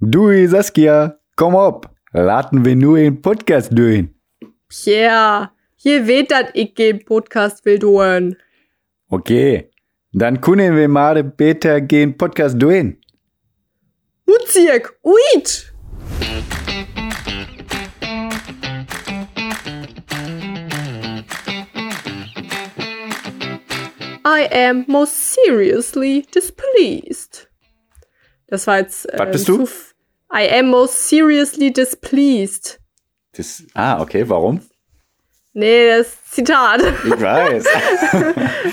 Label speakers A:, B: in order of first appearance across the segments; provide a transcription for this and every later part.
A: Du, Saskia, komm op. Laten we nu een podcast doen.
B: Pierre, je weet dat ik geen podcast wil doen.
A: Oké, dan kunnen we maar beter geen podcast doen.
B: Hoetsiek, uit! I am most seriously displeased. Das war jetzt. Äh,
A: Was bist du?
B: I am most seriously displeased.
A: Das, ah, okay, warum?
B: Nee, das Zitat.
A: Ich weiß.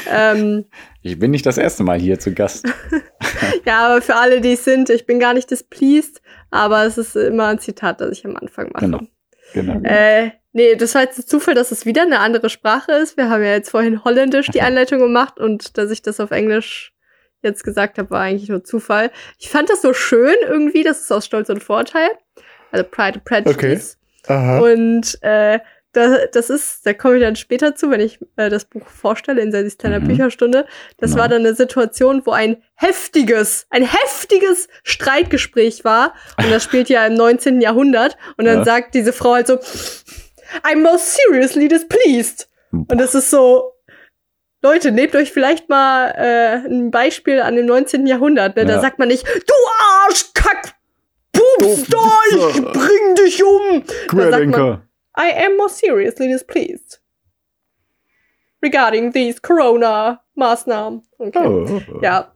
B: ähm,
A: ich bin nicht das erste Mal hier zu Gast.
B: ja, aber für alle, die es sind, ich bin gar nicht displeased, aber es ist immer ein Zitat, das ich am Anfang mache.
A: Genau. Genau.
B: Äh, nee, das war jetzt ein Zufall, dass es wieder eine andere Sprache ist. Wir haben ja jetzt vorhin Holländisch die Einleitung gemacht und dass ich das auf Englisch jetzt gesagt habe, war eigentlich nur Zufall. Ich fand das so schön irgendwie, das ist aus Stolz und Vorteil. Also Pride and Prejudice.
A: Aha.
B: Und äh, da, das ist, da komme ich dann später zu, wenn ich äh, das Buch vorstelle in Sandys kleiner
A: Mhm.
B: Bücherstunde. Das
A: Genau.
B: war dann eine Situation, wo ein heftiges, ein heftiges Streitgespräch war. Und das spielt ja im 19. Jahrhundert. Und dann
A: Ja.
B: sagt diese Frau halt so, I'm most seriously displeased. Und das ist so, Leute, nehmt euch vielleicht mal äh, ein Beispiel an dem 19. Jahrhundert. Ne? Da
A: Ja.
B: sagt man nicht, du Arsch, Kack,
A: Du-
B: ich bring dich um. Da sagt man,
A: Querdenker.
B: I am more seriously displeased. Regarding these Corona-Maßnahmen. Okay.
A: Oh.
B: Ja.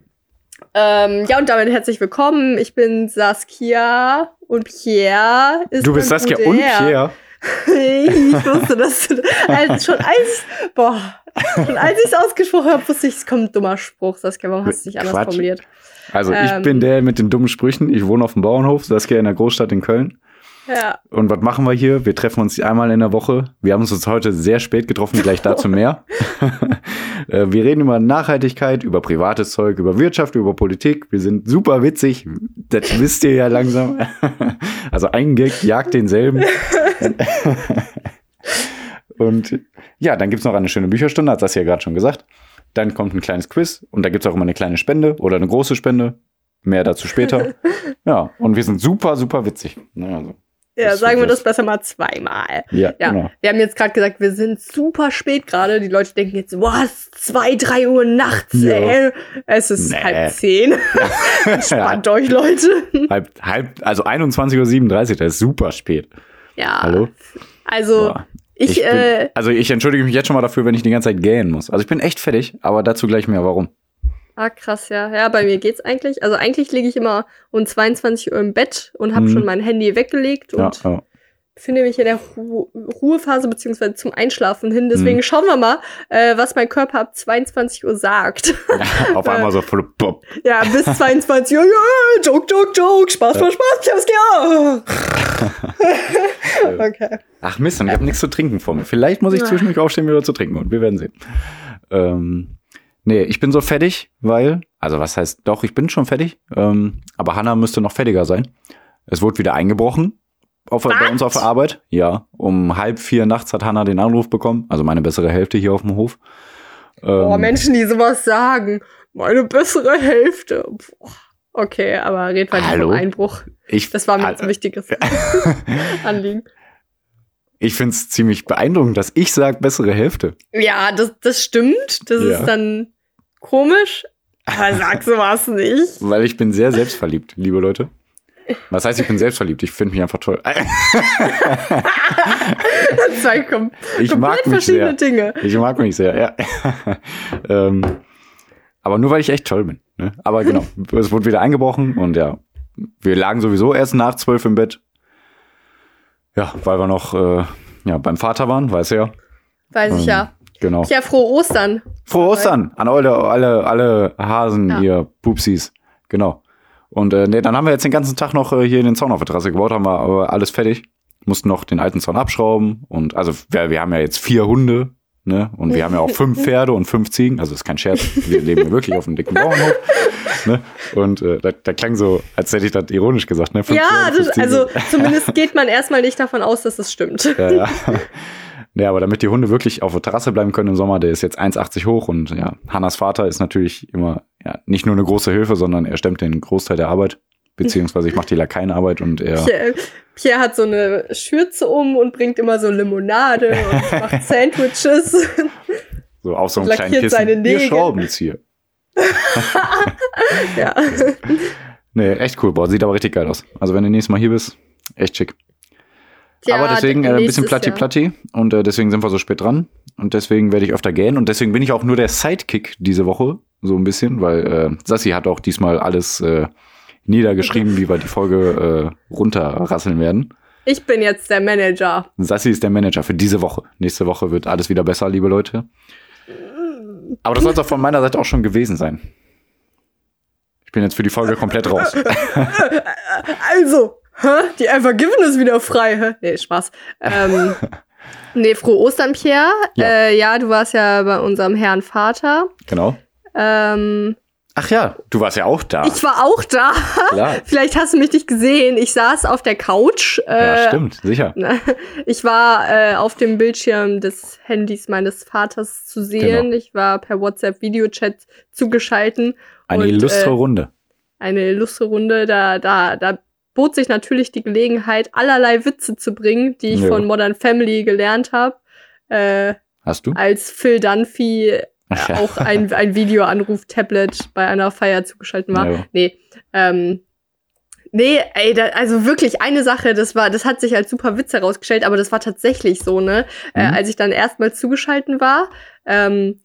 B: Ähm, ja, und damit herzlich willkommen. Ich bin Saskia und Pierre ist
A: Du bist Saskia und Pierre.
B: Ich wusste das. Als, schon als, boah, schon als ich es ausgesprochen habe, wusste ich, es kommt ein dummer Spruch. Saskia, warum hast du dich anders
A: Quatsch.
B: formuliert?
A: Also ich
B: Ähm.
A: bin der mit den dummen Sprüchen. Ich wohne auf dem Bauernhof, Saskia in der Großstadt in Köln.
B: Ja.
A: Und was machen wir hier? Wir treffen uns einmal in der Woche. Wir haben uns heute sehr spät getroffen, gleich dazu mehr. Äh, wir reden über Nachhaltigkeit, über privates Zeug, über Wirtschaft, über Politik. Wir sind super witzig. Das wisst ihr ja langsam. Also ein Gag jagt denselben. Und ja, dann gibt's noch eine schöne Bücherstunde, hat das ja gerade schon gesagt. Dann kommt ein kleines Quiz und da gibt's auch immer eine kleine Spende oder eine große Spende. Mehr dazu später. Ja, und wir sind super, super witzig. Also,
B: Ja,
A: Das-
B: sagen wir
A: das-
B: besser mal zweimal.
A: ja,
B: Ja,
A: genau.
B: wir haben jetzt gerade gesagt, wir sind super spät gerade. Die Leute denken jetzt, was, zwei, drei Uhr nachts,
A: Ja.
B: ey. Es ist
A: Nee.
B: halb zehn. Entspannt euch, Leute.
A: halb, halb, also 21.37 Uhr, das ist super spät.
B: Ja.
A: Hallo?
B: Also,
A: Boah.
B: ich,
A: bin,
B: äh,
A: also ich entschuldige mich jetzt schon mal dafür, wenn ich die ganze Zeit gähnen muss. Also ich bin echt fertig, aber dazu gleich mehr warum.
B: Ah, krass, ja. Ja, bei mir geht's eigentlich. Also eigentlich liege ich immer um 22 Uhr im Bett und habe
A: Mhm.
B: schon mein Handy weggelegt
A: Ja,
B: und
A: ja.
B: befinde mich in der Ru Ruhephase beziehungsweise zum Einschlafen hin. Deswegen
A: Mhm.
B: schauen wir mal, äh, was mein Körper ab 22 Uhr sagt.
A: Auf einmal so voll Pop.
B: Ja, bis 22 Uhr. Ja, Joke, Joke, Joke. Spaß, Spaß, Spaß. Ja. okay.
A: Ach Mist, ich habe nichts zu trinken vor mir. Vielleicht muss ich
B: Ah.
A: zwischendurch aufstehen, wieder zu trinken und wir werden sehen. Ähm, nee, ich bin so fertig, weil, also was heißt, doch, ich bin schon fertig, ähm, aber Hanna müsste noch fertiger sein. Es wurde wieder eingebrochen auf, bei uns auf der Arbeit. Ja, um halb vier nachts hat Hanna den Anruf bekommen, also meine bessere Hälfte hier auf dem Hof.
B: Boah,
A: Ähm,
B: Menschen, die sowas sagen. Meine bessere Hälfte. Boah. Okay, aber red weiter
A: Hallo?
B: vom Einbruch.
A: ich,
B: Das war mir
A: also,
B: ein wichtiges Anliegen.
A: ich finde es ziemlich beeindruckend, dass ich sage bessere Hälfte.
B: Ja, das, das stimmt. Das
A: Ja.
B: ist dann komisch. Aber sag sowas nicht.
A: Weil ich bin sehr selbstverliebt, liebe Leute. Was heißt, ich bin selbstverliebt? Ich finde mich einfach toll.
B: Zwei kom
A: Ich mag mich
B: verschiedene
A: sehr.
B: Dinge.
A: Ich mag mich sehr, ja. ähm, aber nur weil ich echt toll bin. Ne? Aber genau, es wurde wieder eingebrochen und ja, wir lagen sowieso erst nach zwölf im Bett. Ja, weil wir noch äh, ja, beim Vater waren, weiß ja.
B: Weiß ich
A: Ähm,
B: ja.
A: Genau.
B: Ja, frohe Ostern.
A: Frohe Ostern an alle, alle, alle Hasen,
B: Ja.
A: ihr Pupsis. Genau. Und äh, nee, dann haben wir jetzt den ganzen Tag noch äh, hier den Zaun auf der Terrasse gebaut, haben wir aber alles fertig. Mussten noch den alten Zaun abschrauben. Und also wir, wir haben ja jetzt vier Hunde, ne? Und wir haben ja auch fünf Pferde und fünf Ziegen. Also ist kein Scherz. Wir leben ja wirklich auf einem dicken Bauernhof. Ne? Und äh, da, da klang so, als hätte ich das ironisch gesagt, ne? Fünf
B: Ja,
A: Pferde,
B: das, also zumindest geht man erstmal nicht davon aus, dass es stimmt.
A: Ja, ja. Ja, aber damit die Hunde wirklich auf der Terrasse bleiben können im Sommer, der ist jetzt 1,80 hoch und ja, Hannas Vater ist natürlich immer ja, nicht nur eine große Hilfe, sondern er stemmt den Großteil der Arbeit. beziehungsweise ich mache die Lakaienarbeit und er.
B: Pierre, Pierre hat so eine Schürze um und bringt immer so Limonade und macht Sandwiches.
A: So auf so einem kleinen
B: seine
A: Kissen. Wir
B: Nägel.
A: schrauben jetzt hier.
B: ja.
A: Nee, echt cool. Boah, sieht aber richtig geil aus. Also wenn du nächstes Mal hier bist, echt schick.
B: Tja,
A: aber deswegen äh, ein bisschen
B: nächstes
A: platti
B: Jahr.
A: platti und äh, deswegen sind wir so spät dran und deswegen werde ich öfter gehen und deswegen bin ich auch nur der Sidekick diese Woche so ein bisschen, weil äh, Sassi hat auch diesmal alles äh, niedergeschrieben, wie wir die Folge äh, runterrasseln werden.
B: Ich bin jetzt der Manager.
A: Sassi ist der Manager für diese Woche. Nächste Woche wird alles wieder besser, liebe Leute. Aber das soll es auch von meiner Seite auch schon gewesen sein. Ich bin jetzt für die Folge komplett raus.
B: Also, hä? die Evergiven ist wieder frei. Hä? Nee, Spaß. Ähm, nee, frohe Ostern, Pierre.
A: Ja.
B: Ja. Äh, ja, du warst ja bei unserem Herrn Vater.
A: genau.
B: Ähm,
A: Ach ja, du warst ja auch da.
B: ich war auch da.
A: Klar.
B: Vielleicht hast du mich nicht gesehen. Ich saß auf der Couch.
A: Ja,
B: Äh,
A: stimmt, sicher.
B: Ich war äh, auf dem Bildschirm des Handys meines Vaters zu sehen.
A: Genau.
B: Ich war per WhatsApp-Videochat zugeschalten.
A: Eine
B: und,
A: illustre
B: äh,
A: Runde.
B: eine illustre Runde. Da, da, da bot sich natürlich die Gelegenheit, allerlei Witze zu bringen, die ich
A: Ja.
B: von Modern Family gelernt habe. Äh,
A: Hast du?
B: als Phil Dunphy äh,
A: ja.
B: auch ein, ein Videoanruf-Tablet bei einer Feier zugeschaltet war.
A: Ja.
B: Nee, ähm, nee, ey, da, also wirklich eine Sache, das war, das hat sich als super Witz herausgestellt, aber das war tatsächlich so, ne? Äh,
A: Mhm.
B: als ich dann erstmal zugeschalten war, ähm,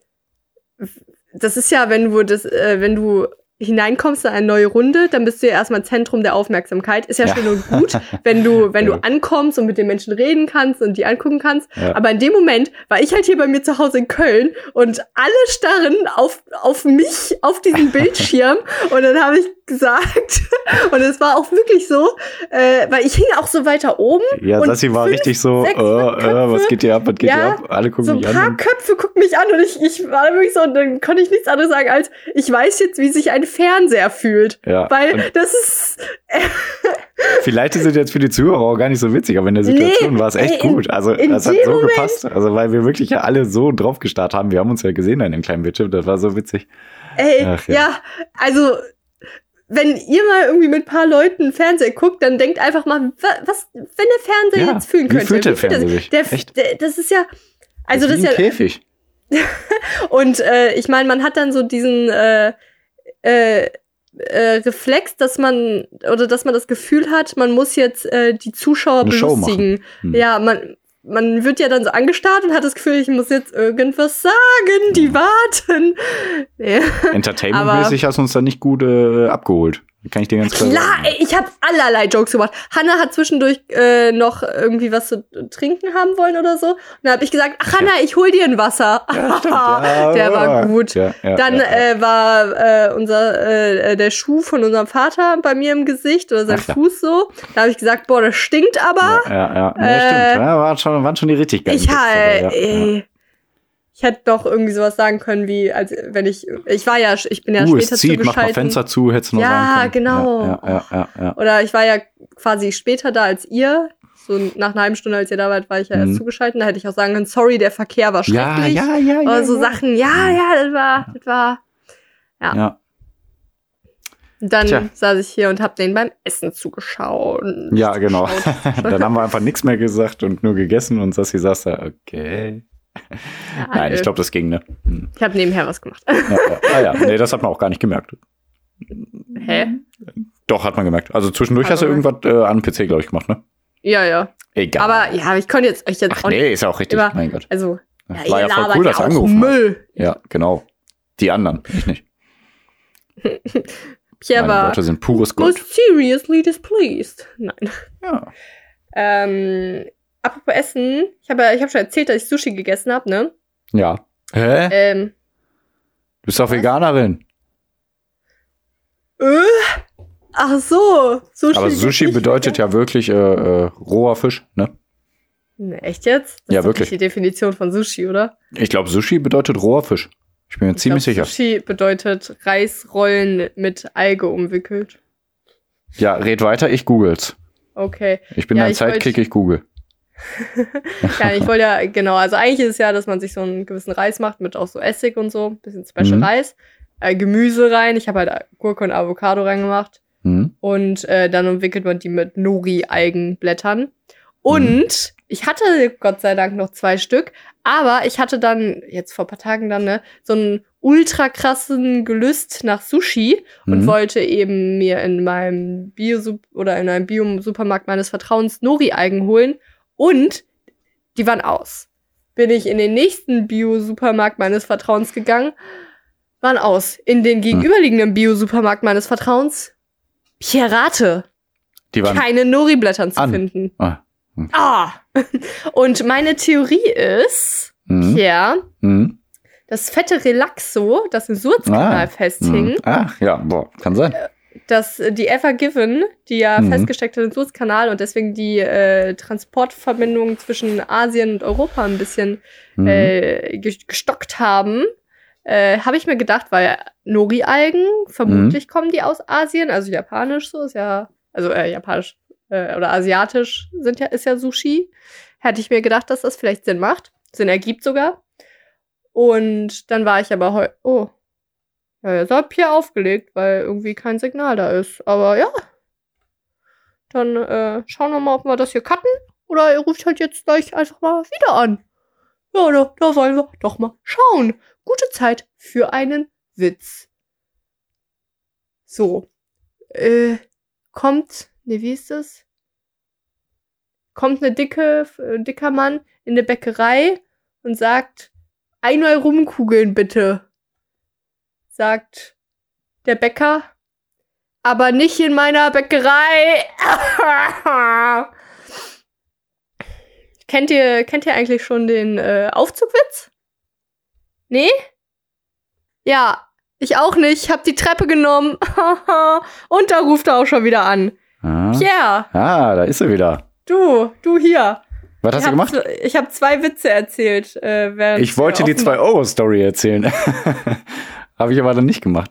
B: das ist ja, wenn du das, äh, wenn du hineinkommst in eine neue Runde, dann bist du ja erstmal Zentrum der Aufmerksamkeit. Ist ja,
A: Ja.
B: schön und gut, wenn du, wenn
A: Ja.
B: du ankommst und mit den Menschen reden kannst und die angucken kannst.
A: Ja.
B: Aber in dem Moment war ich halt hier bei mir zu Hause in Köln und alle starren auf, auf mich, auf diesen Bildschirm. und dann habe ich gesagt, und es war auch wirklich so, äh, weil ich hing auch so weiter oben.
A: Ja,
B: und
A: Sassi war
B: fünf,
A: richtig so, äh,
B: sechs
A: äh, was
B: Köpfe.
A: geht hier ab, was geht
B: Ja,
A: hier ab? Alle gucken
B: So ein
A: mich
B: paar
A: an.
B: Köpfe gucken mich an und ich, ich war wirklich so, und dann konnte ich nichts anderes sagen als, ich weiß jetzt, wie sich ein Fernseher fühlt.
A: Ja.
B: Weil das ist,
A: vielleicht ist es jetzt für die Zuhörer auch gar nicht so witzig, aber in der Situation
B: Nee,
A: war es echt
B: in-
A: gut. Also,
B: in
A: das hat
B: dem
A: so
B: Moment-
A: gepasst. Also, weil wir wirklich ja alle so drauf gestarrt haben. Wir haben uns ja gesehen dann im kleinen Bildschirm. Das war so witzig.
B: ey,
A: Ach,
B: ja.
A: ja.
B: also, wenn ihr mal irgendwie mit ein paar Leuten Fernseher guckt, dann denkt einfach mal, wa- was, wenn der Fernseher
A: Ja,
B: jetzt fühlen
A: wie
B: könnte.
A: fühlt der
B: fühlt er
A: Fernseher sich?
B: Der, der, das ist ja, also das
A: ist
B: ist
A: wie
B: ja,
A: Käfig.
B: Und äh, ich meine, man hat dann so diesen äh, äh, äh, Reflex, dass man oder dass man das Gefühl hat, man muss jetzt äh, die Zuschauer
A: Eine
B: belustigen.
A: Hm.
B: Ja, man man wird ja dann so angestarrt und hat das Gefühl, ich muss jetzt irgendwas sagen, die warten. Ja.
A: Entertainment-mäßig hast du uns da nicht gut äh, abgeholt. Kann ich dir ganz klar
B: Klar,
A: sagen.
B: ey, ich habe allerlei Jokes gemacht. Hanna hat zwischendurch äh, noch irgendwie was zu trinken haben wollen oder so. Und dann habe ich gesagt, ach Hanna, ich hol dir ein Wasser.
A: Ja, stimmt. Ja,
B: Der war gut.
A: Ja, ja,
B: Dann
A: ja, ja.
B: Äh, war äh, unser äh, der Schuh von unserem Vater bei mir im Gesicht oder sein
A: Ach ja.
B: Fuß so. Da habe ich gesagt, boah, das stinkt aber.
A: Ja, ja, ja.
B: Äh,
A: stimmt. Ja, waren, schon, waren schon die richtig geilen
B: ich halt,
A: ja, ja.
B: ey, ich hätte doch irgendwie sowas sagen können, wie als wenn ich ich war ja ich bin ja
A: uh,
B: später
A: es zieht, mach mal. Fenster zu, hättest du noch
B: Ja,
A: sagen können.
B: genau.
A: Ja, ja, ja, ja.
B: Oder ich war ja quasi später da als ihr. So nach einer halben Stunde, als ihr da wart, war ich ja
A: Mhm.
B: erst zugeschaltet. Da hätte ich auch sagen können, sorry, der Verkehr war
A: Ja,
B: schrecklich.
A: ja, ja, ja.
B: Oder so
A: ja.
B: Sachen, ja, ja, das war, das war. Ja.
A: Ja.
B: Dann
A: Tja.
B: saß ich hier und hab denen beim Essen zugeschaut.
A: Ja, genau. Dann haben wir einfach nichts mehr gesagt und nur gegessen und Sassi saß da, okay.
B: Ja,
A: Nein, ich
B: äh,
A: glaube, das ging, ne? Hm.
B: ich habe nebenher was gemacht.
A: Ja, ja. Ah ja, nee, das hat man auch gar nicht gemerkt.
B: Hä?
A: Doch, hat man gemerkt. Also zwischendurch
B: Hat
A: hast du irgendwas äh, an den PC, glaube ich, gemacht, ne?
B: Ja, ja.
A: Egal.
B: Aber ja, ich konnte jetzt euch jetzt
A: Ach
B: auch
A: nee, ist ja auch richtig.
B: immer-
A: mein Gott.
B: Also, ja,
A: War ja voll cool, dass du angerufen hast.
B: Müll.
A: Ja, genau. Die anderen, ich nicht.
B: Pierre
A: Meine
B: war
A: Worte sind pures Gold.
B: most seriously displeased. Nein.
A: Ja.
B: Ähm, apropos Essen, ich habe ich hab schon erzählt, dass ich Sushi gegessen habe, ne?
A: Ja. Hä?
B: Ähm,
A: Du bist doch? Veganerin.
B: äh? Ach so, Sushi.
A: Aber Sushi bedeutet ja wirklich äh, äh, roher Fisch, ne?
B: Ne, echt jetzt? Das
A: Ja,
B: ist
A: wirklich.
B: nicht die Definition von Sushi, oder?
A: Ich glaube, Sushi bedeutet roher Fisch. Ich bin mir
B: Ich
A: ziemlich
B: glaub,
A: sicher.
B: Sushi bedeutet Reisrollen mit Alge umwickelt.
A: Ja, red weiter, ich googles.
B: Okay.
A: Ich bin
B: Ja,
A: dein Sidekick, ich google.
B: Ja, ich wollte ja, genau, also eigentlich ist es ja, dass man sich so einen gewissen Reis macht mit auch so Essig und so, bisschen Special
A: Mhm.
B: Reis, äh, Gemüse rein. Ich habe halt Gurke und Avocado reingemacht.
A: Mhm.
B: Und äh, dann umwickelt man die mit Nori-Eigenblättern. Und ich hatte Gott sei Dank noch zwei Stück, aber ich hatte dann, jetzt vor ein paar Tagen dann, ne, so einen ultra krassen Gelüst nach Sushi und
A: Mhm.
B: wollte eben mir in meinem Bio oder in einem Bio-Supermarkt meines Vertrauens Nori-Eigen holen. Und die waren aus. Bin ich in den nächsten Bio-Supermarkt meines Vertrauens gegangen, waren aus. In den gegenüberliegenden Bio-Supermarkt meines Vertrauens, Pierate
A: Die waren.
B: keine Nori-Blättern zu
A: an.
B: finden.
A: Ah.
B: Ah! Und meine Theorie ist,
A: Mhm.
B: ja,
A: Mhm.
B: das fette Relaxo, das im Suezkanal
A: Ah.
B: festhing,
A: Mhm. Ach, ja, boah, kann sein.
B: Dass die Ever Given, die ja
A: Mhm.
B: festgesteckt hat im Suezkanal und deswegen die äh, Transportverbindungen zwischen Asien und Europa ein bisschen
A: Mhm.
B: äh, ge- gestockt haben, äh, habe ich mir gedacht, weil Nori-Algen, vermutlich kommen die aus Asien, also japanisch so ist ja, also äh, japanisch äh, oder asiatisch sind ja, ist ja Sushi. Hätte ich mir gedacht, dass das vielleicht Sinn macht, Sinn ergibt sogar. Und dann war ich aber heute, oh, ja, jetzt hab ich hier aufgelegt, weil irgendwie kein Signal da ist. Aber ja, dann äh, schauen wir mal, ob wir das hier cutten oder ihr ruft halt jetzt gleich einfach mal wieder an. Ja, da, da wollen wir doch mal schauen. Gute Zeit für einen Witz. So. Äh, kommt, nee, wie ist das? Kommt eine dicke, äh, dicker Mann in eine Bäckerei und sagt, einmal rumkugeln bitte. Sagt der Bäcker, aber nicht in meiner Bäckerei. kennt ihr, kennt ihr eigentlich schon den äh, Aufzugwitz? Nee? Ja, ich auch nicht. Ich hab die Treppe genommen. Und da ruft er auch schon wieder an.
A: Ah.
B: Pierre,
A: ah, da ist sie wieder.
B: du, du hier.
A: Was hast
B: ich
A: du
B: hab
A: gemacht?
B: z- Ich habe zwei Witze erzählt. Äh,
A: Ich wollte die
B: offenbar-
A: 2-Euro-Story erzählen. Habe ich aber dann nicht gemacht.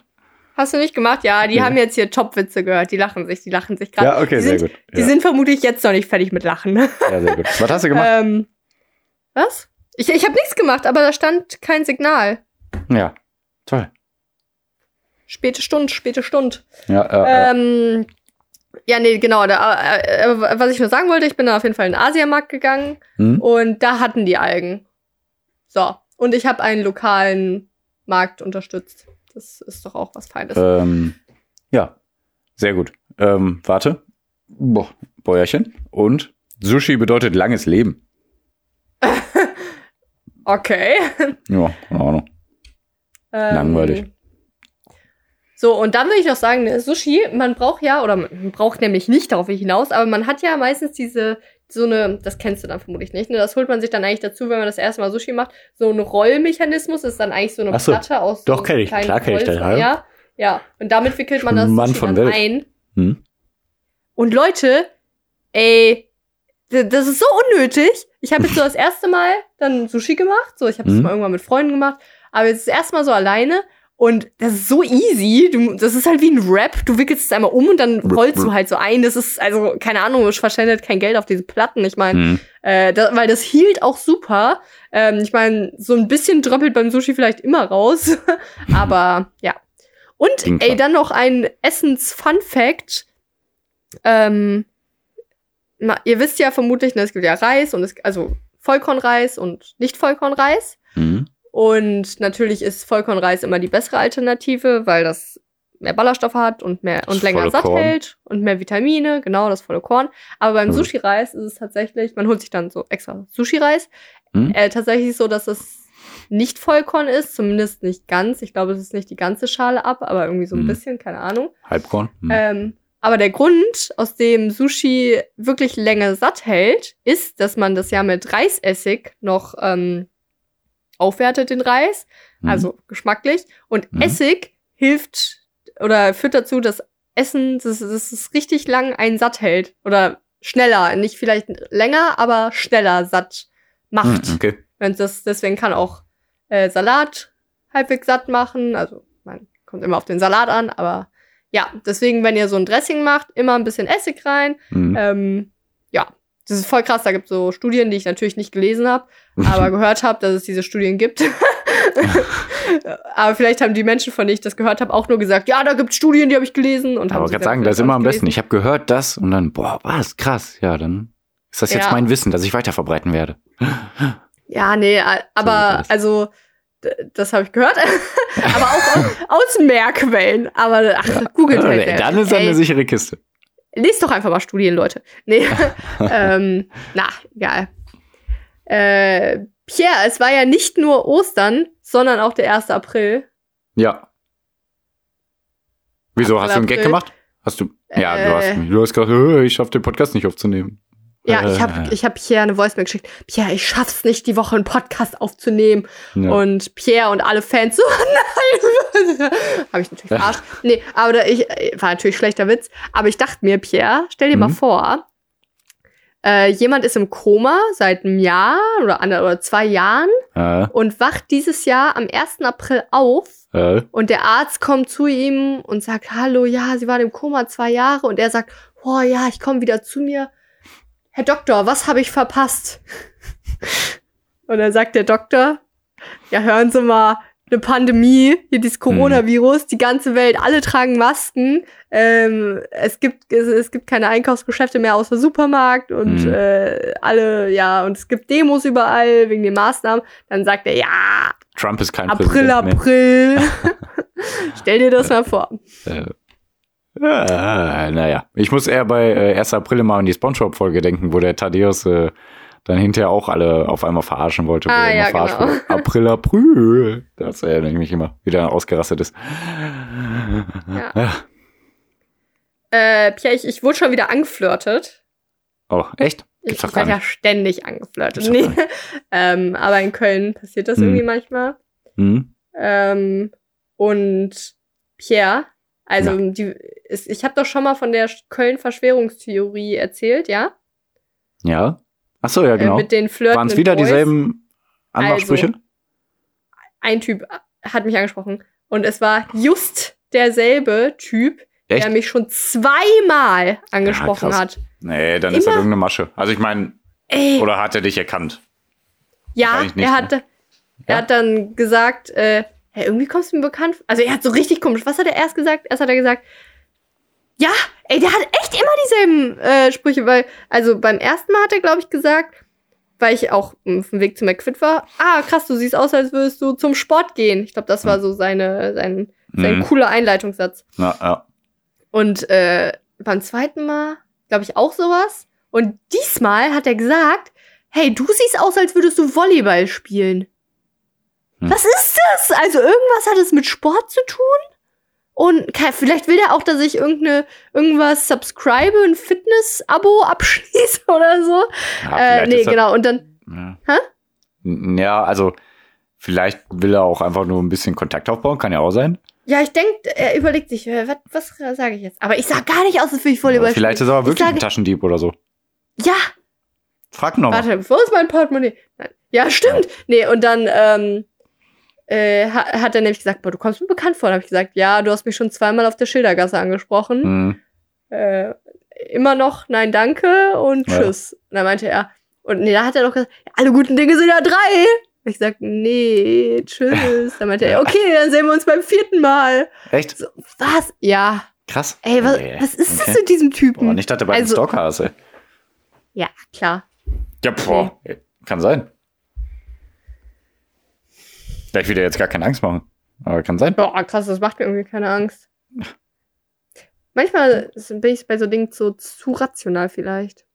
B: Hast du nicht gemacht? Ja, die
A: Nee.
B: haben jetzt hier Top-Witze gehört. Die lachen sich, die lachen sich gerade.
A: Ja, okay,
B: die
A: sehr
B: sind,
A: gut.
B: Die
A: Ja,
B: sind vermutlich jetzt noch nicht fertig mit Lachen.
A: ja, sehr gut. Was hast du gemacht?
B: ähm, was? Ich, ich habe nichts gemacht, aber da stand kein Signal.
A: ja, toll.
B: Späte Stund, späte Stund.
A: Ja, äh, äh,
B: Ähm, ja, nee, genau. Da, äh, äh, was ich nur sagen wollte, ich bin da auf jeden Fall in den Asiamarkt gegangen
A: hm?
B: und da hatten die Algen. So. Und ich habe einen lokalen Markt unterstützt. Das ist doch auch was Feines.
A: ähm, ja, sehr gut. Ähm, warte. Boah, Bäuerchen. Und Sushi bedeutet langes Leben.
B: Okay.
A: Ja, keine Ahnung.
B: Ähm,
A: Langweilig.
B: So, und dann will ich noch sagen, ne, Sushi, man braucht ja, oder man braucht nämlich nicht darauf hinaus, aber man hat ja meistens diese, so eine, das kennst du dann vermutlich nicht, ne? Das holt man sich dann eigentlich dazu, wenn man das erste Mal Sushi macht. So ein Rollmechanismus ist dann eigentlich so eine
A: so.
B: Platte aus.
A: Doch,
B: so
A: kenn ich.
B: kleinen
A: Klar kenn ich das, ja.
B: Ja, ja. Und damit wickelt man das
A: Mann
B: Sushi
A: von
B: dann
A: Welt.
B: ein.
A: Hm?
B: Und Leute, ey, das ist so unnötig. Ich habe jetzt so das erste Mal dann Sushi gemacht. So, ich habe das
A: Mhm.
B: mal irgendwann mit Freunden gemacht. Aber jetzt das erste Mal so alleine. Und das ist so easy. Du, das ist halt wie ein Rap. Du wickelst es einmal um und dann rollst du halt so ein. Das ist, also, keine Ahnung, ich verschwendet kein Geld auf diese Platten. Ich meine,
A: Hm.
B: äh, da, weil das hielt auch super. Ähm, ich meine, so ein bisschen dröppelt beim Sushi vielleicht immer raus. Aber ja. Und
A: Ging
B: ey,
A: klar.
B: dann noch ein Essens-Fun-Fact. Ähm, na, ihr wisst ja vermutlich, ne, es gibt ja Reis und es, also Vollkornreis und Nicht-Vollkornreis.
A: Hm.
B: Und natürlich ist Vollkornreis immer die bessere Alternative, weil das mehr Ballaststoffe hat und mehr
A: Das
B: und länger
A: volle
B: satt
A: Korn.
B: hält und mehr Vitamine, genau, das volle Korn. Aber beim
A: Mhm.
B: Sushi-Reis ist es tatsächlich, man holt sich dann so extra Sushi-Reis.
A: Mhm.
B: Äh, tatsächlich so, dass es nicht Vollkorn ist, zumindest nicht ganz. Ich glaube, es ist nicht die ganze Schale ab, aber irgendwie so ein
A: Mhm.
B: bisschen, keine Ahnung.
A: Halbkorn. Hm.
B: Ähm, aber der Grund, aus dem Sushi wirklich länger satt hält, ist, dass man das ja mit Reisessig noch ähm, aufwertet, den Reis.
A: Hm.
B: Also geschmacklich. Und
A: Mhm.
B: Essig hilft oder führt dazu, dass Essen, dass, dass es richtig lang einen satt hält. Oder schneller. Nicht vielleicht länger, aber schneller satt macht.
A: Hm, okay.
B: Und das, deswegen kann auch äh, Salat halbwegs satt machen. Also, man kommt immer auf den Salat an, aber ja, deswegen, wenn ihr so ein Dressing macht, immer ein bisschen Essig rein.
A: Hm.
B: Ähm, ja, das ist voll krass. Da gibt es so Studien, die ich natürlich nicht gelesen habe, aber gehört habe, dass es diese Studien gibt. Aber vielleicht haben die Menschen, von denen ich das gehört habe, auch nur gesagt, ja, da gibt's Studien, die habe ich gelesen. Und
A: Aber
B: sie
A: sagen, das ist immer am besten. Ich habe gehört das und dann, boah, was, krass. Ja, dann ist das jetzt
B: Ja.
A: mein Wissen, das ich weiterverbreiten werde.
B: Ja, nee, aber also das habe ich gehört. aber auch aus, aus mehr Quellen. Aber ach, googelt halt.
A: dann ist das eine sichere Kiste.
B: Lest doch einfach mal Studien, Leute. Nee. ähm, na, egal. Äh, Pierre, es war ja nicht nur Ostern, sondern auch der 1. April.
A: Ja. Wieso, hast du einen
B: April.
A: Gag gemacht? Hast du, ja, du hast,
B: Äh.
A: du hast gesagt, äh, ich schaff den Podcast nicht aufzunehmen.
B: Ja, ich
A: Äh.
B: habe ich hab Pierre eine Voicemail geschickt. Pierre, ich schaff's nicht, die Woche einen Podcast aufzunehmen.
A: Ja.
B: Und Pierre und alle Fans so, nein. habe ich natürlich verarscht. Nee, aber da, ich, äh, war natürlich schlechter Witz. Aber ich dachte mir, Pierre, stell dir mal
A: Mhm.
B: vor, äh, jemand ist im Koma seit einem Jahr oder, ander, oder zwei Jahren
A: äh,
B: und wacht dieses Jahr am 1. April auf
A: äh,
B: und der Arzt kommt zu ihm und sagt, hallo, ja, Sie waren im Koma zwei Jahre und er sagt, oh ja, ich komme wieder zu mir. Herr Doktor, was habe ich verpasst? und dann sagt der Doktor, ja, hören Sie mal, eine Pandemie, hier dieses Coronavirus, die ganze Welt, alle tragen Masken, ähm, es gibt es, es gibt keine Einkaufsgeschäfte mehr außer Supermarkt und
A: Mhm.
B: äh, alle, ja, und es gibt Demos überall wegen den Maßnahmen. Dann sagt er, ja,
A: Trump ist kein
B: April,
A: Präsident.
B: April. Stell dir das mal vor.
A: Äh, äh, naja, ich muss eher bei äh, 1. April immer an die Spongebob-Folge denken, wo der Thaddeus äh, dann hinterher auch alle auf einmal verarschen wollte. wo
B: Ah, ja, genau.
A: wurde. April, April. Das erinnere ich mich immer, wie der ausgerastet ist.
B: Ja. Äh, Pierre, ich, ich wurde schon wieder angeflirtet.
A: Oh, echt?
B: Ich,
A: Gibt's
B: ich werde ja ständig angeflirtet. Nee. ähm, aber in Köln passiert das
A: Hm.
B: irgendwie manchmal.
A: Hm?
B: Ähm, und Pierre, also
A: Ja.
B: die, ist, ich habe doch schon mal von der Köln-Verschwörungstheorie erzählt, ja?
A: Ja? Ach so, ja, genau.
B: Äh, mit den Flirten.
A: Waren es wieder dieselben
B: Also,
A: Anmachsprüche?
B: Ein Typ hat mich angesprochen. Und es war just derselbe Typ,
A: Echt?
B: der mich schon zweimal angesprochen
A: krass.
B: hat.
A: Nee, dann ist das
B: immer-
A: irgendeine Masche. Also ich meine, oder hat er dich erkannt?
B: ja,
A: nicht,
B: er hat, er
A: Ja?
B: hat dann gesagt, äh, hey, irgendwie kommst du mir bekannt. Also er hat so richtig komisch. Was hat er erst gesagt? Erst hat er gesagt, ja, ey, der hat echt immer dieselben äh, Sprüche, weil, also beim ersten Mal hat er, glaube ich, gesagt, weil ich auch auf dem Weg zu McFit war, ah, krass, du siehst aus, als würdest du zum Sport gehen. Ich glaube, das war so seine, sein, sein
A: Mhm.
B: cooler Einleitungssatz.
A: Na, ja.
B: Und äh, beim zweiten Mal, glaube ich, auch sowas. Und diesmal hat er gesagt, hey, du siehst aus, als würdest du Volleyball spielen.
A: Hm.
B: Was ist das? Also irgendwas hat es mit Sport zu tun? Und vielleicht will er auch, dass ich irgendeine, irgendwas subscribe, ein Fitness-Abo abschließe oder so.
A: ja
B: äh, nee, genau. Und dann,
A: Ja.
B: Hä?
A: Ja, also vielleicht will er auch einfach nur ein bisschen Kontakt aufbauen, kann ja auch sein.
B: ja, ich denke, er überlegt sich, äh, was, was sage ich jetzt? Aber ich sah gar nicht aus, als würde ich Volleyball
A: Aber vielleicht ist er aber
B: Ich
A: wirklich ein
B: sage-
A: Taschendieb oder so.
B: Ja,
A: Frag nochmal.
B: Warte, wo ist mein Portemonnaie? Nein. Ja, stimmt. Nee, und dann ähm, äh, ha- hat er nämlich gesagt, boah, du kommst mir bekannt vor. Da habe ich gesagt, ja, du hast mich schon zweimal auf der Schildergasse angesprochen.
A: Hm.
B: Äh, immer noch, nein, danke und
A: Ja.
B: tschüss. Und dann meinte er, und nee, da hat er doch gesagt, ja, alle guten Dinge sind ja drei. Und ich sag, nee, tschüss. Dann meinte er, okay, dann sehen wir uns beim vierten Mal.
A: Echt?
B: So, was? Ja.
A: Krass.
B: Ey, was,
A: Nee.
B: was ist das
A: Okay.
B: mit diesem Typen?
A: Boah, nicht, dass du bei einem
B: Also-
A: Stalker hast, ey.
B: Ja, klar.
A: Ja, boah. Kann sein. Vielleicht will er jetzt gar keine Angst machen. Aber kann sein.
B: Boah, krass, das macht mir irgendwie keine Angst. Manchmal bin ich bei so Dingen so zu rational vielleicht.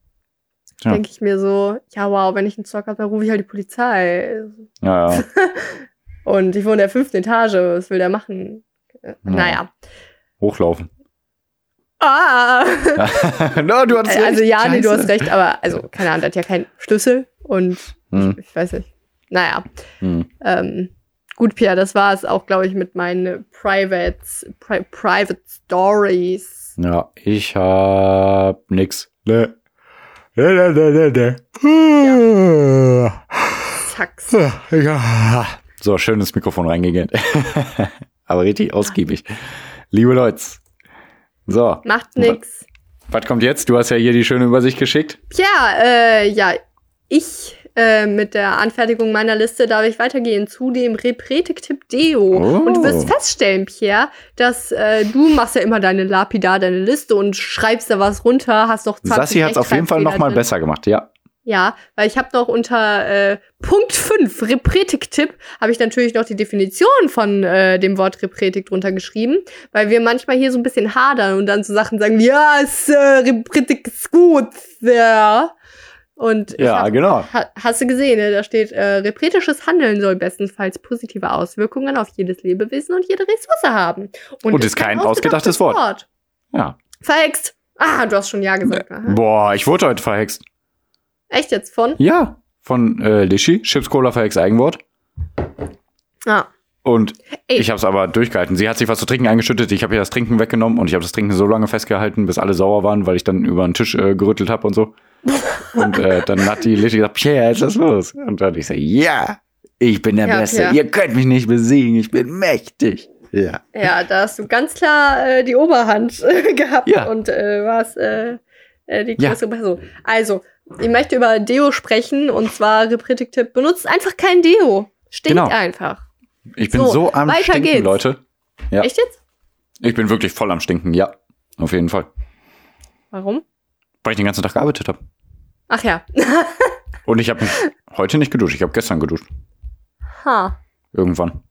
A: Ja.
B: Denke ich mir so, ja wow, wenn ich einen Zocker habe, dann rufe ich halt die Polizei.
A: Ja, ja.
B: Und ich wohne in der fünften Etage, was will der machen? Äh, Naja.
A: Hochlaufen.
B: Ah!
A: no, du hattest
B: also
A: recht.
B: ja, nee, du
A: Scheiße.
B: hast recht, aber also, keine Ahnung, der hat ja keinen Schlüssel und
A: Hm,
B: ich weiß nicht. Naja.
A: hm.
B: Ähm, gut, Pia, das war es auch, glaube ich, mit meinen Private, Pri Private Stories.
A: Ja, ich hab nix. Ne. Ne, ne, ne, ne, ne.
B: Zacks.
A: Ja. So, schön ins Mikrofon reingegangen. Aber richtig ausgiebig. Liebe Leute. So,
B: Macht nix.
A: was kommt jetzt? Du hast ja hier die schöne Übersicht geschickt.
B: Tja, äh, ja, ich äh, mit der Anfertigung meiner Liste darf ich weitergehen zu dem Repretik-Tipp Deo.
A: Oh.
B: Und du wirst feststellen, Pierre, dass äh, du machst ja immer deine Lapidar, deine Liste und schreibst da was runter, hast noch 20
A: Sassi hat es auf jeden Fall noch mal
B: Rechtschreibfehler drin.
A: besser gemacht, ja.
B: Ja, weil ich habe noch unter äh, Punkt 5, Repretik-Tipp, habe ich natürlich noch die Definition von äh, dem Wort Repretik drunter geschrieben, weil wir manchmal hier so ein bisschen hadern und dann so Sachen sagen, ja, ist, äh, Repretik ist gut, ja. Und
A: Ja,
B: hab,
A: genau.
B: ha, hast du gesehen, ne? da steht, äh, repretisches Handeln soll bestenfalls positive Auswirkungen auf jedes Lebewesen und jede Ressource haben.
A: Und ist kein ausgedachtes Wort. Ja.
B: Verhext. Ah, du hast schon Ja gesagt. Aha.
A: Boah, ich wurde heute verhext.
B: Echt jetzt von?
A: Ja. Von äh, Lischi, Chips Cola verhext Eigenwort.
B: Ah.
A: Und
B: Ey.
A: ich habe es aber durchgehalten. Sie hat sich was zu trinken eingeschüttet, ich habe ihr das Trinken weggenommen und ich habe das Trinken so lange festgehalten, bis alle sauer waren, weil ich dann über den Tisch äh, gerüttelt habe und so. Und äh, dann hat die Lischi gesagt, Pierre, ist das los? Und dann ich so, ja, ich bin der
B: Ja,
A: Beste.
B: Pierre.
A: Ihr könnt mich nicht besiegen, ich bin mächtig. Ja.
B: Ja, da hast du ganz klar äh, die Oberhand äh, gehabt
A: Ja.
B: und äh, warst äh, äh, die
A: Ja.
B: größere Person. Also, ich möchte über Deo sprechen und zwar Repretik-Tipp, benutzt einfach kein Deo. Stinkt
A: Genau.
B: einfach.
A: Ich bin
B: So,
A: so, am Stinken,
B: geht's.
A: Leute. Ja.
B: Echt jetzt?
A: Ich bin wirklich voll am Stinken, ja. Auf jeden Fall.
B: Warum?
A: Weil ich den ganzen Tag gearbeitet habe.
B: Ach ja.
A: Und ich habe mich heute nicht geduscht. Ich habe gestern geduscht.
B: ha.
A: Irgendwann.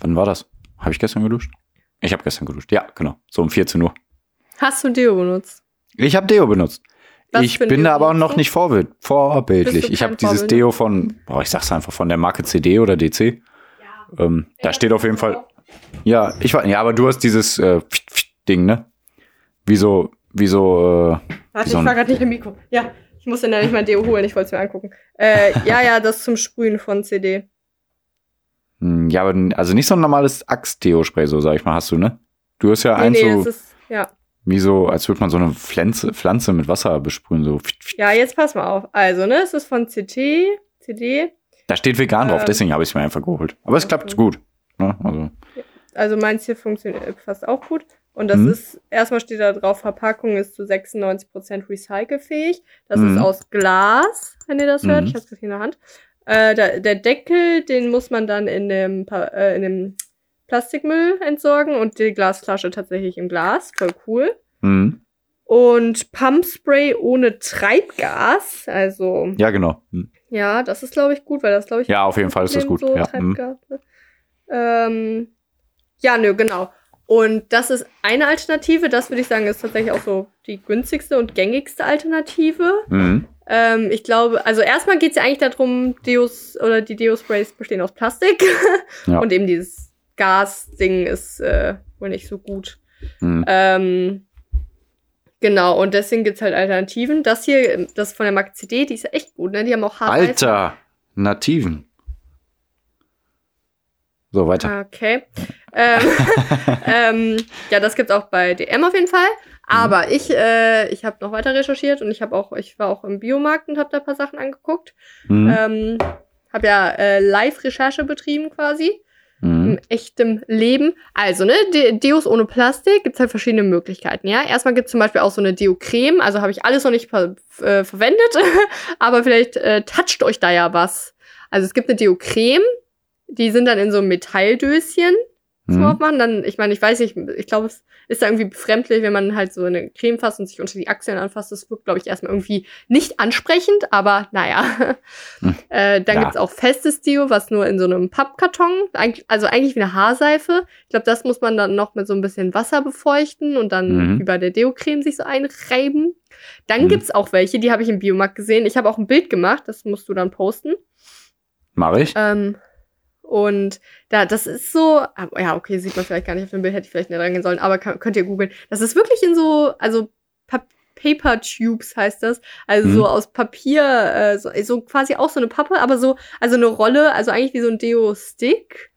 A: Wann war das? Habe ich gestern geduscht? Ich habe gestern geduscht. Ja, genau. So um 14 Uhr.
B: Hast du Deo benutzt?
A: Ich habe Deo benutzt.
B: Was
A: ich bin
B: Deo
A: da aber noch nicht vorbild, vorbildlich. Ich habe dieses? Deo von, boah, ich sag's einfach, von der Marke CD oder DC. Ähm, da steht auf jeden Fall, ja, ich war, ja, aber du hast dieses äh, Ding, ne? Wie so, wie so, äh,
B: Warte, ich war gerade nicht im Mikro. Ja, ich musste nämlich mein Deo holen, ich wollte es mir angucken. Äh, ja, ja, das zum Sprühen von CD.
A: hm, ja, aber also nicht so ein normales Axt-Deo-Spray, so sag ich mal, hast du, ne? Du hast ja
B: Nee,
A: eins
B: nee,
A: so,
B: das ist, ja.
A: wie so, als würde man so eine Pflanze, Pflanze mit Wasser besprühen, so.
B: Ja, jetzt pass mal auf. Also, ne, es ist von CT, CD.
A: Da steht vegan drauf,
B: Ähm.
A: deswegen habe ich es mir einfach geholt. Aber es klappt
B: Okay.
A: gut. Ne? Also,
B: Also meins hier funktioniert fast auch gut. Und das
A: Mhm.
B: ist, erstmal steht da drauf, Verpackung ist zu 96% recycelfähig. Das
A: Mhm.
B: ist aus Glas, wenn ihr das hört.
A: Mhm.
B: Ich hab's gerade hier in der Hand. Äh, der, der Deckel, den muss man dann in dem, äh, in dem Plastikmüll entsorgen und die Glasflasche tatsächlich im Glas. Voll cool.
A: mhm.
B: Und Pumpspray ohne Treibgas. Also,
A: ja, genau. Mhm.
B: ja, das ist, glaube ich, gut, weil das, glaube ich,
A: Ja, auf jeden Fall ist das gut.
B: So
A: Ja, mhm.
B: Treibgase. Ähm, ja, nö, genau. Und das ist eine Alternative. Das würde ich sagen, ist tatsächlich auch so die günstigste und gängigste Alternative.
A: Mhm.
B: Ähm, ich glaube, also erstmal geht es ja eigentlich darum, Deos oder die Deo-Sprays bestehen aus Plastik.
A: Ja.
B: Und eben dieses Gas-Ding ist äh, wohl nicht so gut.
A: Mhm.
B: Ähm, genau, und deswegen gibt's halt Alternativen. Das hier, das von der Marke CD, die ist ja echt gut, ne? Die haben auch Haarreifen.
A: Alter, Nativen. So, weiter.
B: Okay. Ähm, ähm, ja, das gibt's auch bei DM auf jeden Fall. Aber ich, äh, ich habe noch weiter recherchiert und ich habe auch, ich war auch im Biomarkt und habe da ein paar Sachen angeguckt.
A: Mhm.
B: Ähm, habe ja äh, Live-Recherche betrieben quasi
A: Mhm.
B: im echtem Leben. Also, ne, De Deos ohne Plastik gibt's halt verschiedene Möglichkeiten, ja. Erstmal gibt's zum Beispiel auch so eine Deo-Creme, also habe ich alles noch nicht äh, verwendet, aber vielleicht äh, toucht euch da ja was. Also es gibt eine Deo-Creme, die sind dann in so einem Metalldöschen zum
A: Mhm.
B: Aufmachen. Dann, ich meine, ich weiß nicht, ich glaube, es ist da irgendwie befremdlich, wenn man halt so eine Creme fasst und sich unter die Achseln anfasst. Das wirkt, glaube ich, erstmal irgendwie nicht ansprechend, aber naja.
A: Hm.
B: äh, dann
A: Ja.
B: gibt's auch festes Deo, was nur in so einem Pappkarton, also eigentlich wie eine Haarseife. Ich glaube, das muss man dann noch mit so ein bisschen Wasser befeuchten und dann
A: Mhm.
B: bei der Deo-Creme sich so einreiben. Dann
A: Mhm.
B: gibt's auch welche, die habe ich im Biomarkt gesehen. Ich habe auch ein Bild gemacht, das musst du dann posten.
A: Mach ich?
B: Ähm, und da, das ist so, ah, ja, okay, sieht man vielleicht gar nicht auf dem Bild, hätte ich vielleicht nicht reingehen sollen, aber kann, könnt ihr googeln. Das ist wirklich in so, also Pa- Paper Tubes heißt das. Also
A: Mhm.
B: so aus Papier, äh, so, so quasi auch so eine Pappe, aber so, also eine Rolle, also eigentlich wie so ein Deo-Stick.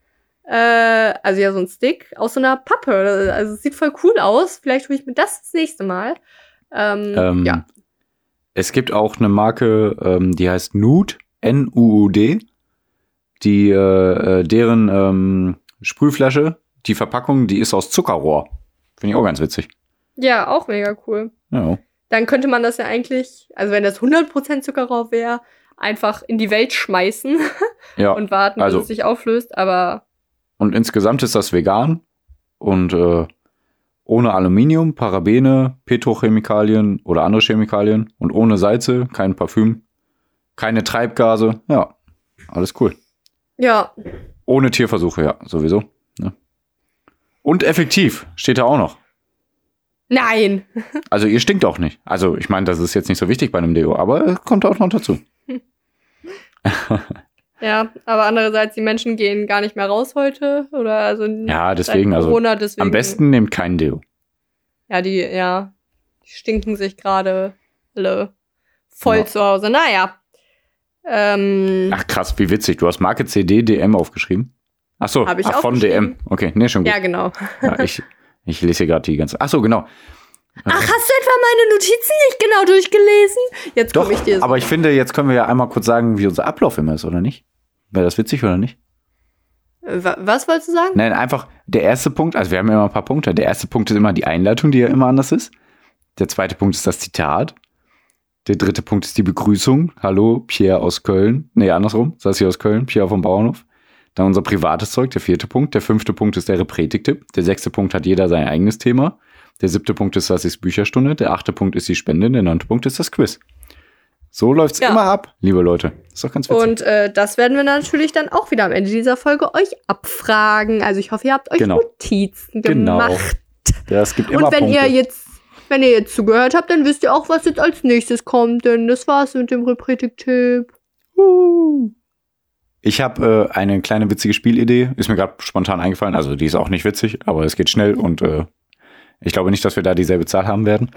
B: Äh, also ja, so ein Stick aus so einer Pappe. Also es sieht voll cool aus. Vielleicht hole ich mir das das nächste Mal. Ähm,
A: Ähm,
B: ja.
A: Es gibt auch eine Marke, ähm, die heißt Nude, N-U-U-D, die, äh, äh, deren ähm, Sprühflasche, die Verpackung, die ist aus Zuckerrohr. Finde ich auch ganz witzig.
B: Ja, auch mega cool.
A: Ja.
B: dann könnte man das ja eigentlich, also wenn das 100% Zuckerrohr wäre, einfach in die Welt schmeißen
A: Ja.
B: und warten,
A: also-
B: bis es sich auflöst. Aber
A: Und insgesamt ist das vegan und äh, ohne Aluminium, Parabene, Petrochemikalien oder andere Chemikalien und ohne Salze, kein Parfüm, keine Treibgase. Ja, alles cool.
B: Ja,
A: Ohne Tierversuche, ja, sowieso. Ne? Und effektiv, steht da auch noch.
B: nein.
A: Also ihr stinkt auch nicht. Also ich meine, das ist jetzt nicht so wichtig bei einem Deo, aber kommt auch noch dazu.
B: Ja, aber andererseits, die Menschen gehen gar nicht mehr raus heute. Oder also
A: Ja, deswegen, also
B: Corona, deswegen,
A: am besten nehmt kein Deo.
B: Ja, die, ja, die stinken sich gerade alle voll
A: Ja.
B: zu Hause. Naja. Ähm,
A: Ach krass, wie witzig. Du hast Marke CD DM aufgeschrieben. Ach so,
B: Hab ich
A: ach, von. DM. Okay, nee, schon gut.
B: ja, genau.
A: Ja, ich, ich lese hier gerade die ganze. Ach so, genau.
B: Ach, hast du etwa meine Notizen nicht genau durchgelesen? Jetzt komme ich dir so.
A: aber ich finde, jetzt können wir ja einmal kurz sagen, wie unser Ablauf immer ist, oder nicht? Wäre das witzig oder nicht?
B: Wa- Was wolltest du sagen?
A: Nein, einfach der erste Punkt, also wir haben ja immer ein paar Punkte. Der erste Punkt ist immer die Einleitung, die ja immer anders ist. Der zweite Punkt ist das Zitat. Der dritte Punkt ist die Begrüßung. Hallo, Pierre aus Köln. Nee, andersrum. Sassi aus Köln, Pierre vom Bauernhof. Dann unser privates Zeug, der vierte Punkt. Der fünfte Punkt ist der Repretik-Tipp. Der sechste Punkt hat jeder sein eigenes Thema. Der siebte Punkt ist Sassis Bücherstunde. Der achte Punkt ist die Spende. Der neunte Punkt ist das Quiz. So läuft's
B: Ja.
A: immer ab, liebe Leute. Ist doch ganz witzig.
B: Und äh, das werden wir natürlich dann auch wieder am Ende dieser Folge euch abfragen. Also ich hoffe, ihr habt euch
A: Genau.
B: Notizen
A: Genau.
B: gemacht.
A: Ja, es gibt immer
B: Und wenn
A: Punkte.
B: ihr jetzt, wenn ihr jetzt zugehört habt, dann wisst ihr auch, was jetzt als nächstes kommt. Denn das war's mit dem Repretik-Tipp.
A: Uh. Ich habe äh, eine kleine witzige Spielidee. Ist mir gerade spontan eingefallen. Also die ist auch nicht witzig, aber es geht schnell und äh, ich glaube nicht, dass wir da dieselbe Zahl haben werden.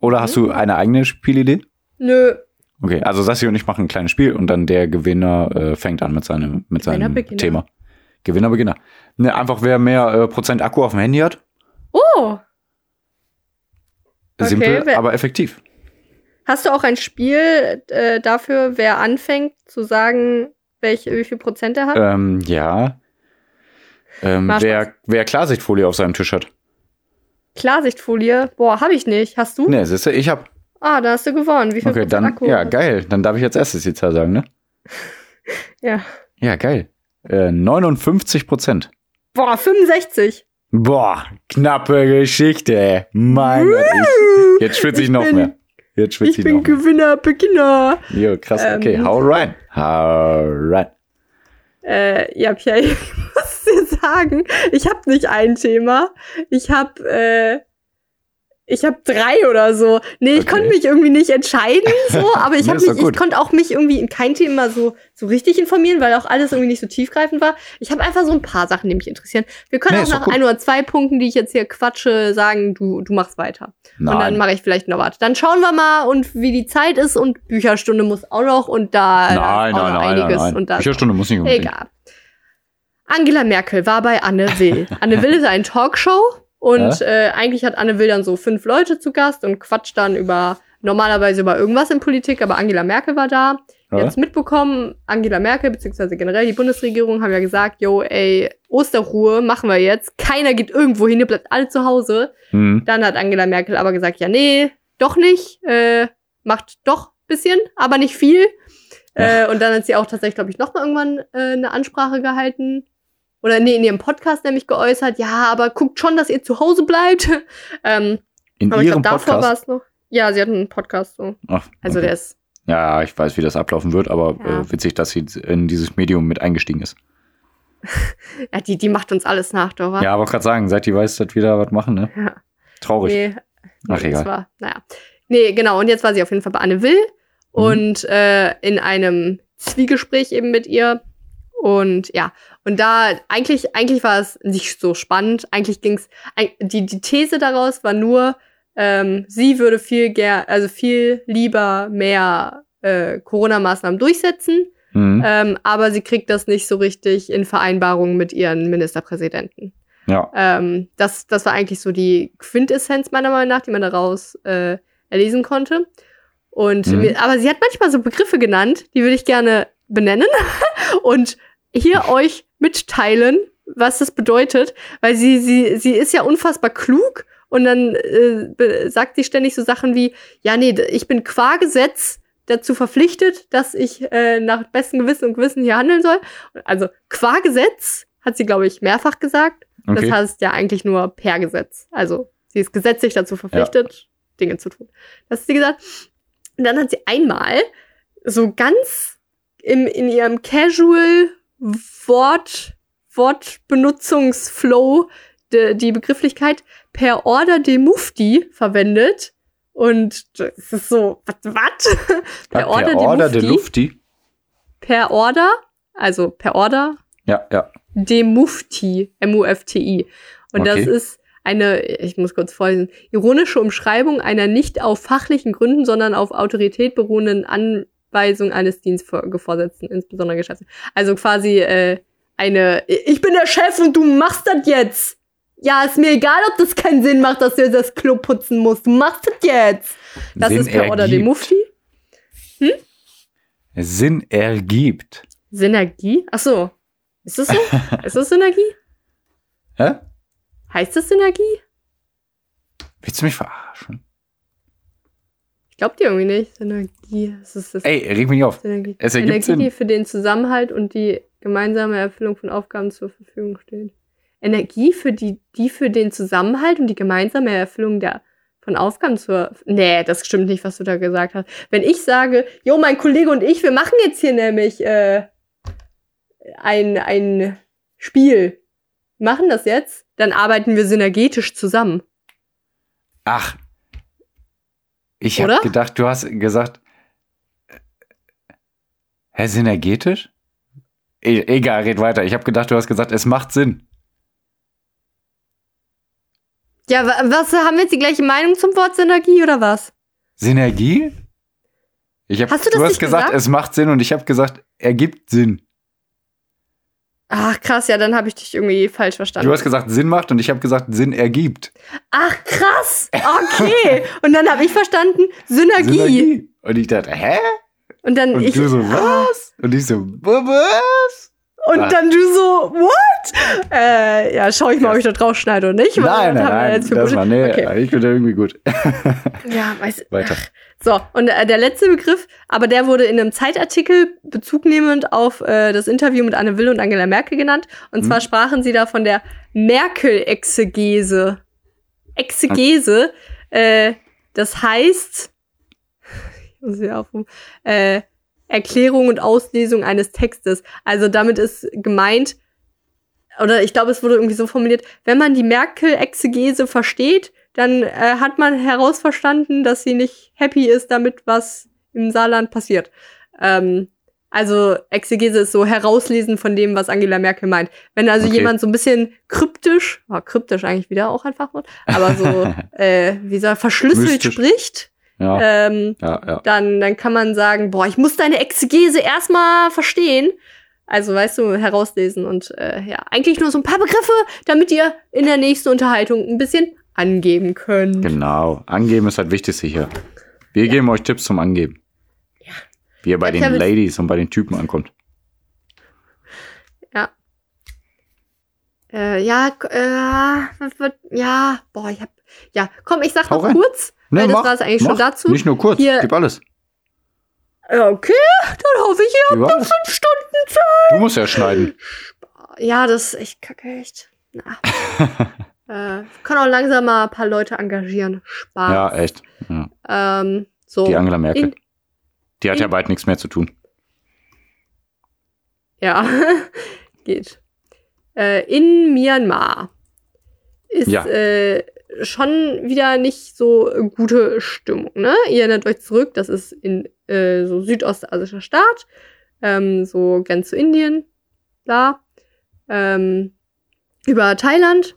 A: Oder hast du eine eigene Spielidee?
B: Nö.
A: Okay, also Sassi und ich machen ein kleines Spiel und dann der Gewinner äh, fängt an mit seinem, mit
B: Gewinner,
A: seinem
B: Beginner.
A: Thema. Gewinner, Beginner. Ne, einfach wer mehr äh, Prozent Akku auf dem Handy hat.
B: Oh, Okay,
A: Simpel, aber effektiv.
B: hast du auch ein Spiel äh, dafür, wer anfängt zu sagen, welche, wie viel Prozent er hat?
A: Ähm, ja. Ähm, wer, wer Klarsichtfolie auf seinem Tisch hat.
B: Klarsichtfolie? Boah, habe ich nicht. Hast du?
A: Ne, siehste, ich hab.
B: Ah, da hast du gewonnen. Wie viel
A: Okay,
B: Prozent
A: dann,
B: Akku?
A: ja, geil. Dann darf ich als erstes die Zahl sagen, ne?
B: Ja.
A: Ja, geil. Äh, 59 Prozent.
B: Boah, 65.
A: Boah, knappe Geschichte. Mein Gott, ich, jetzt schwitze ich,
B: Ich
A: noch
B: bin-
A: mehr. Jetzt schwitze
B: Ich
A: ich,
B: bin
A: noch mehr.
B: Gewinner, Beginner.
A: Jo, krass, okay,
B: Ähm.
A: hau rein. Hau rein.
B: Äh, ja, Pierre, ich muss dir sagen, ich habe nicht ein Thema. Ich habe äh, ich habe drei oder so. Nee, ich
A: Okay.
B: konnte mich irgendwie nicht entscheiden, so, aber ich
A: doch
B: mich, ich konnte auch mich irgendwie in kein Thema so so richtig informieren, weil auch alles irgendwie nicht so tiefgreifend war. Ich habe einfach so ein paar Sachen, die mich interessieren. Wir können
A: Nee,
B: auch nach
A: gut.
B: ein oder zwei Punkten, die ich jetzt hier quatsche, sagen, du du machst weiter. Und dann
A: Nein,
B: mache ich vielleicht noch was. Dann schauen wir mal und wie die Zeit ist und Bücherstunde muss auch noch und da
A: nein,
B: auch
A: nein,
B: noch
A: nein,
B: einiges
A: nein, nein.
B: und da
A: Bücherstunde muss nicht unbedingt.
B: Egal. Angela Merkel war bei Anne Will. Anne Will ist eine Talkshow und äh, eigentlich hat Anne Will dann so fünf Leute zu Gast und quatscht dann über normalerweise über irgendwas in Politik, aber Angela Merkel war da.
A: Ja?
B: Jetzt mitbekommen, Angela Merkel beziehungsweise generell die Bundesregierung haben ja gesagt, yo, ey, Osterruhe machen wir jetzt. Keiner geht irgendwo hin, ihr bleibt alle zu Hause.
A: Hm.
B: Dann hat Angela Merkel aber gesagt, ja, nee, doch nicht. Äh, macht doch bisschen, aber nicht viel. Äh, und dann hat sie auch tatsächlich, glaube ich, noch mal irgendwann äh, eine Ansprache gehalten. Oder nee, in ihrem Podcast nämlich geäußert, ja, aber guckt schon, dass ihr zu Hause bleibt. ähm,
A: In
B: aber ich
A: ihrem
B: glaube, davor war
A: Podcast.
B: es noch. Ja, sie hat einen Podcast so.
A: Ach,
B: Also
A: okay.
B: der ist.
A: Ja, ich weiß, wie das ablaufen wird, aber
B: Ja.
A: äh, witzig, dass sie in dieses Medium mit eingestiegen ist.
B: Ja, die, die macht uns alles nach, Dora.
A: Ja, aber gerade sagen, seit die weiß, dass wir da was machen, ne?
B: Ja.
A: Traurig.
B: Nee,
A: Ach,
B: das
A: egal.
B: war, naja. Nee, genau. Und jetzt war sie auf jeden Fall bei Anne Will
A: Mhm.
B: und äh, in einem Zwiegespräch eben mit ihr. Und ja, und da eigentlich, eigentlich war es nicht so spannend. Eigentlich ging's, die, die These daraus war nur, ähm, sie würde viel ger also viel lieber mehr äh, Corona-Maßnahmen durchsetzen,
A: Mhm.
B: ähm, aber sie kriegt das nicht so richtig in Vereinbarung mit ihren Ministerpräsidenten.
A: ja.
B: Ähm, das, das war eigentlich so die Quintessenz meiner Meinung nach, die man daraus äh, erlesen konnte. Und
A: Mhm.
B: mir, aber sie hat manchmal so Begriffe genannt, die würde ich gerne benennen und hier euch mitteilen, was das bedeutet, weil sie, sie, sie ist ja unfassbar klug und dann äh, sagt sie ständig so Sachen wie, ja, nee, ich bin qua Gesetz dazu verpflichtet, dass ich äh, nach bestem Gewissen und Gewissen hier handeln soll. Also qua Gesetz hat sie, glaube ich, mehrfach gesagt.
A: Okay.
B: Das heißt ja eigentlich nur per Gesetz. Also sie ist gesetzlich dazu verpflichtet, Dinge zu tun. Das hat sie gesagt. Und dann hat sie einmal so ganz im, in ihrem Casual Wort, Wortbenutzungsflow de, die Begrifflichkeit per Order de Mufti verwendet. Und das ist so, was, was?
A: per Order, per Order de Lufti.
B: Per Order, also per Order.
A: Ja, ja.
B: De Mufti, M-U-F-T-I. Und okay. das ist eine, ich muss kurz vorlesen, ironische Umschreibung einer nicht auf fachlichen Gründen, sondern auf Autorität beruhenden Anweisung eines Dienstvorgesetzten, insbesondere Geschäfts. Also quasi äh, eine, ich bin der Chef und du machst das jetzt. Ja, ist mir egal, ob das keinen Sinn macht, dass du das Klo putzen musst. Du machst das jetzt. Das Sinn ist per Order de Mufti.
A: Hm? Sinn ergibt.
B: Synergie? Ach so. Ist das so? ist das Synergie?
A: Hä?
B: Heißt das Synergie?
A: Willst du mich verarschen?
B: Ich glaube dir irgendwie nicht. Synergie. Das ist das
A: Ey, reg mich auf. Synergie. Es ergibt
B: Energie,
A: Sinn.
B: die für den Zusammenhalt und die gemeinsame Erfüllung von Aufgaben zur Verfügung steht. Energie für die, die für den Zusammenhalt und die gemeinsame Erfüllung der von Aufgaben zur. Nee, das stimmt nicht, was du da gesagt hast. Wenn ich sage, jo, mein Kollege und ich, wir machen jetzt hier nämlich äh, ein, ein Spiel, machen das jetzt, dann arbeiten wir synergetisch zusammen.
A: Ach. Ich habe gedacht, du hast gesagt. Hä, synergetisch? E egal, red weiter. Ich habe gedacht, du hast gesagt, es macht Sinn.
B: Ja, was haben wir jetzt die gleiche Meinung zum Wort Synergie oder was?
A: Synergie? Ich hab,
B: hast du,
A: das
B: du
A: hast gesagt,
B: gesagt,
A: es macht Sinn und ich habe gesagt, ergibt Sinn.
B: Ach krass, ja, dann habe ich dich irgendwie falsch verstanden.
A: Du hast gesagt, Sinn macht und ich habe gesagt, Sinn ergibt.
B: Ach krass, okay. und dann habe ich verstanden, Synergie. Synergie.
A: Und ich dachte, hä?
B: Und dann
A: und
B: ich.
A: du so, was? Und ich so, was?
B: Und ah. dann du so, what? Äh, ja, schau ich mal, ob ich da drauf schneide oder nicht.
A: Nein, nein, nein, das war, nee, okay. ich bin da irgendwie gut.
B: ja, weiß
A: Weiter.
B: So, und äh, der letzte Begriff, aber der wurde in einem Zeitartikel bezugnehmend auf äh, das Interview mit Anne Will und Angela Merkel genannt. Und hm. zwar sprachen sie da von der Merkel-Exegese. Exegese, äh, das heißt, ich muss hier aufrufen, äh, Erklärung und Auslesung eines Textes. Also damit ist gemeint, oder ich glaube, es wurde irgendwie so formuliert, wenn man die Merkel-Exegese versteht, dann äh, hat man herausverstanden, dass sie nicht happy ist damit, was im Saarland passiert. Ähm, also Exegese ist so herauslesen von dem, was Angela Merkel meint. Wenn also okay. jemand so ein bisschen kryptisch, oh, kryptisch eigentlich wieder auch ein Fachwort, aber so, äh, wie soll verschlüsselt Mystisch. spricht,
A: ja.
B: Ähm,
A: ja, ja.
B: Dann, dann kann man sagen, boah, ich muss deine Exegese erstmal verstehen. Also, weißt du, herauslesen und äh, ja, eigentlich nur so ein paar Begriffe, damit ihr in der nächsten Unterhaltung ein bisschen angeben könnt.
A: Genau, angeben ist halt wichtig sicher. Wir geben euch Tipps zum Angeben.
B: Ja.
A: Wie ihr bei den Ladies und bei den Typen ankommt.
B: Ja. Äh, ja, äh, ja, boah, ich hab, ja, komm, ich sag
A: Hau
B: noch
A: rein.
B: kurz,
A: Nee,
B: weil das war es eigentlich
A: mach.
B: schon dazu.
A: Nicht nur kurz,
B: Hier-
A: gib alles.
B: Ja, Okay, dann hoffe ich, ihr habt noch fünf Stunden Zeit.
A: Du musst ja schneiden.
B: Ja, das ist echt kacke, echt. Na. äh, können auch langsam mal ein paar Leute engagieren. Spaß.
A: ja, echt. Ja.
B: Ähm, so.
A: Die Angela Merkel.
B: In-
A: Die hat ja
B: in-
A: bald nichts mehr zu tun.
B: Ja, geht. Äh, in Myanmar ist
A: Ja.
B: äh, schon wieder nicht so gute Stimmung. Ne? Ihr erinnert euch zurück, das ist in äh, so südostasischer Staat, ähm, so grenzt zu Indien, da, ähm, über Thailand.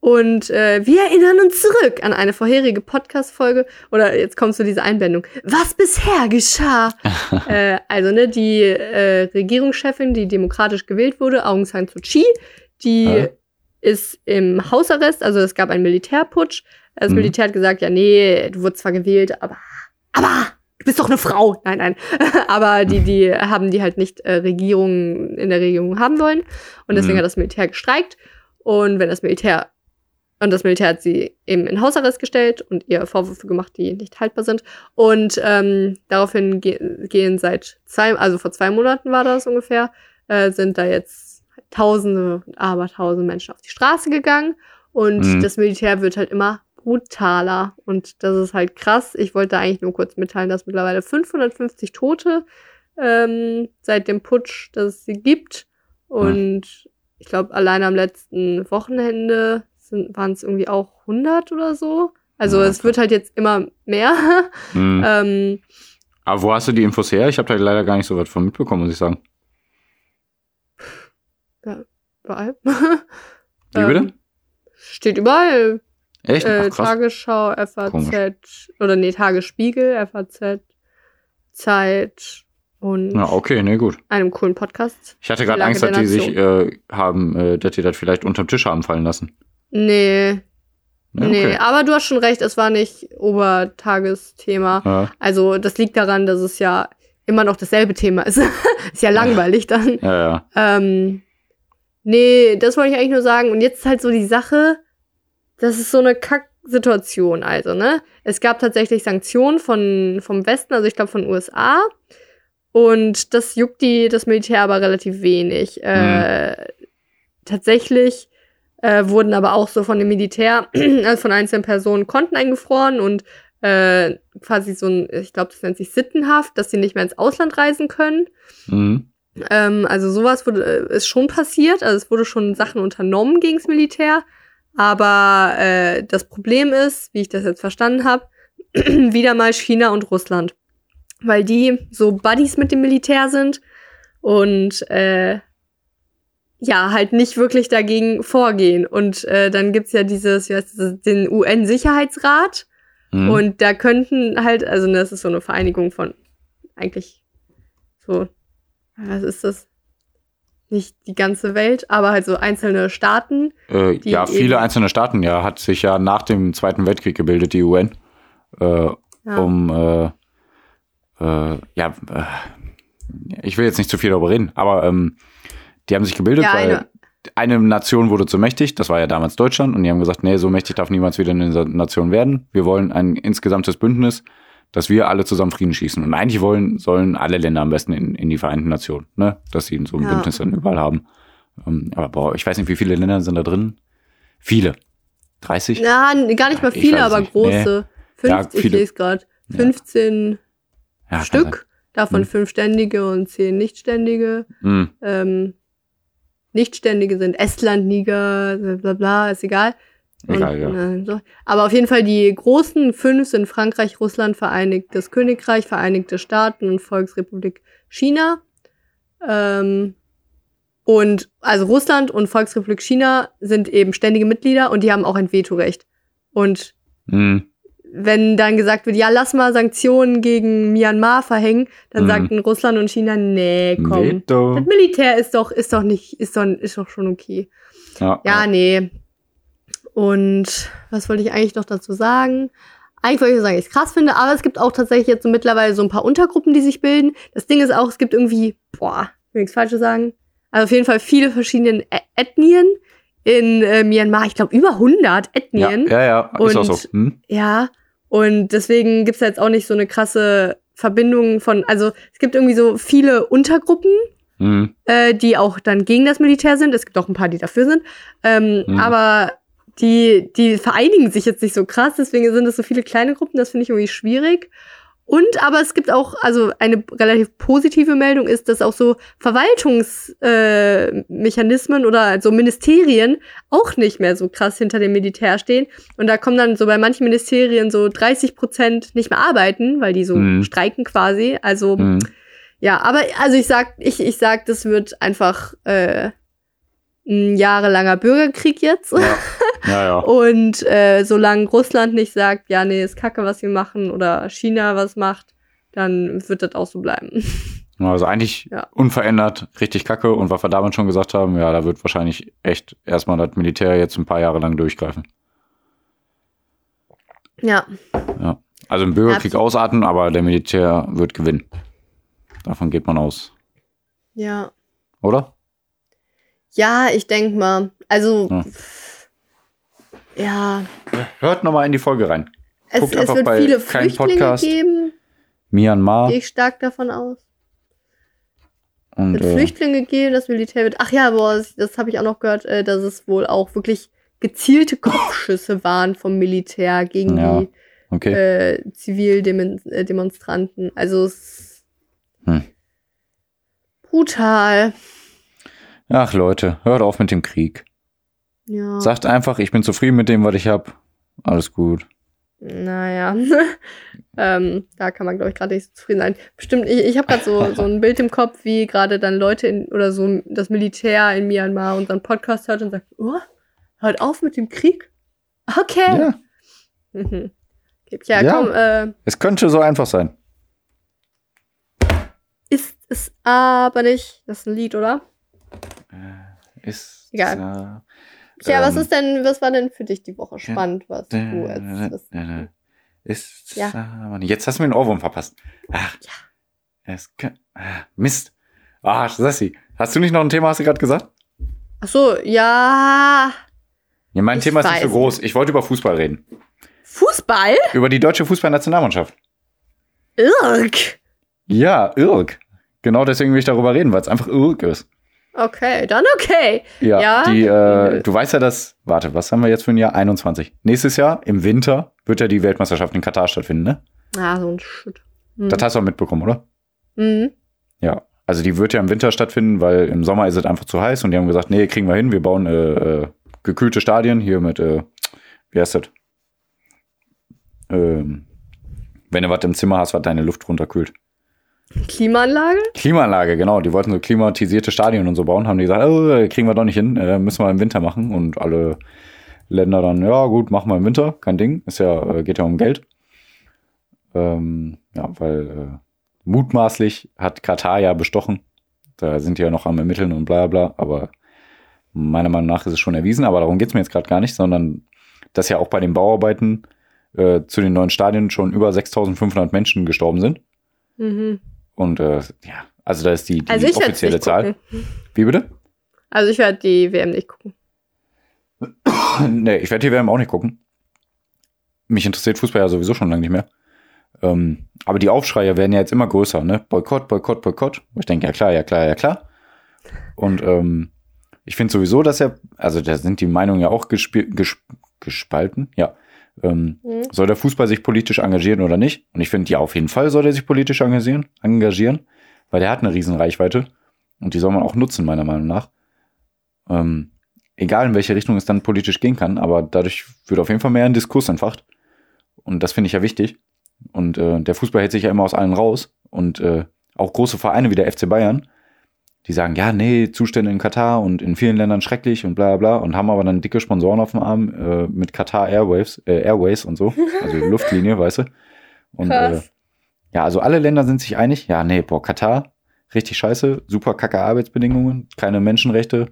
B: Und äh, wir erinnern uns zurück an eine vorherige Podcast-Folge. Oder jetzt kommt so diese Einblendung. Was bisher geschah? äh, also, ne, die äh, Regierungschefin, die demokratisch gewählt wurde, Aung San Suu Kyi, die. Ist im Hausarrest, also es gab einen Militärputsch. Das
A: Mhm.
B: Militär hat gesagt, ja, nee, du wurdest zwar gewählt, aber, aber, du bist doch eine Frau. Nein, nein. aber die, die haben die halt nicht äh, Regierung in der Regierung haben wollen. Und deswegen
A: Mhm.
B: hat das Militär gestreikt. Und wenn das Militär und das Militär hat sie eben in Hausarrest gestellt und ihr Vorwürfe gemacht, die nicht haltbar sind. Und ähm, daraufhin ge gehen seit zwei, also vor zwei Monaten war das ungefähr, äh, sind da jetzt Tausende, aber Tausende Menschen auf die Straße gegangen. Und
A: Mhm.
B: das Militär wird halt immer brutaler. Und das ist halt krass. Ich wollte eigentlich nur kurz mitteilen, dass mittlerweile 550 Tote ähm, seit dem Putsch, dass es sie gibt. Und ich glaube, allein am letzten Wochenende waren es irgendwie auch 100 oder so. Also
A: Ja,
B: es wird halt jetzt immer mehr.
A: Mhm.
B: ähm,
A: Aber wo hast du die Infos her? Ich habe da leider gar nicht so was von mitbekommen, muss ich sagen.
B: Überall.
A: Wie bitte?
B: Ähm, steht überall.
A: Echt?
B: Äh,
A: Ach.
B: Tagesschau, FAZ,
A: Komisch.
B: oder nee, Tagesspiegel, FAZ, Zeit und
A: Ja, okay, nee, gut.
B: einem coolen Podcast.
A: Ich hatte gerade Angst, dass die sich äh, haben, äh, dass die das vielleicht unterm Tisch haben fallen lassen.
B: Nee,
A: Ja,
B: nee,
A: okay.
B: aber du hast schon recht, es war nicht Obertagesthema.
A: Ja,
B: Also das liegt daran, dass es ja immer noch dasselbe Thema ist. ist ja langweilig dann.
A: ja, ja.
B: Ähm, nee, das wollte ich eigentlich nur sagen. Und jetzt ist halt so die Sache, das ist so eine Kack-Situation. Also, ne? Es gab tatsächlich Sanktionen von, vom Westen, also ich glaube von USA. Und das juckt die, das Militär aber relativ wenig. Äh, tatsächlich äh, wurden aber auch so von dem Militär, also von einzelnen Personen Konten eingefroren und äh, quasi so ein, ich glaube, das nennt sich Sittenhaft, dass sie nicht mehr ins Ausland reisen können.
A: Mhm.
B: Ähm, also sowas wurde, äh, ist schon passiert. Also es wurde schon Sachen unternommen gegens Militär. Aber äh, das Problem ist, wie ich das jetzt verstanden habe, wieder mal China und Russland. Weil die so Buddies mit dem Militär sind und äh, ja, halt nicht wirklich dagegen vorgehen. Und äh, dann gibt's ja dieses, wie heißt das, den UN-Sicherheitsrat.
A: Mhm.
B: Und da könnten halt, also das ist so eine Vereinigung von eigentlich so, was ist das? Nicht die ganze Welt, aber halt so einzelne Staaten.
A: Äh, ja, viele einzelne Staaten, ja, hat sich ja nach dem Zweiten Weltkrieg gebildet, die UN, äh,
B: Ja.
A: um, äh, äh, ja, äh, ich will jetzt nicht zu viel darüber reden, aber ähm, die haben sich gebildet,
B: Ja,
A: weil
B: eine-
A: eine Nation wurde zu mächtig, das war ja damals Deutschland, und die haben gesagt, nee, so mächtig darf niemals wieder eine Nation werden. Wir wollen ein insgesamtes Bündnis, dass wir alle zusammen Frieden schießen. Und eigentlich wollen, sollen alle Länder am besten in, in die Vereinten Nationen, ne? Dass sie so ein
B: Ja.
A: Bündnis dann überall haben. Ähm, aber boah, ich weiß nicht, wie viele Länder sind da drin? Viele. 30?
B: Na, n- gar nicht mal
A: Ich
B: viele, aber
A: nicht.
B: große.
A: Ja,
B: Fünf, ich
A: viele.
B: lese gerade.
A: Ja.
B: 15
A: Ja,
B: Stück, davon
A: Hm.
B: fünf ständige und zehn nichtständige.
A: sein.
B: Ähm, Nichtständige sind Estland, Niger, bla bla, ist egal.
A: Egal, ja.
B: äh. Aber auf jeden Fall die großen fünf sind Frankreich, Russland, Vereinigtes Königreich, Vereinigte Staaten und Volksrepublik China. Ähm, und also Russland und Volksrepublik China sind eben ständige Mitglieder und die haben auch ein Vetorecht. Und
A: Mhm.
B: wenn dann gesagt wird, ja, lass mal Sanktionen gegen Myanmar verhängen, dann
A: Mhm.
B: sagten Russland und China, nee, komm.
A: Veto.
B: Das Militär ist doch, ist doch nicht, ist doch, ist doch schon okay.
A: Ja,
B: Ja, nee. Und was wollte ich eigentlich noch dazu sagen? Eigentlich wollte ich nur sagen, ich es krass finde, aber es gibt auch tatsächlich jetzt so mittlerweile so ein paar Untergruppen, die sich bilden. Das Ding ist auch, es gibt irgendwie, boah, ich will nichts Falsches sagen. Also auf jeden Fall viele verschiedene Ä- Ethnien in äh, Myanmar. Ich glaube über 100
A: ja,
B: Ethnien.
A: ja, ja, ist auch so. Hm?
B: Ja, und deswegen gibt's da jetzt auch nicht so eine krasse Verbindung von, also es gibt irgendwie so viele Untergruppen,
A: Mhm.
B: äh, die auch dann gegen das Militär sind. Es gibt auch ein paar, die dafür sind. Ähm,
A: Mhm.
B: Aber die, die vereinigen sich jetzt nicht so krass, deswegen sind es so viele kleine Gruppen, das finde ich irgendwie schwierig. Und aber es gibt auch, also eine relativ positive Meldung ist, dass auch so Verwaltungsmechanismen äh, oder so Ministerien auch nicht mehr so krass hinter dem Militär stehen. Und da kommen dann so bei manchen Ministerien so 30 Prozent nicht mehr arbeiten, weil die so
A: Mhm.
B: streiken quasi. Also
A: Mhm.
B: ja, aber also ich sag, ich, ich sag, das wird einfach äh, ein jahrelanger Bürgerkrieg jetzt.
A: Ja, ja. ja.
B: Und äh, solange Russland nicht sagt, ja, nee, ist kacke, was wir machen, oder China was macht, dann wird das auch so bleiben.
A: Also eigentlich
B: Ja.
A: unverändert, richtig kacke. Und was wir damals schon gesagt haben, ja, da wird wahrscheinlich echt erstmal das Militär jetzt ein paar Jahre lang durchgreifen.
B: Ja,
A: Also im Bürgerkrieg
B: Absolut.
A: ausarten, aber der Militär wird gewinnen. Davon geht man aus.
B: ja.
A: Oder?
B: Ja, ich denk mal. Also,
A: Ja.
B: Ja.
A: Hört noch mal in die Folge rein.
B: Es,
A: Guckt
B: es wird viele Flüchtlinge
A: Podcast.
B: geben.
A: Myanmar.
B: Gehe ich stark davon aus.
A: Und,
B: wird
A: äh,
B: Flüchtlinge geben, das Militär wird. Ach ja, boah, das, das habe ich auch noch gehört, äh, dass es wohl auch wirklich gezielte Kopfschüsse waren vom Militär gegen
A: Ja,
B: die
A: okay.
B: äh, Zivildemonstranten. Also es
A: Hm.
B: brutal.
A: Ach Leute, hört auf mit dem Krieg.
B: Ja.
A: Sagt einfach, ich bin zufrieden mit dem, was ich hab. Alles gut.
B: Naja, ähm, da kann man, glaube ich, gerade nicht so zufrieden sein. Bestimmt, ich, ich habe gerade so, so ein Bild im Kopf, wie gerade dann Leute in, oder so das Militär in Myanmar unseren Podcast hört und sagt, oh, hört auf mit dem Krieg? Okay.
A: Ja,
B: Mhm. Ja,
A: Ja.
B: komm, äh,
A: es könnte so einfach sein.
B: ist es aber nicht. Das ist ein Lied, oder?
A: Ist
B: Egal.
A: äh,
B: Tja, was
A: ähm,
B: ist denn, was war denn für dich die Woche
A: ja,
B: spannend, was du jetzt was,
A: Ist
B: Ja.
A: nicht. Jetzt hast du mir einen Ohrwurm verpasst. Ach, es kann, ah, Mist. Ah, Sassi, hast du nicht noch ein Thema, hast du gerade gesagt?
B: Ach so, ja.
A: Ja, mein
B: Ich
A: Thema ist nicht so groß. Ich wollte über Fußball reden.
B: Fußball?
A: Über die deutsche Fußballnationalmannschaft.
B: Irk.
A: Ja, irg. Genau deswegen will ich darüber reden, weil es einfach irg ist.
B: Okay, dann okay.
A: Ja,
B: Ja.
A: die, äh, du weißt ja, dass, warte, was haben wir jetzt für ein Jahr? 21. Nächstes Jahr, im Winter, wird ja die Weltmeisterschaft in Katar stattfinden, ne?
B: Ah, so ein Shit. Mhm.
A: Das hast du auch mitbekommen, oder?
B: Mhm.
A: Ja. Also die wird ja im Winter stattfinden, weil im Sommer ist es einfach zu heiß und die haben gesagt, nee, kriegen wir hin, wir bauen äh, äh, gekühlte Stadien hier mit, äh, wie heißt das? Ähm, wenn du was im Zimmer hast, was deine Luft runterkühlt.
B: Klimaanlage?
A: Klimaanlage, genau. Die wollten so klimatisierte Stadien und so bauen, haben die gesagt, oh, kriegen wir doch nicht hin, äh, müssen wir im Winter machen. Und alle Länder dann, ja gut, machen wir im Winter, kein Ding. Ist ja, äh, geht ja um Geld. Ähm, ja, weil äh, mutmaßlich hat Katar ja bestochen. Da sind die ja noch am Ermitteln und bla bla, aber meiner Meinung nach ist es schon erwiesen, aber darum geht's mir jetzt gerade gar nicht, sondern dass ja auch bei den Bauarbeiten äh, zu den neuen Stadien schon über 6500 Menschen gestorben sind.
B: Mhm.
A: Und äh, ja, also da ist die, die
B: Also
A: offizielle Zahl.
B: gucken.
A: Wie bitte?
B: Also ich werde die WM nicht gucken.
A: nee, ich werde die WM auch nicht gucken. Mich interessiert Fußball ja sowieso schon lange nicht mehr. Ähm, aber die Aufschreie werden ja jetzt immer größer, ne? Boykott, Boykott, Boykott. Ich denke, ja klar, ja klar, ja klar. Und ähm, ich finde sowieso, dass er, also da sind die Meinungen ja auch gesp gespalten, ja. Ähm,
B: Mhm.
A: Soll der Fußball sich politisch engagieren oder nicht? Und ich finde, ja, auf jeden Fall soll er sich politisch engagieren, engagieren, weil der hat eine riesen Reichweite und die soll man auch nutzen, meiner Meinung nach. Ähm, egal in welche Richtung es dann politisch gehen kann, aber dadurch wird auf jeden Fall mehr ein Diskurs entfacht. Und das finde ich ja wichtig. Und äh, der Fußball hält sich ja immer aus allen raus. Und äh, auch große Vereine wie der FC Bayern, die sagen, ja, nee, Zustände in Katar und in vielen Ländern schrecklich und bla bla und haben aber dann dicke Sponsoren auf dem Arm äh, mit Katar Airwaves, äh, Airways und so, also Luftlinie, weißt du. Und äh, ja, also alle Länder sind sich einig, ja, nee, boah, Katar, richtig scheiße, super kacke Arbeitsbedingungen, keine Menschenrechte.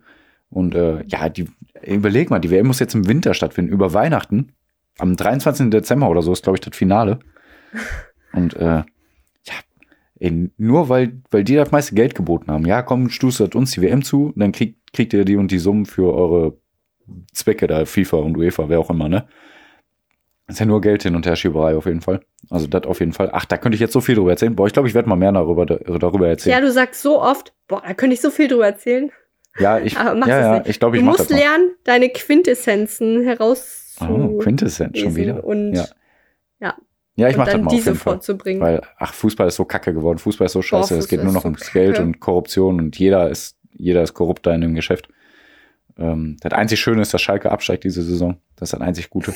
A: Und äh, ja, die, überleg mal, die WM muss jetzt im Winter stattfinden, über Weihnachten. Am 23. Dezember oder so ist, glaube ich, das Finale. Und äh, ey, nur weil, weil die das meiste Geld geboten haben, ja, komm, stustet uns die WM zu, dann kriegt, kriegt ihr die und die Summen für eure Zwecke da, FIFA und UEFA, wer auch immer, ne? Ist ja nur Geld hin und her Schieberei auf jeden Fall. Also das auf jeden Fall. Ach, da könnte ich jetzt so viel drüber erzählen. Boah, ich glaube, ich werde mal mehr darüber, darüber
B: Ja,
A: erzählen.
B: du sagst so oft, boah, da könnte ich so viel drüber erzählen.
A: Ja, ich, ja, ja, ich glaube, ich
B: du musst
A: das
B: lernen, deine Quintessenzen herauszu
A: Oh, Quintessenz schon wieder.
B: und,
A: Ja.
B: ja,
A: Ja, ich mache das mal auf
B: diese
A: jeden Fall.
B: vorzubringen.
A: Weil, ach, Fußball ist so kacke geworden. Fußball ist so scheiße. es
B: Fußball
A: geht nur noch
B: so
A: ums Geld
B: kacke.
A: und Korruption und jeder ist, jeder ist korrupt da in dem Geschäft. Ähm, das einzig Schöne ist, dass Schalke absteigt diese Saison. Das ist das einzig Gute.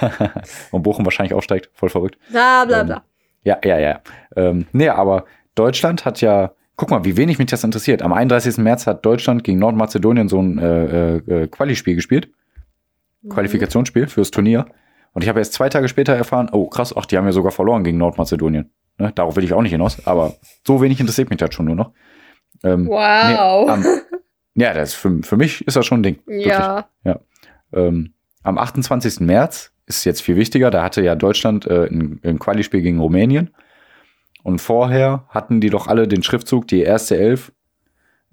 A: und Bochum wahrscheinlich aufsteigt. Voll verrückt.
B: bla bla
A: ähm,
B: bla.
A: Ja, ja, ja. Ähm, nee, aber Deutschland hat ja, guck mal, wie wenig mich das interessiert. Am 31. März hat Deutschland gegen Nordmazedonien so ein äh, äh, äh, Quali-Spiel gespielt.
B: Mhm.
A: Qualifikationsspiel fürs Turnier. Und ich habe erst zwei Tage später erfahren, oh krass, ach, die haben ja sogar verloren gegen Nordmazedonien. Ne? Darauf will ich auch nicht hinaus, aber so wenig interessiert mich das schon nur noch. Ähm,
B: Wow.
A: nee, am, ja, das ist für, für mich ist das schon ein Ding. Wirklich.
B: ja.
A: Ähm, am 28. März ist jetzt viel wichtiger, da hatte ja Deutschland äh, ein, ein Quali-Spiel gegen Rumänien. Und vorher hatten die doch alle den Schriftzug, die erste Elf,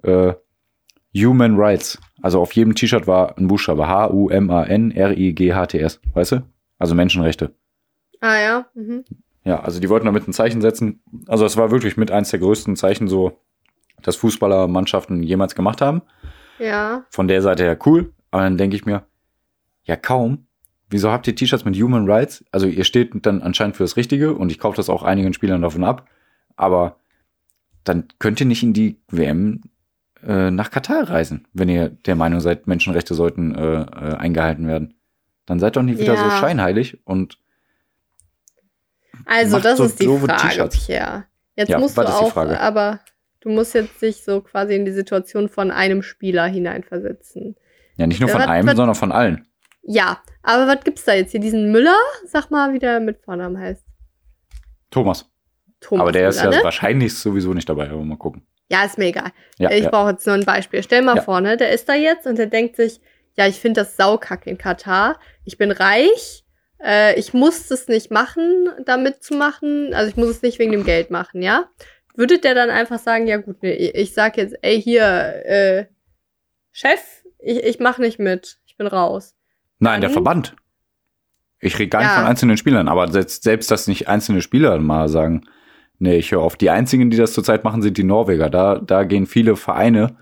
A: äh, Human Rights. Also auf jedem T-Shirt war ein Buchstabe H-U-M-A-N-R-I-G-H-T-S, weißt du? Also Menschenrechte.
B: Ah ja. Mhm.
A: Ja, also die wollten damit ein Zeichen setzen. Also es war wirklich mit eins der größten Zeichen so, dass Fußballermannschaften jemals gemacht haben.
B: Ja.
A: Von der Seite her cool. Aber dann denke ich mir, ja kaum. Wieso habt ihr T-Shirts mit Human Rights? Also ihr steht dann anscheinend für das Richtige und ich kaufe das auch einigen Spielern davon ab. Aber dann könnt ihr nicht in die WM äh, nach Katar reisen, wenn ihr der Meinung seid, Menschenrechte sollten äh, äh, eingehalten werden. Dann seid doch nicht wieder
B: Ja.
A: so scheinheilig und
B: Also, das
A: so
B: ist die Frage. Pierre. Jetzt
A: Ja,
B: musst du
A: ist
B: auch,
A: Frage?
B: aber du musst jetzt dich so quasi in die Situation von einem Spieler hineinversetzen.
A: ja nicht nur
B: Ja,
A: von
B: was-
A: einem,
B: was-
A: sondern von allen.
B: Ja, aber was gibt's da jetzt hier? Diesen Müller? Sag mal, wie der mit Vornamen heißt.
A: Thomas.
B: Thomas
A: aber der ist
B: Müller,
A: ja
B: ne?
A: wahrscheinlich sowieso nicht dabei, aber mal gucken.
B: Ja, ist mir egal.
A: Ja,
B: ich
A: ja.
B: brauche jetzt nur ein Beispiel. Stell mal
A: Ja.
B: vor, ne, der ist da jetzt und der denkt sich, ja, ich finde das saukacke in Katar. Ich bin reich. Äh, ich muss das nicht machen, da mitzumachen. Also ich muss es nicht wegen dem Geld machen, ja? Würde der dann einfach sagen, ja gut, nee, ich sag jetzt, ey, hier, äh, Chef, ich, ich mach nicht mit. Ich bin raus.
A: Nein, der
B: Dann-
A: Verband. Ich rede gar nicht
B: Ja.
A: von einzelnen Spielern, aber selbst, selbst dass nicht einzelne Spieler mal sagen, nee, ich höre auf. Die einzigen, die das zurzeit machen, sind die Norweger. Da, da gehen viele Vereine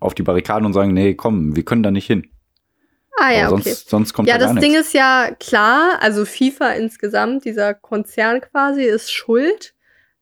A: auf die Barrikaden und sagen, nee, komm, wir können da nicht hin.
B: Ah ja,
A: aber
B: okay.
A: sonst, sonst kommt
B: Ja,
A: da
B: das Ding
A: nichts.
B: ist ja klar, also FIFA insgesamt, dieser Konzern quasi, ist schuld.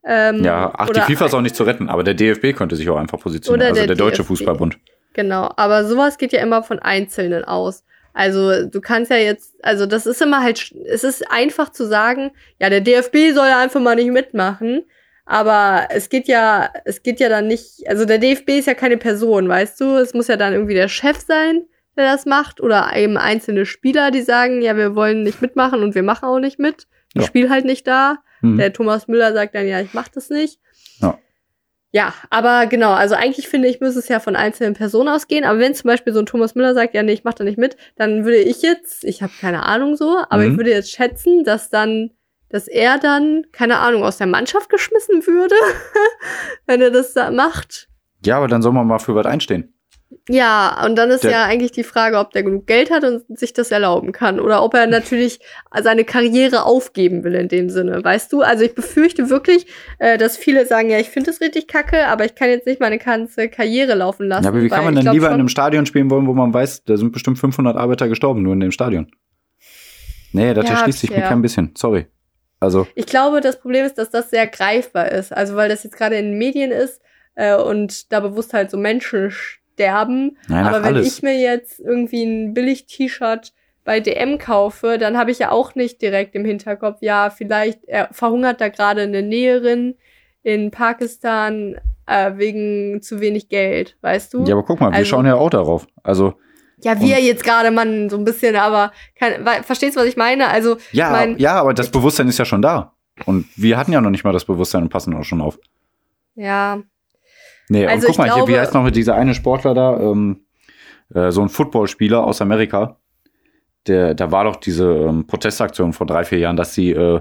B: Ähm,
A: Ja, ach, die FIFA ist auch nicht zu retten, aber der DFB könnte sich auch einfach positionieren. Also
B: der
A: der, Deutsche
B: DFB.
A: Fußballbund.
B: Genau, aber sowas geht ja immer von Einzelnen aus. Also du kannst ja jetzt, also das ist immer halt, es ist einfach zu sagen, ja, der DFB soll ja einfach mal nicht mitmachen. Aber es geht ja, es geht ja dann nicht, also der DFB ist ja keine Person, weißt du? Es muss ja dann irgendwie der Chef sein, der das macht, oder eben einzelne Spieler, die sagen, ja, wir wollen nicht mitmachen und wir machen auch nicht mit. Ich
A: Ja.
B: spiele halt nicht da.
A: Hm.
B: Der Thomas Müller sagt dann, ja, ich mach das nicht.
A: Ja.
B: Ja, aber genau, also eigentlich finde ich, muss es ja von einzelnen Personen ausgehen. Aber wenn zum Beispiel so ein Thomas Müller sagt, ja, nee, ich mach da nicht mit, dann würde ich jetzt, ich habe keine Ahnung so, aber
A: Mhm.
B: ich würde jetzt schätzen, dass dann, dass er dann, keine Ahnung, aus der Mannschaft geschmissen würde, wenn er das da macht.
A: Ja, aber dann soll man mal für was einstehen.
B: Ja, und dann ist
A: Der-
B: ja eigentlich die Frage, ob der genug Geld hat und sich das erlauben kann. Oder ob er natürlich seine Karriere aufgeben will in dem Sinne. Weißt du? Also ich befürchte wirklich, äh, dass viele sagen, ja, ich finde das richtig kacke, aber ich kann jetzt nicht meine ganze Karriere laufen lassen.
A: Ja, aber wie kann man
B: glaub
A: lieber in
B: schon-
A: einem Stadion spielen wollen, wo man weiß, da sind bestimmt 500 Arbeiter gestorben, nur in dem Stadion? Nee, das
B: Ja,
A: erschließt sich mir kein bisschen. Sorry. Also,
B: Ich glaube, das Problem ist, dass das sehr greifbar ist. Also weil das jetzt gerade in den Medien ist äh, und da bewusst halt so Menschen sterben.
A: nein,
B: Aber wenn
A: alles.
B: ich mir jetzt irgendwie ein Billig-T-Shirt bei DM kaufe, dann habe ich ja auch nicht direkt im Hinterkopf, ja, vielleicht er verhungert da gerade eine Näherin in Pakistan äh, wegen zu wenig Geld, weißt du?
A: Ja, aber guck mal, wir
B: Also-
A: schauen ja auch darauf. Also,
B: Ja, wir jetzt gerade, Mann, so ein bisschen, aber weil, verstehst du, was ich meine? Also,
A: ja,
B: mein,
A: ja, aber das Bewusstsein ist ja schon da. Und wir hatten ja noch nicht mal das Bewusstsein und passen auch schon auf.
B: ja,
A: Nee,
B: Also
A: und guck mal, hier, wie
B: glaube-
A: heißt noch dieser eine Sportler da, ähm, äh, so ein Footballspieler aus Amerika. Der, da war doch diese ähm, Protestaktion vor drei, vier Jahren, dass sie, äh,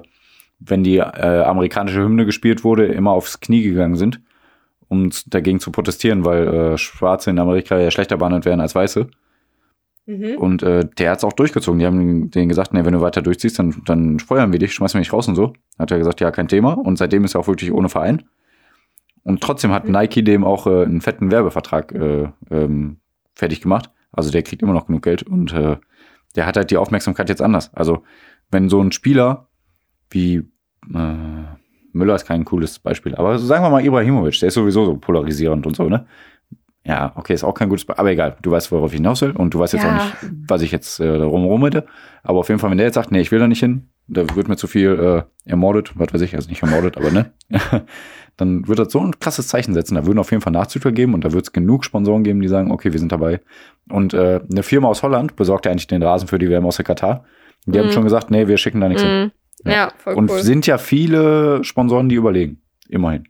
A: wenn die äh, amerikanische Hymne gespielt wurde, immer aufs Knie gegangen sind, um dagegen zu protestieren, weil äh, Schwarze in Amerika ja schlechter behandelt werden als Weiße.
B: mhm.
A: Und äh, der hat's auch durchgezogen. Die haben denen gesagt, nee, wenn du weiter durchziehst, dann, dann feuern wir dich, schmeißen wir dich raus und so. Hat er gesagt, ja, kein Thema. Und seitdem ist er auch wirklich ohne Verein. Und trotzdem hat
B: Mhm.
A: Nike dem auch äh, einen fetten Werbevertrag äh, ähm, fertig gemacht. Also der kriegt immer noch genug Geld und äh, der hat halt die Aufmerksamkeit jetzt anders. Also wenn so ein Spieler wie äh, Müller ist kein cooles Beispiel, aber sagen wir mal Ibrahimovic, der ist sowieso so polarisierend und so, ne? Ja, okay, ist auch kein gutes Beispiel, aber egal, du weißt, worauf ich hinaus will und du weißt jetzt
B: Ja.
A: auch nicht, was ich jetzt äh, darum rummete. Aber auf jeden Fall, wenn der jetzt sagt, nee, ich will da nicht hin, da wird mir zu viel äh, ermordet, was weiß ich, also nicht ermordet, aber ne, dann wird das so ein krasses Zeichen setzen. Da würden auf jeden Fall Nachzügler geben und da wird es genug Sponsoren geben, die sagen, okay, wir sind dabei. Und äh, eine Firma aus Holland besorgt ja eigentlich den Rasen für die WM aus der Katar. Die haben
B: Mhm.
A: schon gesagt, nee, wir schicken da nichts hin.
B: Mhm. Ja, voll
A: Und
B: cool.
A: sind ja viele Sponsoren, die überlegen. Immerhin.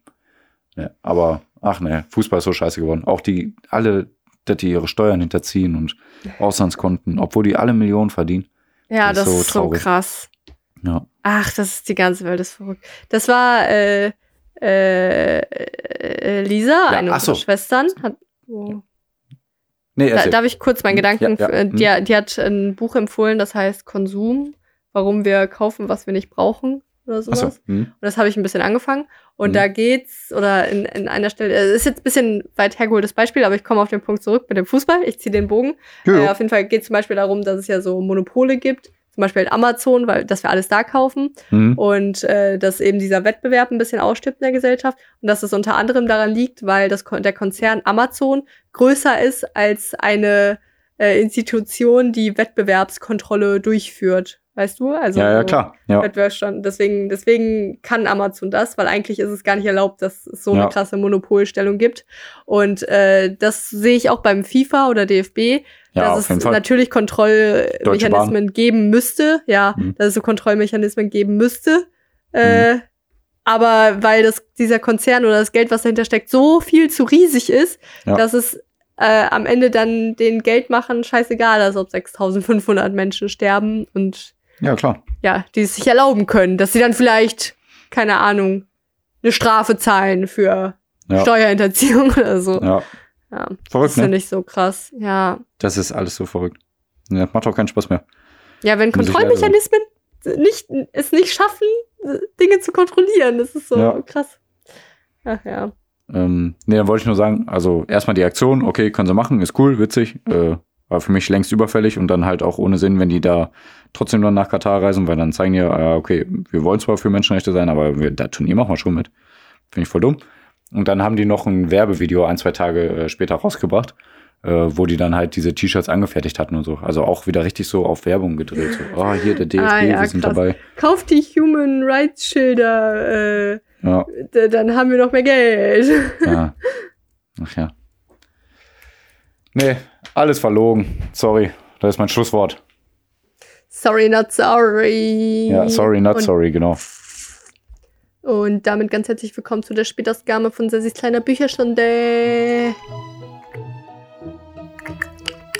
A: Ja, aber, ach ne, Fußball ist so scheiße geworden. Auch die, alle, dass die ihre Steuern hinterziehen und Auslandskonten, obwohl die alle Millionen verdienen.
B: Ja,
A: Das
B: das,
A: ist so
B: ist so
A: traurig.
B: krass.
A: Ja.
B: Ach, das ist die ganze Welt ist verrückt. Das war äh, äh, äh, Lisa,
A: Ja,
B: eine
A: ach so.
B: unserer Schwestern. Hat, oh.
A: Nee,
B: Da, darf ich kurz meinen Gedanken?
A: Ja, ja.
B: äh, Die, die hat ein Buch empfohlen, das heißt Konsum, warum wir kaufen, was wir nicht brauchen oder sowas.
A: Achso. Hm.
B: Und das habe ich ein bisschen angefangen. Und
A: Mhm.
B: da geht's, oder in, in einer Stelle, es ist jetzt ein bisschen weit hergeholtes Beispiel, aber ich komme auf den Punkt zurück mit dem Fußball. Ich ziehe den Bogen. Äh, auf jeden Fall geht es zum Beispiel darum, dass es ja so Monopole gibt. Zum Beispiel halt Amazon, weil dass wir alles da kaufen.
A: Hm.
B: Und äh, dass eben dieser Wettbewerb ein bisschen ausstirbt in der Gesellschaft. Und dass es unter anderem daran liegt, weil das, Kon- der Konzern Amazon größer ist als eine äh, Institution, die Wettbewerbskontrolle durchführt. Weißt du? Also
A: Ja, ja, klar. Ja.
B: Wettbewerbsstand. Deswegen, deswegen kann Amazon das, weil eigentlich ist es gar nicht erlaubt, dass es so
A: Ja.
B: eine krasse Monopolstellung gibt. Und äh, das sehe ich auch beim FIFA oder DFB,
A: Ja,
B: dass es
A: Fall.
B: natürlich Kontrollmechanismen geben müsste. Ja,
A: Mhm.
B: dass es so Kontrollmechanismen geben müsste. Äh, aber weil das, dieser Konzern oder das Geld, was dahinter steckt, so viel zu riesig ist,
A: Ja.
B: dass es äh, am Ende dann den Geldmachern scheißegal ist, ob 6500 Menschen sterben und
A: Ja, klar.
B: ja, die es sich erlauben können, dass sie dann vielleicht, keine Ahnung, eine Strafe zahlen für
A: Ja.
B: Steuerhinterziehung oder so.
A: Ja.
B: Ja, das
A: Verrückt,
B: finde
A: ne?
B: ich so krass. Ja.
A: Das ist alles so verrückt. Ja, macht auch keinen Spaß mehr.
B: Ja, wenn
A: Muss
B: Kontrollmechanismen nicht, es nicht schaffen, Dinge zu kontrollieren, das ist so
A: Ja.
B: krass. Ach ja.
A: Ähm, nee, dann wollte ich nur sagen, also erstmal die Aktion, okay, können sie machen, ist cool, witzig, äh, war für mich längst überfällig und dann halt auch ohne Sinn, wenn die da trotzdem dann nach Katar reisen, weil dann zeigen die, ja, okay, wir wollen zwar für Menschenrechte sein, aber wir, da Turnier machen wir schon mit. Finde ich voll dumm. Und dann haben die noch ein Werbevideo ein, zwei Tage äh, später rausgebracht, äh, wo die dann halt diese T-Shirts angefertigt hatten und so. Also auch wieder richtig so auf Werbung gedreht. So, oh, hier der DFB,
B: Ah, ja,
A: wir sind
B: krass.
A: dabei.
B: Kauft die Human Rights Schilder, äh,
A: Ja,
B: dann haben wir noch mehr Geld.
A: ja. Ach ja. Nee, alles verlogen. Sorry, das ist mein Schlusswort.
B: Sorry, not sorry.
A: Ja, sorry, not
B: Und
A: sorry, genau.
B: Und damit ganz herzlich willkommen zu der Spätausgabe von Sessis kleiner Bücherstunde.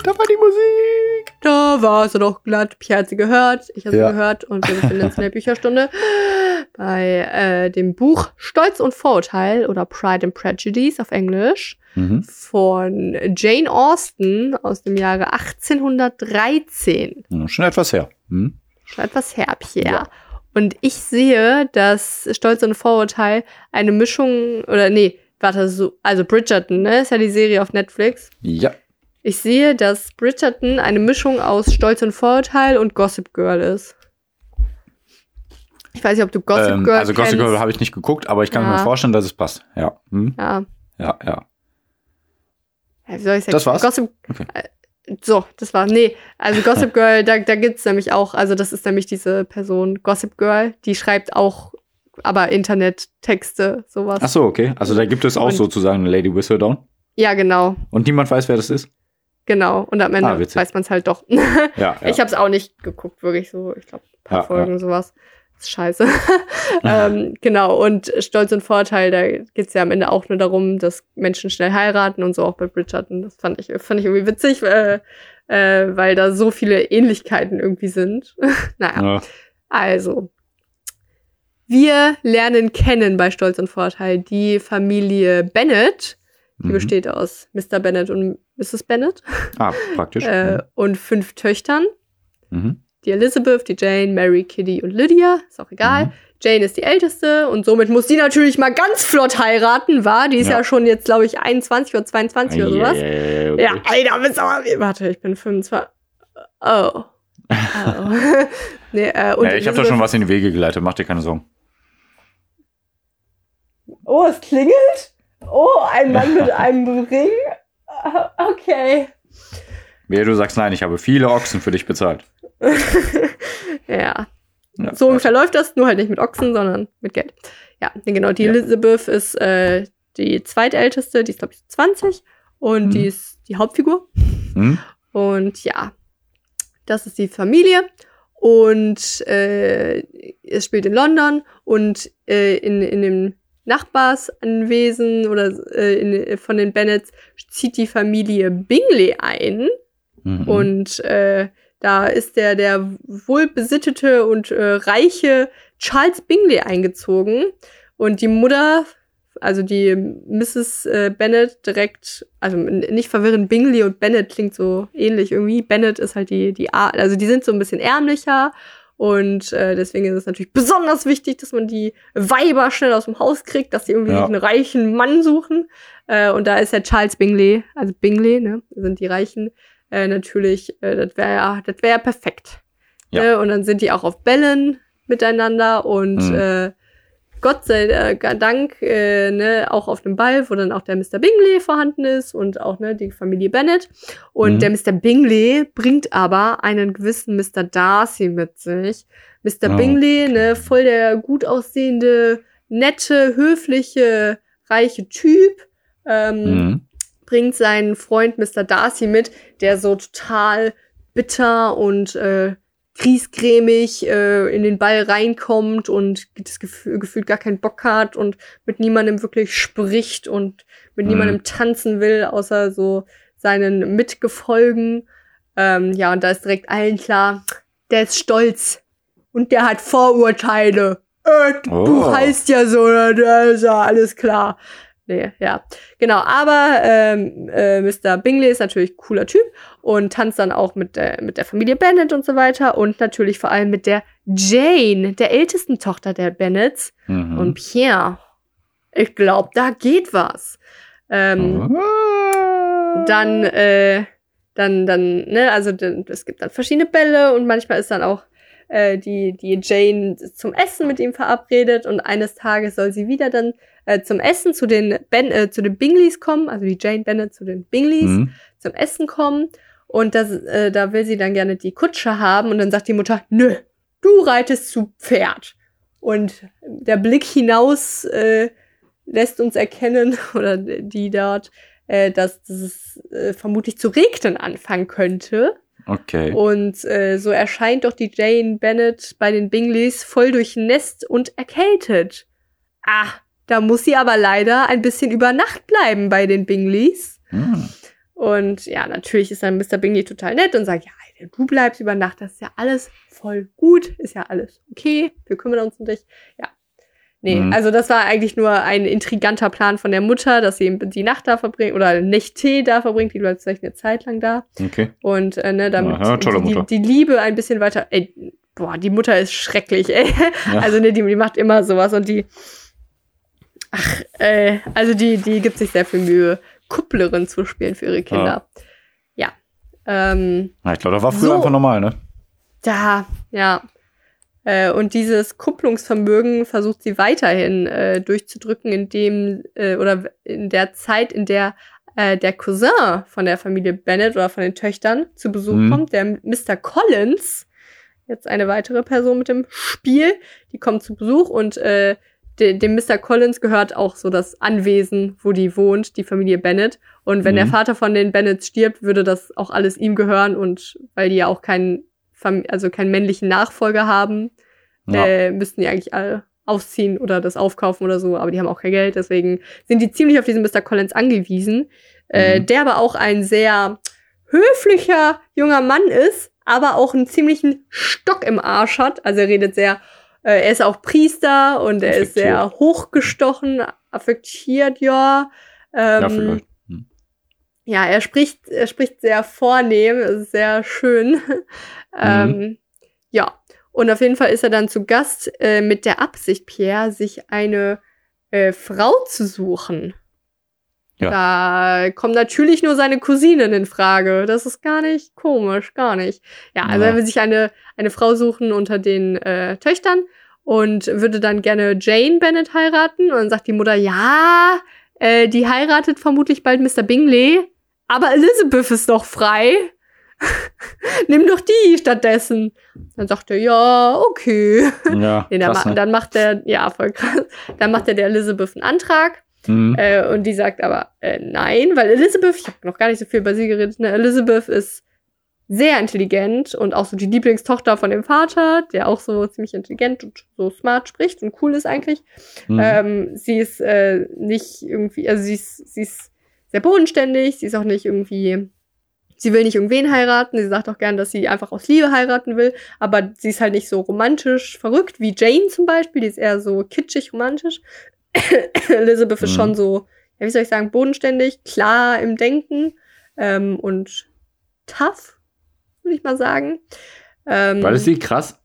A: Da war die Musik.
B: Da war es doch glatt. Pierre hat sie gehört, ich habe
A: Ja.
B: sie gehört und wir befinden uns in der Bücherstunde bei äh, dem Buch Stolz und Vorurteil oder Pride and Prejudice auf Englisch
A: Mhm.
B: von Jane Austen aus dem Jahre 1813.
A: Ja, Schon etwas her. Hm?
B: Schon etwas her, Pierre.
A: Ja.
B: Und ich sehe, dass Stolz und Vorurteil eine Mischung, oder nee, warte, so, also Bridgerton, ne, ist ja die Serie auf Netflix.
A: Ja.
B: Ich sehe, dass Bridgerton eine Mischung aus Stolz und Vorurteil und Gossip Girl ist. Ich weiß nicht, ob du Gossip
A: Ähm,
B: Girl
A: also Gossip. Girl habe ich nicht geguckt, aber ich kann
B: Ja.
A: mir vorstellen, dass es passt. Ja. Hm?
B: Ja,
A: Ja, ja.
B: ja, wie soll ich sagen?
A: Das war's?
B: Gossip
A: Okay.
B: äh, so, das war, nee, also Gossip Girl, da, da gibt's nämlich auch, also das ist nämlich diese Person, Gossip Girl, die schreibt auch, aber Internettexte, sowas.
A: Ach so, okay. Also da gibt es auch
B: Und-
A: sozusagen eine Lady Whistledown.
B: Ja, genau,
A: Und niemand weiß, wer das ist.
B: genau. Und am Ende
A: Ah,
B: weiß man es halt doch.
A: Ja, ja.
B: Ich habe es auch nicht geguckt, wirklich so, ich glaube, ein paar
A: Ja,
B: Folgen, sowas. Scheiße. ähm, genau, und Stolz und Vorteil, da geht's ja am Ende auch nur darum, dass Menschen schnell heiraten und so auch bei Bridgerton. Das fand ich, fand ich irgendwie witzig, äh, äh, weil da so viele Ähnlichkeiten irgendwie sind. naja,
A: ja.
B: also. Wir lernen kennen bei Stolz und Vorteil die Familie Bennett. Die
A: Mhm.
B: besteht aus Mr. Bennett und Mrs. Bennett
A: Ah, praktisch.
B: äh, und fünf Töchtern
A: mhm.
B: Die Elizabeth, die Jane, Mary, Kitty und Lydia. Ist auch egal.
A: Mhm.
B: Jane ist die älteste und somit muss die natürlich mal ganz flott heiraten, war. Die ist ja,
A: Ja.
B: schon jetzt, glaube ich, 21 oder 22 oder sowas.
A: Ja, okay.
B: Ja, Alter, bist aber. Warte, ich bin 25. Oh. oh. nee, äh, und
A: ja, ich habe da schon was in die Wege geleitet, mach dir keine Sorgen.
B: Oh, es klingelt? Oh, ein Mann mit einem Ring? Okay.
A: Wehe, du sagst nein, ich habe viele Ochsen für dich bezahlt.
B: ja.
A: Ja,
B: So ungefähr läuft das, nur halt nicht mit Ochsen, sondern mit Geld. Ja, genau. Die
A: Ja.
B: Elizabeth ist äh, die zweitälteste, die ist, glaube ich, 20 und
A: Mhm.
B: die ist die Hauptfigur.
A: Hm?
B: Und ja, das ist die Familie. Und äh, es spielt in London und äh, in, in dem Nachbarsanwesen oder äh, in, von den Bennets zieht die Familie Bingley ein.
A: Mhm.
B: Und äh, da ist der, der wohlbesittete und äh, reiche Charles Bingley eingezogen. Und die Mutter also die Mrs. Äh, Bennett direkt, also nicht verwirren, Bingley und Bennett klingt so ähnlich irgendwie. Bennett ist halt die, die Art, also die sind so ein bisschen ärmlicher und äh, deswegen ist es natürlich besonders wichtig, dass man die Weiber schnell aus dem Haus kriegt, dass sie irgendwie ja. einen reichen Mann suchen. Äh, und da ist ja Charles Bingley, also Bingley, ne, sind die Reichen, äh, natürlich, äh, das wäre ja, das wäre ja perfekt. Ja. Ne? Und dann sind die auch auf Bällen miteinander und mhm. äh, Gott sei äh, Dank äh, ne, auch auf dem Ball, wo dann auch der Mr. Bingley vorhanden ist und auch ne, die Familie Bennett. Und mhm. der Mr. Bingley bringt aber einen gewissen Mr. Darcy mit sich. Mr. Oh. Bingley, ne, voll der gut aussehende, nette, höfliche, reiche Typ. Ähm, mhm. Bringt seinen Freund Mr. Darcy mit, der so total bitter und äh, griesgrämig äh, in den Ball reinkommt und das Gefühl, gefühlt gar keinen Bock hat und mit niemandem wirklich spricht und mit mhm. niemandem tanzen will, außer so seinen Mitgefolgen. Ähm, ja, und da ist direkt allen klar, der ist stolz und der hat Vorurteile. Äh, oh. Du heißt ja so, da ist ja alles klar. Nee, ja. Genau, aber ähm, äh, Mr. Bingley ist natürlich cooler Typ und tanzt dann auch mit der, mit der Familie Bennett und so weiter und natürlich vor allem mit der Jane, der ältesten Tochter der Bennets. Mhm. Und Pierre, ich glaube, da geht was. Ähm, oh. Dann, äh, dann, dann, ne, also es gibt dann verschiedene Bälle und manchmal ist dann auch äh, die, die Jane zum Essen mit ihm verabredet und eines Tages soll sie wieder dann äh, zum Essen zu den, ben, äh, zu den Bingleys kommen, also die Jane Bennett zu den Bingleys mhm. zum Essen kommen und das, äh, da will sie dann gerne die Kutsche haben und dann sagt die Mutter, nö, du reitest zu Pferd. Und der Blick hinaus äh, lässt uns erkennen, oder die dort, äh, dass es äh, vermutlich zu regnen anfangen könnte.
A: Okay.
B: Und äh, so erscheint doch die Jane Bennett bei den Bingleys voll durchnässt und erkältet. Ah, da muss sie aber leider ein bisschen über Nacht bleiben bei den Bingleys. Hm. Und ja, natürlich ist dann Mr. Bingley total nett und sagt, ja, du bleibst über Nacht, das ist ja alles voll gut, ist ja alles okay, wir kümmern uns um dich. Ja. Nee, mhm. also das war eigentlich nur ein intriganter Plan von der Mutter, dass sie die Nacht da verbringt oder Nächte da verbringt, die bleibt vielleicht eine Zeit lang da.
A: Okay.
B: Und äh, ne, damit
A: Aha,
B: die, die, Liebe ein bisschen weiter. Ey, boah, die Mutter ist schrecklich, ey. Ja. Also ne, die, die macht immer sowas und die. Ach, äh, also die, die gibt sich sehr viel Mühe. Kupplerin zu spielen für ihre Kinder. Ja. ja. Ähm,
A: ich glaube, das war früher so, einfach normal, ne?
B: Da, ja. Äh, und dieses Kupplungsvermögen versucht sie weiterhin äh, durchzudrücken, indem, äh, oder in der Zeit, in der äh, der Cousin von der Familie Bennett oder von den Töchtern zu Besuch mhm. kommt, der Mr. Collins, jetzt eine weitere Person mit dem Spiel, die kommt zu Besuch und äh, de, dem Mr. Collins gehört auch so das Anwesen, wo die wohnt, die Familie Bennett. Und wenn mhm. der Vater von den Bennetts stirbt, würde das auch alles ihm gehören. Und weil die ja auch keinen, also keinen männlichen Nachfolger haben, ja. äh, müssten die eigentlich alle ausziehen oder das aufkaufen oder so. Aber die haben auch kein Geld. Deswegen sind die ziemlich auf diesen Mr. Collins angewiesen. Äh, mhm. Der aber auch ein sehr höflicher junger Mann ist, aber auch einen ziemlichen Stock im Arsch hat. Also er redet sehr äh, er ist auch Priester und er ist sehr hochgestochen, affektiert, ja. Ähm, ja, vielleicht. Ja, er spricht, er spricht sehr vornehm, sehr schön. ähm, mhm. Ja, und auf jeden Fall ist er dann zu Gast äh, mit der Absicht, Pierre, sich eine äh, Frau zu suchen. Ja. Da kommen natürlich nur seine Cousinen in Frage. Das ist gar nicht komisch, gar nicht. Ja, also ja. er will sich eine, eine Frau suchen unter den äh, Töchtern und würde dann gerne Jane Bennett heiraten. Und dann sagt die Mutter, ja, äh, die heiratet vermutlich bald Mr. Bingley, aber Elizabeth ist doch frei. Nimm doch die stattdessen. Dann sagt er, ja, okay.
A: Ja,
B: nee, dann, ma ne? dann macht er, ja, voll krass. Dann macht er der Elizabeth einen Antrag Mhm. Äh, und die sagt aber äh, nein, weil Elizabeth, ich habe noch gar nicht so viel über sie geredet, ne? Elizabeth ist sehr intelligent und auch so die Lieblingstochter von dem Vater, der auch so ziemlich intelligent und so smart spricht und cool ist eigentlich. Mhm. Ähm, sie ist äh, nicht irgendwie, also sie ist, sie ist sehr bodenständig, sie ist auch nicht irgendwie, sie will nicht irgendwen heiraten, sie sagt auch gern, dass sie einfach aus Liebe heiraten will, aber sie ist halt nicht so romantisch verrückt wie Jane zum Beispiel, die ist eher so kitschig romantisch. Elizabeth ist
A: Mhm.
B: schon so, ja, wie soll ich sagen, bodenständig, klar im Denken ähm, und tough, würde ich mal sagen. Ähm,
A: War das die krass?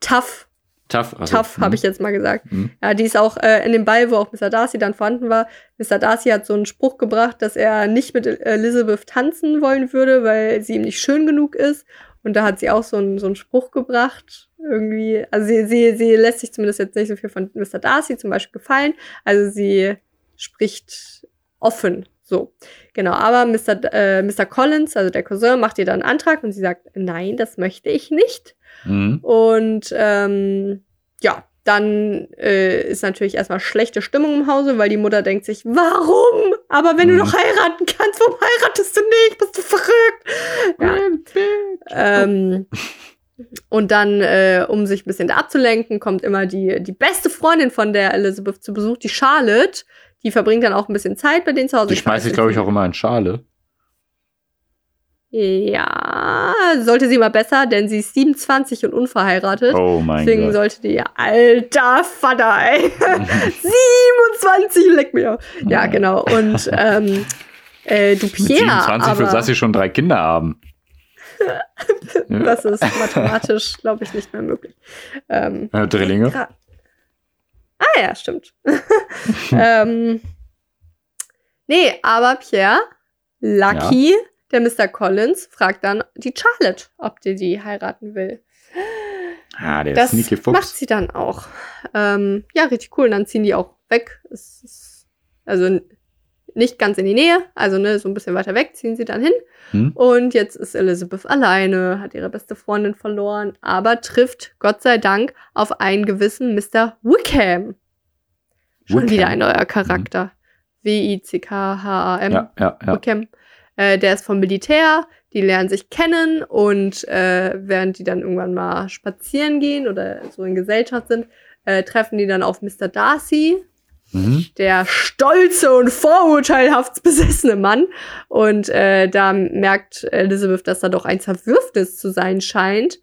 B: tough,
A: Tough. also,
B: tough, habe ich jetzt mal gesagt.
A: Mhm.
B: Ja, die ist auch äh, in dem Ball, wo auch Mr. Darcy dann vorhanden war. Mr. Darcy hat so einen Spruch gebracht, dass er nicht mit Elizabeth tanzen wollen würde, weil sie ihm nicht schön genug ist. Und da hat sie auch so einen, so einen Spruch gebracht. Irgendwie, also sie, sie, sie lässt sich zumindest jetzt nicht so viel von Mr. Darcy zum Beispiel gefallen. Also sie spricht offen. So, genau. Aber Mr. Äh, Mr. Collins, also der Cousin, macht ihr dann einen Antrag und sie sagt, nein, das möchte ich nicht.
A: Mhm.
B: Und ähm, ja, dann äh, ist natürlich erstmal schlechte Stimmung im Hause, weil die Mutter denkt sich, warum? Aber wenn
A: Mhm.
B: du doch heiraten kannst, warum heiratest du nicht? Bist du verrückt? Ja. Ähm, und dann, äh, um sich ein bisschen abzulenken, kommt immer die, die beste Freundin von der Elizabeth zu Besuch, die Charlotte. Die verbringt dann auch ein bisschen Zeit bei denen zu Hause.
A: Die schmeiße ich, glaube ich, auch immer in Schale.
B: Ja, sollte sie mal besser, denn sie ist 27 und unverheiratet.
A: Oh mein
B: Deswegen
A: Gott.
B: sollte die, alter Vater, ey. 27, leck mir. Ja, genau. Und ähm, äh, du
A: Mit
B: Pierre,
A: 27 wird Sassi schon drei Kinder haben.
B: das ist mathematisch, glaube ich, nicht mehr möglich. Ähm,
A: Äh, Drillinge.
B: Ah ja, stimmt. ähm, nee, aber Pierre, Lucky, der Mr. Collins, fragt dann die Charlotte, ob die die heiraten will.
A: Ah, der
B: Das
A: sneaky
B: macht
A: Fuchs.
B: sie dann auch. Ähm, ja, richtig cool. Und dann ziehen die auch weg. Ist, also nicht ganz in die Nähe, also ne, so ein bisschen weiter weg ziehen sie dann hin.
A: Hm?
B: Und jetzt ist Elizabeth alleine, hat ihre beste Freundin verloren, aber trifft Gott sei Dank auf einen gewissen Mr. Wickham. Schon
A: Wickham.
B: wieder ein neuer Charakter. W-I-C-K-H-A-M.
A: Ja, ja, ja.
B: Wickham. Äh, der ist vom Militär, die lernen sich kennen und äh, während die dann irgendwann mal spazieren gehen oder so in Gesellschaft sind, äh, treffen die dann auf Mr. Darcy,
A: Mhm.
B: der stolze und vorurteilhaft besessene Mann. Und äh, da merkt Elizabeth, dass da doch ein Zerwürfnis zu sein scheint.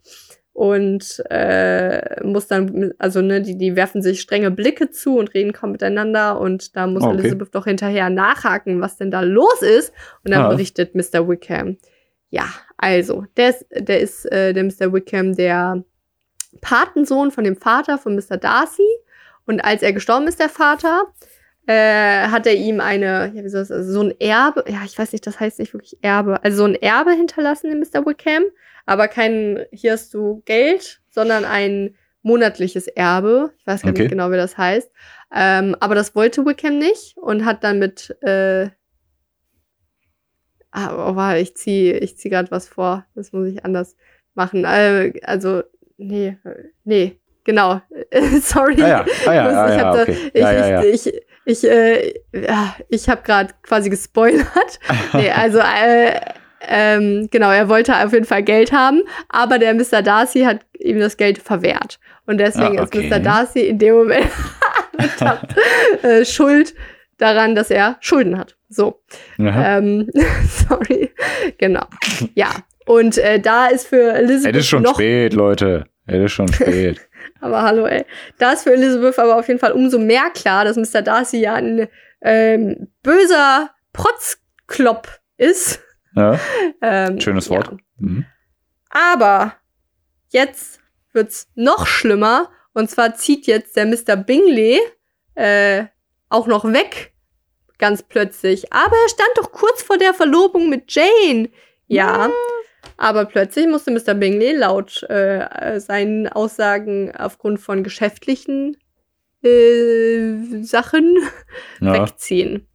B: Und äh, muss dann, also ne, die, die werfen sich strenge Blicke zu und reden kaum miteinander. Und da muss
A: okay.
B: Elizabeth doch hinterher nachhaken, was denn da los ist. Und dann
A: Ah.
B: berichtet Mr. Wickham. Ja, also, der ist, der ist äh, der Mr. Wickham, der Patensohn von dem Vater von Mr. Darcy. Und als er gestorben ist, der Vater, äh, hat er ihm eine, ja, wie soll das, also so ein Erbe, ja, ich weiß nicht, das heißt nicht wirklich Erbe, also so ein Erbe hinterlassen, dem Mr. Wickham, aber kein, hier hast du Geld, sondern ein monatliches Erbe. Ich weiß gar
A: Okay.
B: nicht genau, wie das heißt. Ähm, aber das wollte Wickham nicht und hat dann mit, äh, ah, oh, warte, ich ziehe ich zieh gerade was vor. Das muss ich anders machen. Äh, also, nee, nee, genau. Sorry.
A: Ah ja, ah ja, ah
B: ich
A: ja,
B: hab da-
A: okay.
B: ich,
A: Ja, ja, ja.
B: ich, ich, ich, äh, ja, ich habe gerade quasi gespoilert. nee, also, äh, ähm, genau, er wollte auf jeden Fall Geld haben, aber der Mr. Darcy hat ihm das Geld verwehrt. Und deswegen
A: Ah,
B: ist
A: okay.
B: Mr. Darcy in dem Moment verdammt, äh, schuld daran, dass er Schulden hat. So. Ähm, sorry. Genau. Ja. Und äh, da ist für Elizabeth
A: Es ist schon spät, Leute. Es ist schon spät.
B: Aber hallo, ey. Da ist für Elizabeth aber auf jeden Fall umso mehr klar, dass Mr. Darcy ja ein ähm, böser Protzklopp ist.
A: Ja,
B: Ähm,
A: schönes Wort.
B: Ja.
A: Mhm.
B: Aber jetzt wird's noch schlimmer. Und zwar zieht jetzt der Mr. Bingley äh, auch noch weg. Ganz plötzlich. Aber er stand doch kurz vor der Verlobung mit Jane. Ja. Aber plötzlich musste Mr. Bingley laut äh, seinen Aussagen aufgrund von geschäftlichen äh, Sachen
A: Ja,
B: wegziehen.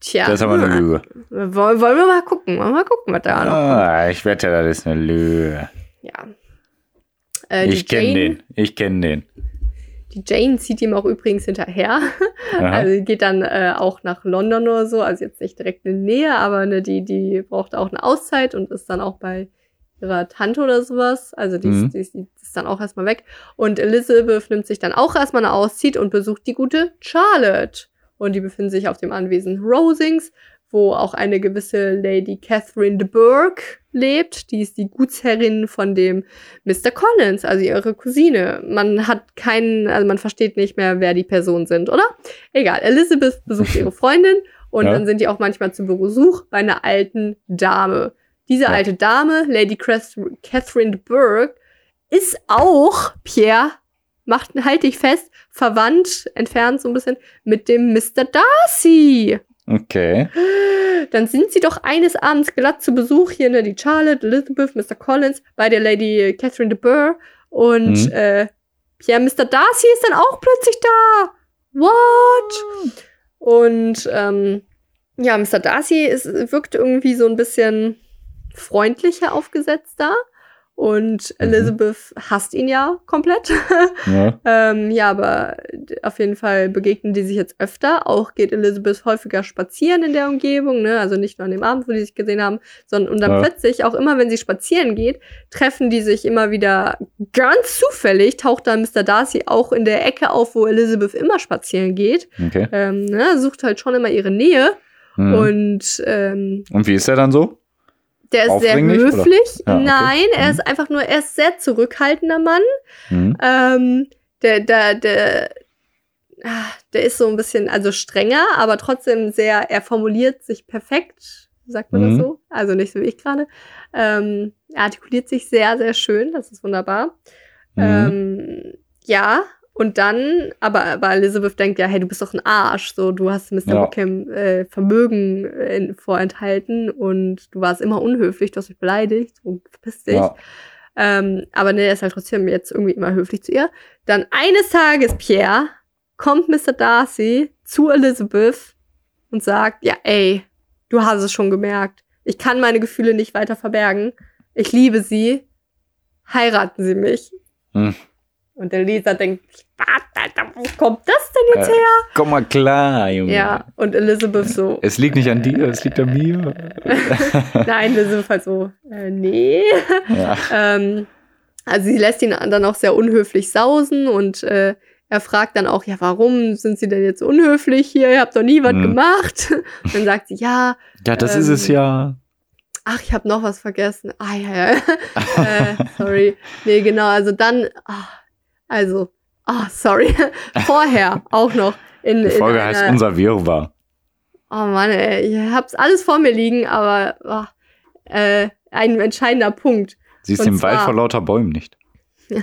B: Tja.
A: das ist aber eine Lüge.
B: Wollen, wollen wir mal gucken. Wollen wir mal gucken, was da noch.
A: Ah, ich wette, das ist eine Lüge.
B: Ja. Äh,
A: Ich kenne den. Ich kenne den.
B: Die Jane zieht ihm auch übrigens hinterher.
A: Aha.
B: Also geht dann äh, auch nach London oder so, also jetzt nicht direkt in die Nähe, aber ne, die, die braucht auch eine Auszeit und ist dann auch bei ihrer Tante oder sowas. Also die,
A: Mhm.
B: ist, die, die ist dann auch erstmal weg. Und Elizabeth nimmt sich dann auch erstmal eine Auszeit und besucht die gute Charlotte. Und die befinden sich auf dem Anwesen Rosings, wo auch eine gewisse Lady Catherine de Bourgh lebt. Die ist die Gutsherrin von dem Mr. Collins, also ihre Cousine. Man hat keinen, also man versteht nicht mehr, wer die Personen sind, oder? Egal. Elizabeth besucht ihre Freundin und ja. dann sind die auch manchmal zu Besuch bei einer alten Dame. Diese ja. alte Dame, Lady Catherine de Bourgh, ist auch, Pierre, macht, halt dich fest, verwandt, entfernt so ein bisschen mit dem Mr. Darcy.
A: Okay.
B: Dann sind sie doch eines Abends glatt zu Besuch hier, ne, die Charlotte, Elizabeth, Mr. Collins, bei der Lady Catherine de Bourgh und mhm. äh, ja, Mr. Darcy ist dann auch plötzlich da. What? Und ähm, ja, Mr. Darcy ist, wirkt irgendwie so ein bisschen freundlicher aufgesetzt da. Und mhm. Elizabeth mhm. hasst ihn ja komplett. Ja. ähm, ja, aber auf jeden Fall begegnen die sich jetzt öfter. Auch geht Elizabeth häufiger spazieren in der Umgebung, ne? Also nicht nur an dem Abend, wo die sich gesehen haben, sondern und dann ja. plötzlich, auch immer wenn sie spazieren geht, treffen die sich immer wieder ganz zufällig, taucht dann Mr. Darcy auch in der Ecke auf, wo Elizabeth immer spazieren geht.
A: Okay.
B: Ähm, ne? Sucht halt schon immer ihre Nähe. Mhm. Und, ähm,
A: und wie ist er dann so?
B: Der ist sehr höflich. Ja, okay. Nein, er mhm. ist einfach nur, er ist sehr zurückhaltender Mann. Mhm. Ähm, der, der, der, ah, der ist so ein bisschen, also strenger, aber trotzdem sehr, er formuliert sich perfekt, sagt man mhm. das so? Also nicht so wie ich gerade. Ähm, er artikuliert sich sehr, sehr schön, das ist wunderbar. Mhm. Ähm, ja, und dann, aber, aber Elizabeth denkt ja, hey, du bist doch ein Arsch, so, du hast Mr. Ja. Wickham äh, Vermögen äh, vorenthalten und du warst immer unhöflich, du hast mich beleidigt und verpiss dich. Ja. Ähm, aber ne, er ist halt trotzdem jetzt irgendwie immer höflich zu ihr. Dann eines Tages, Pierre, kommt Mr. Darcy zu Elizabeth und sagt, ja, ey, du hast es schon gemerkt. Ich kann meine Gefühle nicht weiter verbergen. Ich liebe sie. Heiraten Sie mich. Hm. Und der Leser denkt, Alter, wo kommt das denn jetzt her?
A: komm mal klar, Junge.
B: Ja, und Elizabeth so.
A: Es liegt nicht an dir, es liegt an mir.
B: Nein, Elizabeth halt so, äh, nee. Ja. ähm, also sie lässt ihn dann auch sehr unhöflich sausen und äh, er fragt dann auch, ja, warum sind sie denn jetzt unhöflich hier? Ihr habt doch nie was hm. gemacht. Und dann sagt sie, ja.
A: Ja, das ähm, ist es ähm, ja.
B: Ach, ich habe noch was vergessen. Ah, ja, ja. äh, sorry. Nee, genau. Also dann, ach, also, ah, oh, sorry. Vorher auch noch. In,
A: Die Folge in einer, heißt Unser Wirrwarr.
B: Oh Mann, ey, ich hab's alles vor mir liegen, aber oh, äh, ein entscheidender Punkt.
A: Siehst du im Wald vor lauter Bäumen nicht.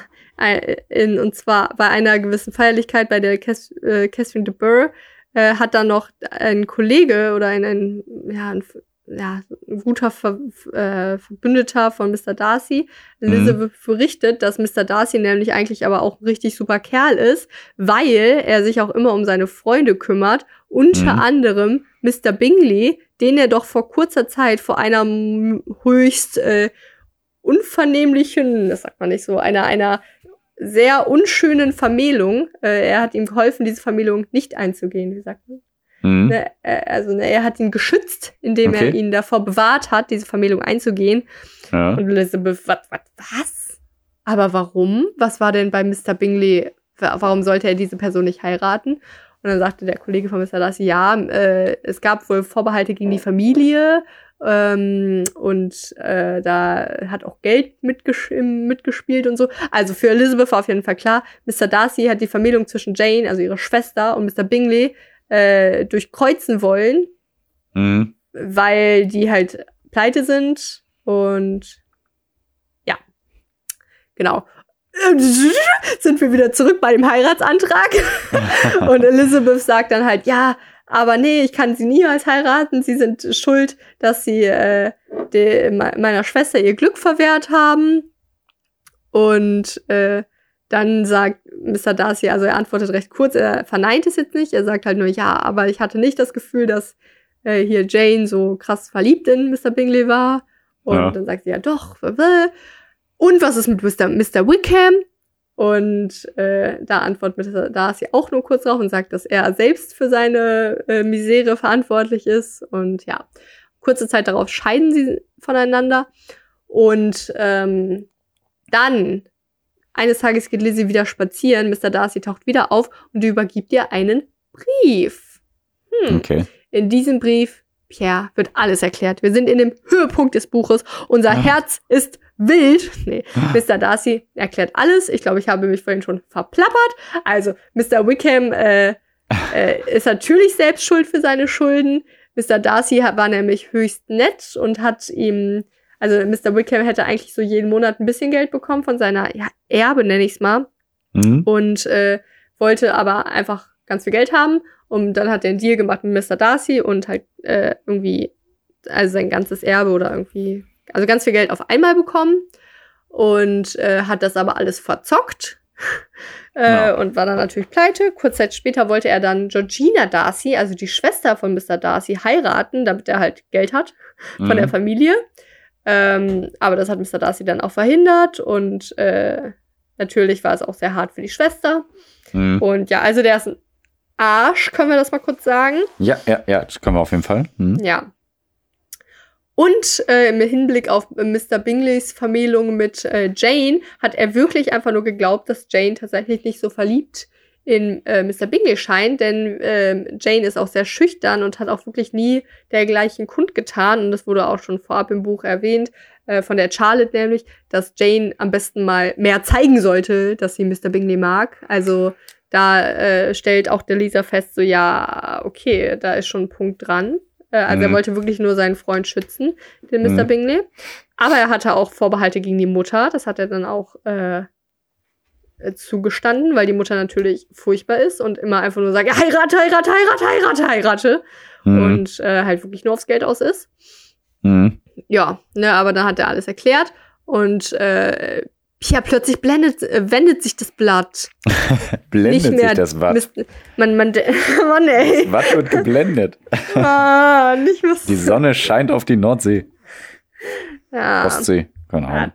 B: In, und zwar bei einer gewissen Feierlichkeit bei der Cas äh, Catherine de Burr äh, hat dann noch ein Kollege oder ein, ein, ja, ein ja, ein guter Ver äh, Verbündeter von Mr. Darcy. Elizabeth mhm. berichtet, dass Mr. Darcy nämlich eigentlich aber auch ein richtig super Kerl ist, weil er sich auch immer um seine Freunde kümmert, unter mhm. anderem Mr. Bingley, den er doch vor kurzer Zeit vor einer höchst äh, unvernehmlichen, das sagt man nicht so, einer, einer sehr unschönen Vermählung, äh, er hat ihm geholfen, diese Vermählung nicht einzugehen, wie sagt man? Mhm. Ne, äh, also ne, er hat ihn geschützt, indem okay. er ihn davor bewahrt hat, diese Vermählung einzugehen. Ja. Und Elizabeth, was, was, was? Aber warum? Was war denn bei Mr. Bingley? Warum sollte er diese Person nicht heiraten? Und dann sagte der Kollege von Mr. Darcy, ja, äh, es gab wohl Vorbehalte gegen die Familie ähm, und äh, da hat auch Geld mitges mitgespielt und so. Also für Elizabeth war auf jeden Fall klar, Mr. Darcy hat die Vermählung zwischen Jane, also ihre Schwester, und Mr. Bingley äh, durchkreuzen wollen, mhm. weil die halt pleite sind und ja, genau. Sind wir wieder zurück bei dem Heiratsantrag. und Elizabeth sagt dann halt, ja, aber nee, ich kann sie niemals heiraten. Sie sind schuld, dass sie äh, de, meiner Schwester ihr Glück verwehrt haben. Und äh, dann sagt Mr. Darcy, also er antwortet recht kurz, er verneint es jetzt nicht, er sagt halt nur, ja, aber ich hatte nicht das Gefühl, dass äh, hier Jane so krass verliebt in Mr. Bingley war. Und ja. dann sagt sie ja doch. Und was ist mit Mr. Mr. Wickham? Und äh, da antwortet Mr. Darcy auch nur kurz drauf und sagt, dass er selbst für seine äh, Misere verantwortlich ist. Und ja, kurze Zeit darauf scheiden sie voneinander. Und ähm, dann eines Tages geht Lizzie wieder spazieren, Mr. Darcy taucht wieder auf und übergibt ihr einen Brief. Hm. Okay. In diesem Brief Pierre wird alles erklärt. Wir sind in dem Höhepunkt des Buches. Unser
A: Ah.
B: Herz ist wild. Nee,
A: Ah.
B: Mr. Darcy erklärt alles. Ich glaube, ich habe mich vorhin schon verplappert. Also, Mr. Wickham äh, äh, ist natürlich selbst schuld für seine Schulden. Mr. Darcy war nämlich höchst nett und hat ihm, also Mr. Wickham hätte eigentlich so jeden Monat ein bisschen Geld bekommen von seiner ja, Erbe, nenne ich es mal
A: Mhm.
B: und äh, wollte aber einfach ganz viel Geld haben. Und dann hat er einen Deal gemacht mit Mr. Darcy und halt äh, irgendwie, also sein ganzes Erbe oder irgendwie, also ganz viel Geld auf einmal bekommen. Und äh, hat das aber alles verzockt. äh,
A: Ja.
B: Und war dann natürlich pleite. Kurz Zeit später wollte er dann Georgina Darcy, also die Schwester von Mr. Darcy, heiraten, damit er halt Geld hat von
A: Mhm.
B: der Familie. Ähm, aber das hat Mr. Darcy dann auch verhindert und äh, natürlich war es auch sehr hart für die Schwester.
A: Mhm.
B: Und ja, also der ist ein Arsch, können wir das mal kurz sagen.
A: Ja, ja, ja, das können wir auf jeden Fall. Mhm.
B: Ja. Und äh, im Hinblick auf äh, Mr. Bingleys Vermählung mit äh, Jane hat er wirklich einfach nur geglaubt, dass Jane tatsächlich nicht so verliebt in äh, Mr. Bingley scheint, denn ähm, Jane ist auch sehr schüchtern und hat auch wirklich nie dergleichen kundgetan. Und das wurde auch schon vorab im Buch erwähnt, äh, von der Charlotte nämlich, dass Jane am besten mal mehr zeigen sollte, dass sie Mr. Bingley mag. Also da äh, stellt auch der Leser fest, so ja, okay, da ist schon ein Punkt dran. Äh, also er
A: Mhm.
B: wollte wirklich nur seinen Freund schützen, den Mr.
A: Mhm.
B: Bingley. Aber er hatte auch Vorbehalte gegen die Mutter. Das hat er dann auch äh, äh, zugestanden, weil die Mutter natürlich furchtbar ist und immer einfach nur sagt, heirate, heirate, heirate, heirate, heirate.
A: Mhm.
B: Und äh, halt wirklich nur aufs Geld aus ist.
A: Mhm.
B: Ja, ne, aber dann hat er alles erklärt und äh, ja, plötzlich blendet, äh, wendet sich das Blatt.
A: Blendet
B: Nicht mehr
A: sich das Watt.
B: Man, man, Mann, ey.
A: Das Watt wird geblendet.
B: Ah, nicht was.
A: Die Sonne scheint auf die Nordsee.
B: ja.
A: Ostsee. Keine Ahnung.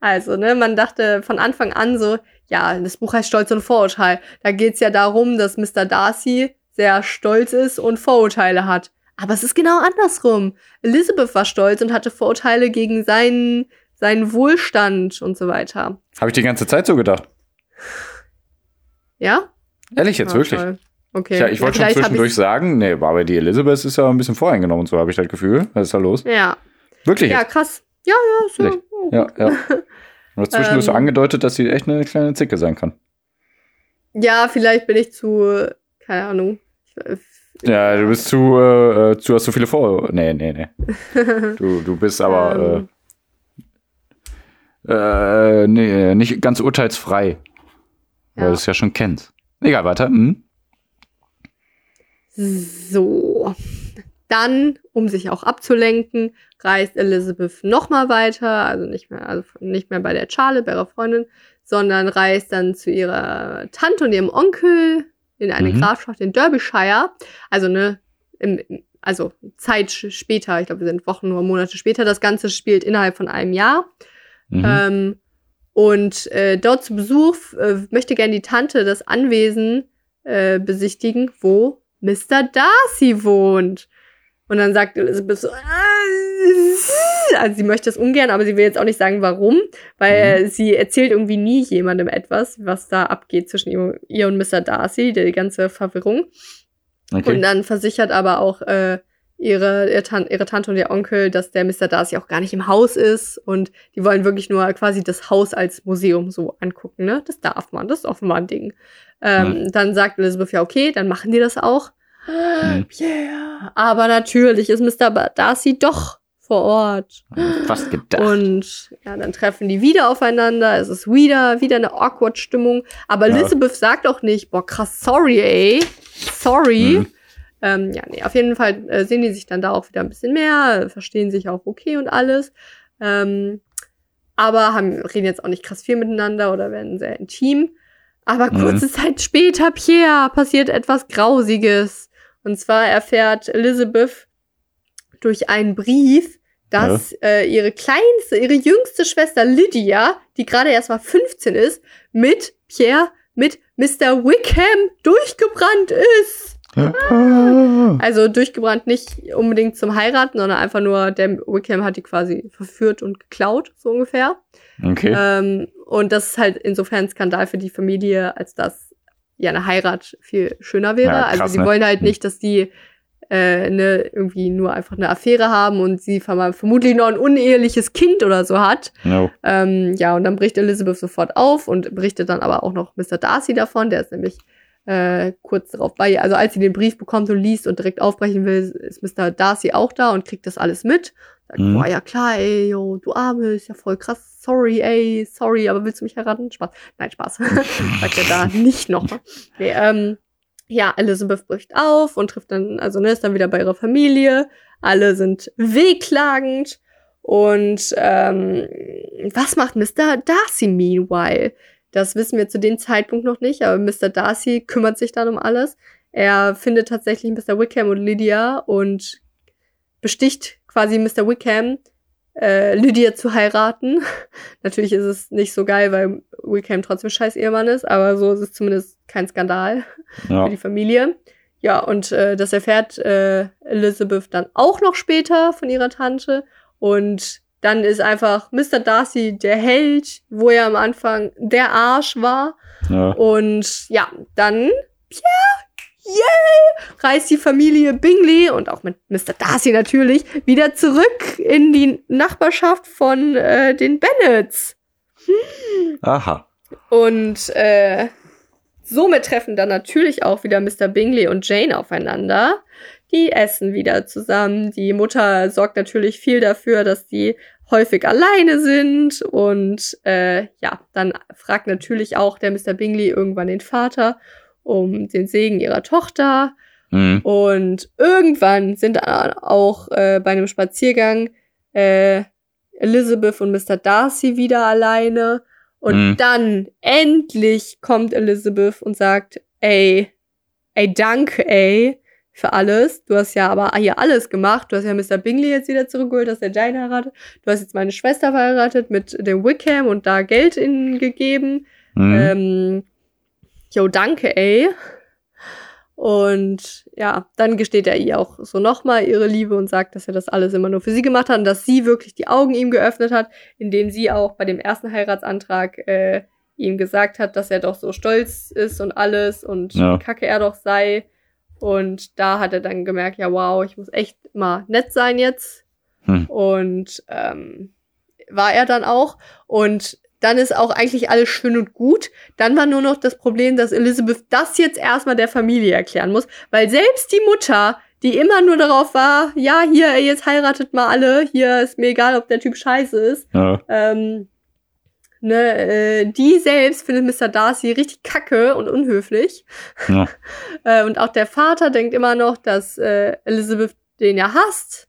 B: Also, ne, man dachte von Anfang an so, ja, das Buch heißt Stolz und Vorurteil. Da geht's ja darum, dass Mr. Darcy sehr stolz ist und Vorurteile hat. Aber es ist genau andersrum. Elizabeth war stolz und hatte Vorurteile gegen seinen, seinen Wohlstand und so weiter.
A: Habe ich die ganze Zeit so gedacht.
B: Ja?
A: Ehrlich jetzt,
B: Ah,
A: wirklich.
B: toll. Okay.
A: Ja, ich wollte schon zwischendurch sagen, nee, aber die Elizabeth ist ja ein bisschen voreingenommen und so, habe ich das Gefühl. Was ist da los?
B: Ja.
A: Wirklich?
B: Ja, krass. Ja, ja, ist ja.
A: Vielleicht. Ja, ja. Du hast zwischendurch so
B: Ähm.
A: angedeutet, dass sie echt eine kleine Zicke sein kann.
B: Ja, vielleicht bin ich zu, keine Ahnung.
A: Ja, du bist zu, äh, äh, zu hast zu viele Vor. Nee, nee, nee. Du, du bist aber
B: Ähm.
A: äh, äh, nee, nicht ganz urteilsfrei. Weil
B: Ja.
A: du es ja schon kennst. Egal, weiter. Hm?
B: So. Dann, um sich auch abzulenken, reist Elizabeth nochmal weiter, also nicht mehr, also nicht mehr bei der Charlotte, bei ihrer Freundin, sondern reist dann zu ihrer Tante und ihrem Onkel in eine
A: Mhm.
B: Grafschaft in Derbyshire. Also ne, im, also Zeit später, ich glaube, wir sind Wochen oder Monate später. Das Ganze spielt innerhalb von einem Jahr.
A: Mhm.
B: Ähm, und äh, dort zu Besuch äh, möchte gerne die Tante das Anwesen äh, besichtigen, wo Mr. Darcy wohnt. Und dann sagt Elizabeth so, "Ah, also sie möchte es ungern, aber sie will jetzt auch nicht sagen, warum, weil sie erzählt irgendwie nie jemandem etwas, was da abgeht zwischen ihr, und Mr. Darcy, die ganze Verwirrung.
A: okay.
B: Und dann versichert aber auch äh, ihre, ihre, Tan ihre Tante und ihr Onkel, dass der Mr. Darcy auch gar nicht im Haus ist. Und die wollen wirklich nur quasi das Haus als Museum so angucken, ne? Das darf man, das ist offenbar ein Ding. Ähm, Dann sagt Elizabeth, ja, okay, dann machen die das auch.
A: Mhm.
B: Yeah. Aber natürlich ist Mr. Darcy doch vor Ort.
A: Fast gedacht.
B: Und ja, dann treffen die wieder aufeinander. Es ist wieder, wieder eine awkward Stimmung. Aber
A: Ja.
B: Elizabeth sagt auch nicht, boah, krass, sorry, ey. Sorry.
A: Mhm.
B: Ähm, ja, nee, auf jeden Fall äh, sehen die sich dann da auch wieder ein bisschen mehr, verstehen sich auch okay und alles. Ähm, aber haben, reden jetzt auch nicht krass viel miteinander oder werden sehr intim. Aber
A: Mhm.
B: kurze Zeit später, Pierre, passiert etwas Grausiges. Und zwar erfährt Elizabeth durch einen Brief, dass äh, ihre kleinste, ihre jüngste Schwester Lydia, die gerade erst mal 15 ist, mit Pierre, mit Mr. Wickham durchgebrannt ist. Also durchgebrannt nicht unbedingt zum Heiraten, sondern einfach nur, der Wickham hat die quasi verführt und geklaut, so ungefähr.
A: Okay.
B: Ähm, und das ist halt insofern ein Skandal für die Familie, als dass ja eine Heirat viel schöner wäre.
A: Ja, krass,
B: also sie
A: ne?
B: wollen halt
A: Hm.
B: nicht, dass die äh, ne, irgendwie nur einfach eine Affäre haben und sie vermutlich noch ein uneheliches Kind oder so hat.
A: No.
B: Ähm, ja, und dann bricht Elizabeth sofort auf und berichtet dann aber auch noch Mr. Darcy davon, der ist nämlich äh, kurz darauf bei ihr. Also als sie den Brief bekommt und liest und direkt aufbrechen will, ist Mr. Darcy auch da und kriegt das alles mit. Sagt,
A: Mhm.
B: boah, ja klar, ey, yo, du Arme, ist ja voll krass, sorry, ey, sorry, aber willst du mich heiraten? Spaß. Nein, Spaß. Sagt er da nicht nochmal. Nee, ähm, ja, Elizabeth bricht auf und trifft dann, also ne, ist dann wieder bei ihrer Familie. Alle sind wehklagend. Und ähm, was macht Mr. Darcy meanwhile? Das wissen wir zu dem Zeitpunkt noch nicht, aber Mr. Darcy kümmert sich dann um alles. Er findet tatsächlich Mr. Wickham und Lydia und besticht quasi Mr. Wickham, äh, Lydia zu heiraten. Natürlich ist es nicht so geil, weil Wickham trotzdem scheiß Ehemann ist, aber so ist es zumindest kein Skandal
A: Ja.
B: für die Familie. Ja, und äh, das erfährt äh, Elizabeth dann auch noch später von ihrer Tante. Und dann ist einfach Mr. Darcy der Held, wo er am Anfang der Arsch war.
A: ja.
B: Und ja, dann, ja, yay, reist die Familie Bingley und auch mit Mr. Darcy natürlich wieder zurück in die Nachbarschaft von äh, den Bennets.
A: Aha.
B: Und äh, somit treffen dann natürlich auch wieder Mr. Bingley und Jane aufeinander. Die essen wieder zusammen. Die Mutter sorgt natürlich viel dafür, dass die häufig alleine sind. Und äh, ja, dann fragt natürlich auch der Mr. Bingley irgendwann den Vater um den Segen ihrer Tochter.
A: Mhm.
B: Und irgendwann sind dann auch äh, bei einem Spaziergang äh, Elizabeth und Mr. Darcy wieder alleine. Und
A: Mhm.
B: dann endlich kommt Elizabeth und sagt, ey, ey, danke, ey, für alles. Du hast ja aber hier alles gemacht. Du hast ja Mr. Bingley jetzt wieder zurückgeholt, dass er Jane heiratet. Du hast jetzt meine Schwester verheiratet mit dem Wickham und da Geld ihnen gegeben.
A: Mhm.
B: Ähm, jo, danke, ey. Und ja, dann gesteht er ihr auch so nochmal ihre Liebe und sagt, dass er das alles immer nur für sie gemacht hat und dass sie wirklich die Augen ihm geöffnet hat, indem sie auch bei dem ersten Heiratsantrag äh, ihm gesagt hat, dass er doch so stolz ist und alles und
A: Ja.
B: kacke er doch sei. Und da hat er dann gemerkt, ja, wow, ich muss echt mal nett sein jetzt.
A: Hm.
B: Und ähm, war er dann auch. Und dann ist auch eigentlich alles schön und gut. Dann war nur noch das Problem, dass Elizabeth das jetzt erstmal der Familie erklären muss, weil selbst die Mutter, die immer nur darauf war, ja, hier, jetzt heiratet mal alle, hier ist mir egal, ob der Typ scheiße ist,
A: ja.
B: ähm, ne, äh, die selbst findet Mr. Darcy richtig kacke und unhöflich.
A: Ja.
B: äh, und auch der Vater denkt immer noch, dass äh, Elizabeth den ja hasst.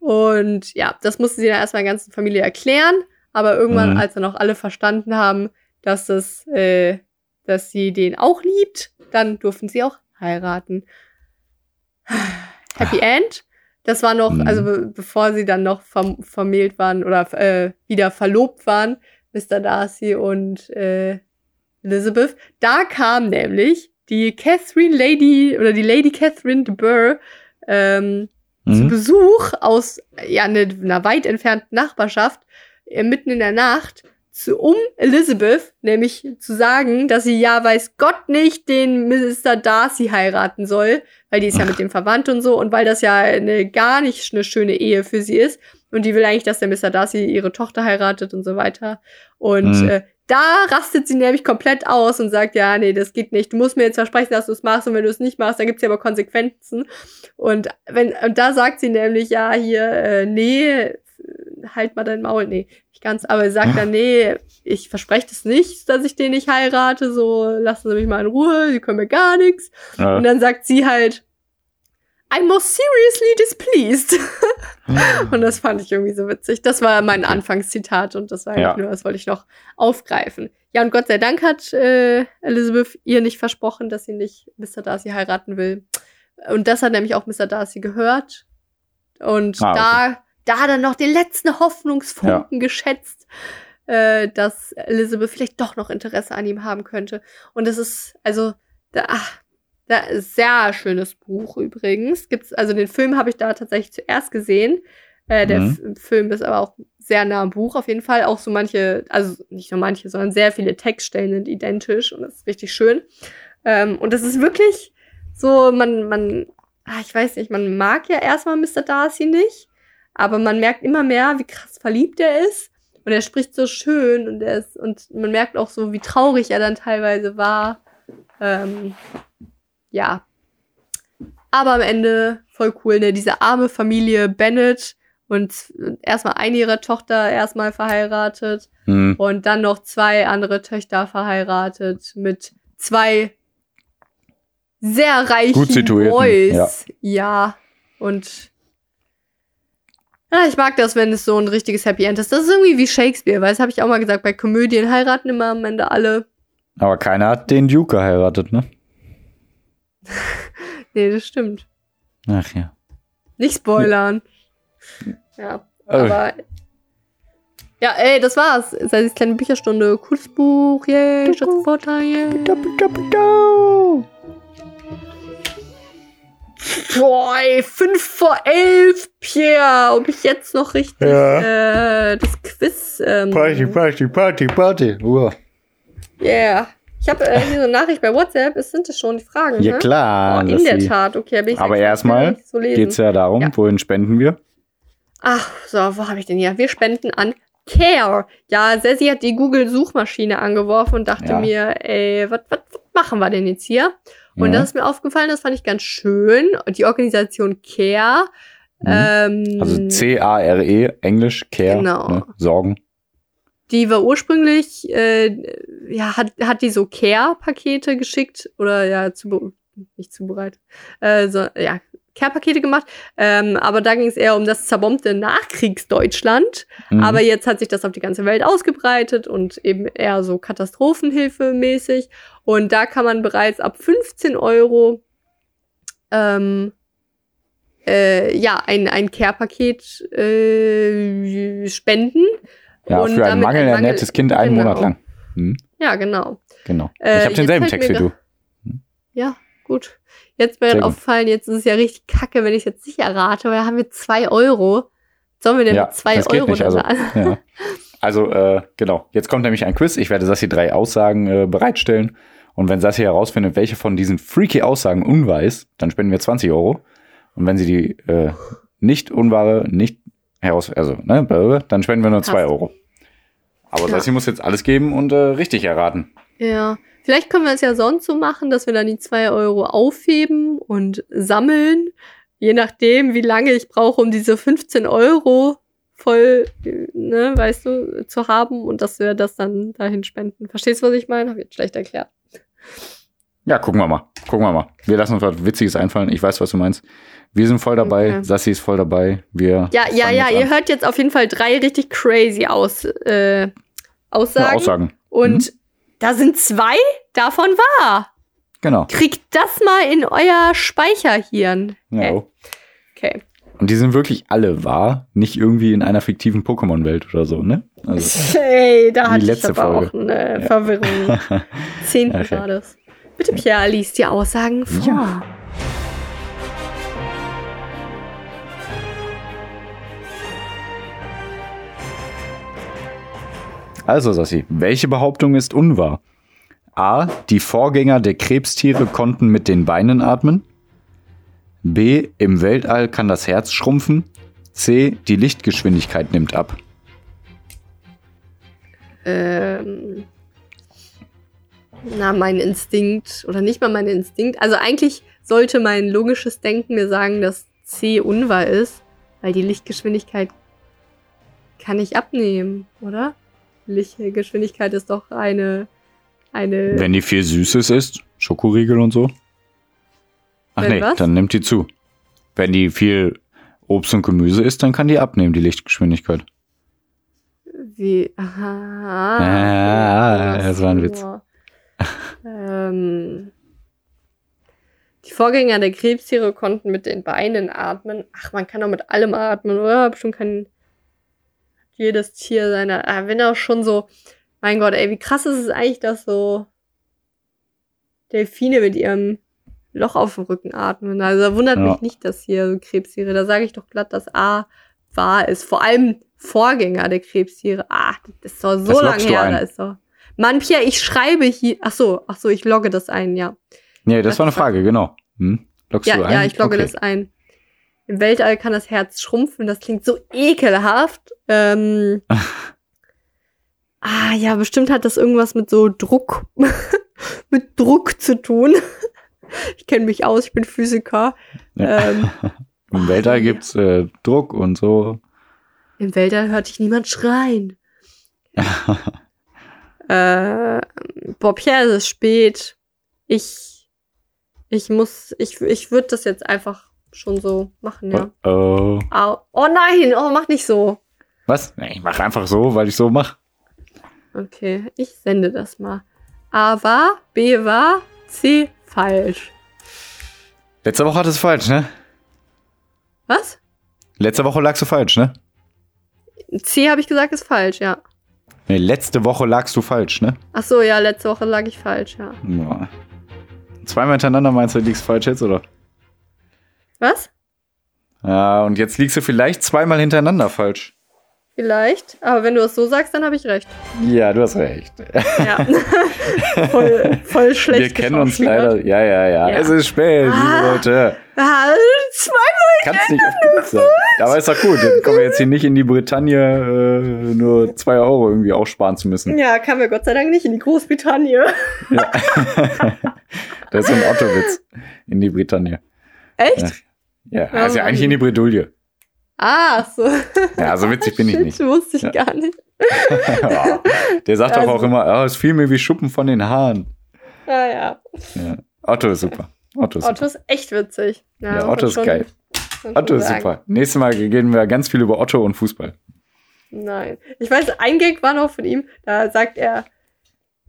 B: Und ja, das musste sie dann erstmal der ganzen Familie erklären. Aber irgendwann,
A: Mhm.
B: als dann auch alle verstanden haben, dass das, äh, dass sie den auch liebt, dann durften sie auch heiraten. Happy End. Das war noch,
A: Mhm.
B: also be bevor sie dann noch verm vermählt waren oder äh, wieder verlobt waren, Mr. Darcy und äh, Elizabeth. Da kam nämlich die Catherine Lady oder die Lady Catherine de Burr ähm, zu
A: Mhm.
B: Besuch aus ja, ne, einer weit entfernten Nachbarschaft mitten in der Nacht, zu, um Elizabeth nämlich zu sagen, dass sie ja weiß Gott nicht den Mr. Darcy heiraten soll, weil die ist ja mit dem verwandt und so und weil das ja eine, gar nicht eine schöne Ehe für sie ist und die will eigentlich, dass der Mr. Darcy ihre Tochter heiratet und so weiter und
A: Mhm.
B: äh, da rastet sie nämlich komplett aus und sagt, ja, nee, das geht nicht. Du musst mir jetzt versprechen, dass du es machst und wenn du es nicht machst, dann gibt's ja aber Konsequenzen. Und wenn und da sagt sie nämlich, ja, hier, äh, nee, halt mal dein Maul. Nee, nicht ganz, aber sie sagt dann, nee, ich verspreche das nicht, dass ich den nicht heirate, so lassen Sie mich mal in Ruhe, Sie können mir gar nichts.
A: Ja.
B: Und dann sagt sie halt, I'm most seriously displeased. Und das fand ich irgendwie so witzig. Das war mein
A: Okay.
B: Anfangszitat und das war eigentlich
A: Ja.
B: nur, das wollte ich noch aufgreifen. Ja, und Gott sei Dank hat äh, Elizabeth ihr nicht versprochen, dass sie nicht Mr. Darcy heiraten will. Und das hat nämlich auch Mr. Darcy gehört. Und
A: Ah,
B: da, da hat er noch den letzten Hoffnungsfunken geschätzt, äh, dass Elizabeth vielleicht doch noch Interesse an ihm haben könnte. Und das ist, also, da, ach, da ist sehr schönes Buch übrigens. Gibt's, also den Film habe ich da tatsächlich zuerst gesehen. Äh, der
A: Mhm.
B: Film ist aber auch sehr nah am Buch auf jeden Fall. Auch so manche, also nicht nur manche, sondern sehr viele Textstellen sind identisch und das ist richtig schön. Ähm, und das ist wirklich so, man, man ah, ich weiß nicht, man mag ja erstmal Mr. Darcy nicht, aber man merkt immer mehr, wie krass verliebt er ist. Und er spricht so schön und er ist, und man merkt auch so, wie traurig er dann teilweise war. Ähm, ja. Aber am Ende voll cool, ne? Diese arme Familie Bennett und erstmal eine ihrer Tochter erstmal verheiratet
A: Hm.
B: und dann noch zwei andere Töchter verheiratet mit zwei sehr reichen
A: Gut situierten,
B: Boys. Ja. Und ja, ich mag das, wenn es so ein richtiges Happy End ist. Das ist irgendwie wie Shakespeare, weil das habe ich auch mal gesagt, bei Komödien heiraten immer am Ende alle.
A: Aber keiner hat den Duke geheiratet, ne?
B: Nee, das stimmt.
A: Ach ja.
B: Nicht spoilern. Ja,
A: Äh.
B: aber. Ja, ey, das war's. Sei es kleine Bücherstunde. Cooles Buch, yay, Schatzvorteil, yay. Boah, ey, fünf vor elf, Pierre. Ob ich jetzt noch richtig äh, das Quiz. Ähm,
A: Party, Party, Party, Party. Uah.
B: Yeah. Ich habe äh, hier so eine Nachricht bei WhatsApp. Es sind es schon die Fragen.
A: Ja
B: ne?
A: klar.
B: Oh, in der Tat. Okay, bin ich
A: Aber erstmal
B: so lesen.
A: Geht's ja darum,
B: Ja.
A: wohin spenden wir?
B: Ach, so, wo habe ich denn hier? Wir spenden an Care. Ja, Sessi hat die Google-Suchmaschine angeworfen und dachte
A: Ja.
B: mir, ey, was machen wir denn jetzt hier? Und
A: Ja.
B: das ist mir aufgefallen, das fand ich ganz schön. Die Organisation Care.
A: Mhm.
B: Ähm,
A: Also C-A-R-E, Englisch, Care,
B: Genau.
A: ne? Sorgen.
B: die war ursprünglich, äh, ja, hat, hat die so Care-Pakete geschickt oder ja, zu, nicht zubereitet, äh, so, ja, Care-Pakete gemacht. Ähm, aber da ging es eher um das zerbombte Nachkriegsdeutschland.
A: Mhm.
B: Aber jetzt hat sich das auf die ganze Welt ausgebreitet und eben eher so Katastrophenhilfe-mäßig. Und da kann man bereits ab 15 Euro ähm, äh, ja, ein, ein Care-Paket äh, spenden.
A: ja,
B: und
A: für ein
B: ein Mangel-
A: Kind einen
B: genau.
A: Monat lang. Mhm.
B: Ja, genau.
A: Genau.
B: Äh,
A: ich habe
B: jetzt
A: denselben Text wie du.
B: Ja, gut. Jetzt mir gerade
A: gut.
B: aufgefallen, jetzt ist es ja richtig kacke, wenn ich es jetzt nicht errate, weil da haben wir zwei Euro. Sollen wir denn
A: Ja,
B: mit zwei Euro
A: nicht, also? Ja. Also, äh, genau. Jetzt kommt nämlich ein Quiz. Ich werde Sassi drei Aussagen äh, bereitstellen. Und wenn Sassi herausfindet, welche von diesen freaky Aussagen unwahr ist, dann spenden wir 20 Euro. Und wenn sie die äh, nicht unwahre, nicht heraus, also, ne, dann spenden wir nur 2
B: Passt.
A: Euro. Aber
B: Ja.
A: Sassi muss jetzt alles geben und äh, richtig erraten.
B: Ja. Vielleicht können wir es ja sonst so machen, dass wir dann die zwei Euro aufheben und sammeln. Je nachdem, wie lange ich brauche, um diese 15 Euro voll, ne, weißt du, zu haben und dass wir das dann dahin spenden. Verstehst du, was ich meine? Habe ich jetzt schlecht erklärt.
A: Ja, gucken wir mal. Gucken wir mal. Wir lassen uns was Witziges einfallen. Ich weiß, was du meinst. Wir sind voll dabei.
B: Okay.
A: Sassi ist voll dabei. Wir
B: Ja, ja, ja, ihr hört jetzt auf jeden Fall drei richtig crazy Aus, äh, Aussagen.
A: Ja, Aussagen.
B: Und da sind zwei davon wahr.
A: Genau.
B: Kriegt das mal in euer Speicherhirn.
A: Ja.
B: Okay. okay.
A: Und die sind wirklich alle wahr, nicht irgendwie in einer fiktiven Pokémon-Welt oder so, ne? Also,
B: Hey, da hatte ich
A: letzte
B: aber
A: Folge.
B: auch eine Verwirrung. Zehnten
A: Okay.
B: war das. Bitte, Pierre, lies die Aussagen vor.
A: Ja. Also, Sassi, welche Behauptung ist unwahr? A. Die Vorgänger der Krebstiere konnten mit den Beinen atmen. B. Im Weltall kann das Herz schrumpfen. C. Die Lichtgeschwindigkeit nimmt ab.
B: Ähm, na, mein Instinkt, oder nicht mal mein Instinkt. Also eigentlich sollte mein logisches Denken mir sagen, dass C unwahr ist, weil die Lichtgeschwindigkeit kann ich abnehmen, oder? Lichtgeschwindigkeit ist doch eine, eine.
A: Wenn die viel Süßes ist, Schokoriegel und so. Ach
B: Wenn
A: nee,
B: was?
A: dann nimmt die zu. Wenn die viel Obst und Gemüse isst, dann kann die abnehmen, die Lichtgeschwindigkeit.
B: Wie, aha.
A: Ah, das war ein Witz.
B: ähm, die Vorgänger der Krebstiere konnten mit den Beinen atmen. Ach, man kann doch mit allem atmen, oder? Bestimmt kann jedes Tier seine. Ah, wenn auch schon so. Mein Gott, ey, wie krass ist es eigentlich, dass so Delfine mit ihrem Loch auf dem Rücken atmen. Also da wundert
A: Ja.
B: mich nicht, dass hier so Krebstiere. Da sage ich doch glatt, dass A wahr ist. Vor allem Vorgänger der Krebstiere. Ah, das ist doch so
A: Das
B: lange her. Da ist doch. Mann, Pierre, ich schreibe hier. Ach so, ach so, ich logge das ein, ja.
A: Nee, das
B: Was
A: war eine Frage, genau. Hm? Loggst
B: Ja,
A: du ein?
B: ja, ich logge
A: okay.
B: das ein. Im Weltall kann das Herz schrumpfen. Das klingt so ekelhaft. Ähm, ah, ja, bestimmt hat das irgendwas mit so Druck, mit Druck zu tun. Ich kenne mich aus, ich bin Physiker.
A: Ja.
B: Ähm,
A: Im Weltall
B: ja.
A: gibt's äh, Druck und so.
B: Im Weltall hörte ich niemand schreien. Äh, Bob, ja, es ist spät. Ich, ich muss, ich, ich würde das jetzt einfach schon so machen, ja.
A: Oh.
B: Au. Oh nein, oh, mach nicht so.
A: Was? Nee, ich mach einfach so, weil ich so mach.
B: Okay, ich sende das mal. A war, B war, C falsch.
A: Letzte Woche hattest du falsch, ne?
B: Was?
A: Letzte Woche lagst du falsch, ne?
B: C habe ich gesagt, ist falsch, ja.
A: Nee, letzte Woche lagst du falsch, ne?
B: Ach so, ja, letzte Woche lag ich falsch, ja.
A: Ja. Zweimal hintereinander meinst du, liegst falsch jetzt, oder?
B: Was?
A: Ja, und jetzt liegst du vielleicht zweimal hintereinander falsch.
B: Vielleicht. Aber wenn du es so sagst, dann habe ich recht.
A: Ja, du hast recht.
B: Ja. voll, voll schlecht.
A: Wir kennen uns leider. Ja, ja, ja,
B: Ja.
A: Es ist spät, liebe
B: Ah.
A: Leute.
B: Ah, zweimal.
A: Kannst nicht auf sein. Aber ist doch gut. Dann kommen wir jetzt hier nicht in die Bretagne, äh, nur zwei Euro irgendwie aufsparen zu müssen.
B: Ja, kamen wir Gott sei Dank nicht in die Großbritannien.
A: Das ist so ein Otto-Witz. In die Bretagne.
B: Echt?
A: Ja, also ja eigentlich in die Bredouille.
B: Ah, ach so.
A: Ja, so witzig bin ich nicht.
B: wusste ich
A: Ja.
B: gar nicht.
A: Ja. Der sagt doch
B: Also-
A: auch immer, oh, es fiel mir wie Schuppen von den Haaren.
B: Ah ja.
A: Ja. Otto ist super. Otto ist
B: Otto ist echt witzig.
A: Ja, Otto ist
B: schon-
A: geil. Otto ist super. Nächstes Mal gehen wir ganz viel über Otto und Fußball.
B: Nein. Ich weiß, ein Gag war noch von ihm, da sagt er,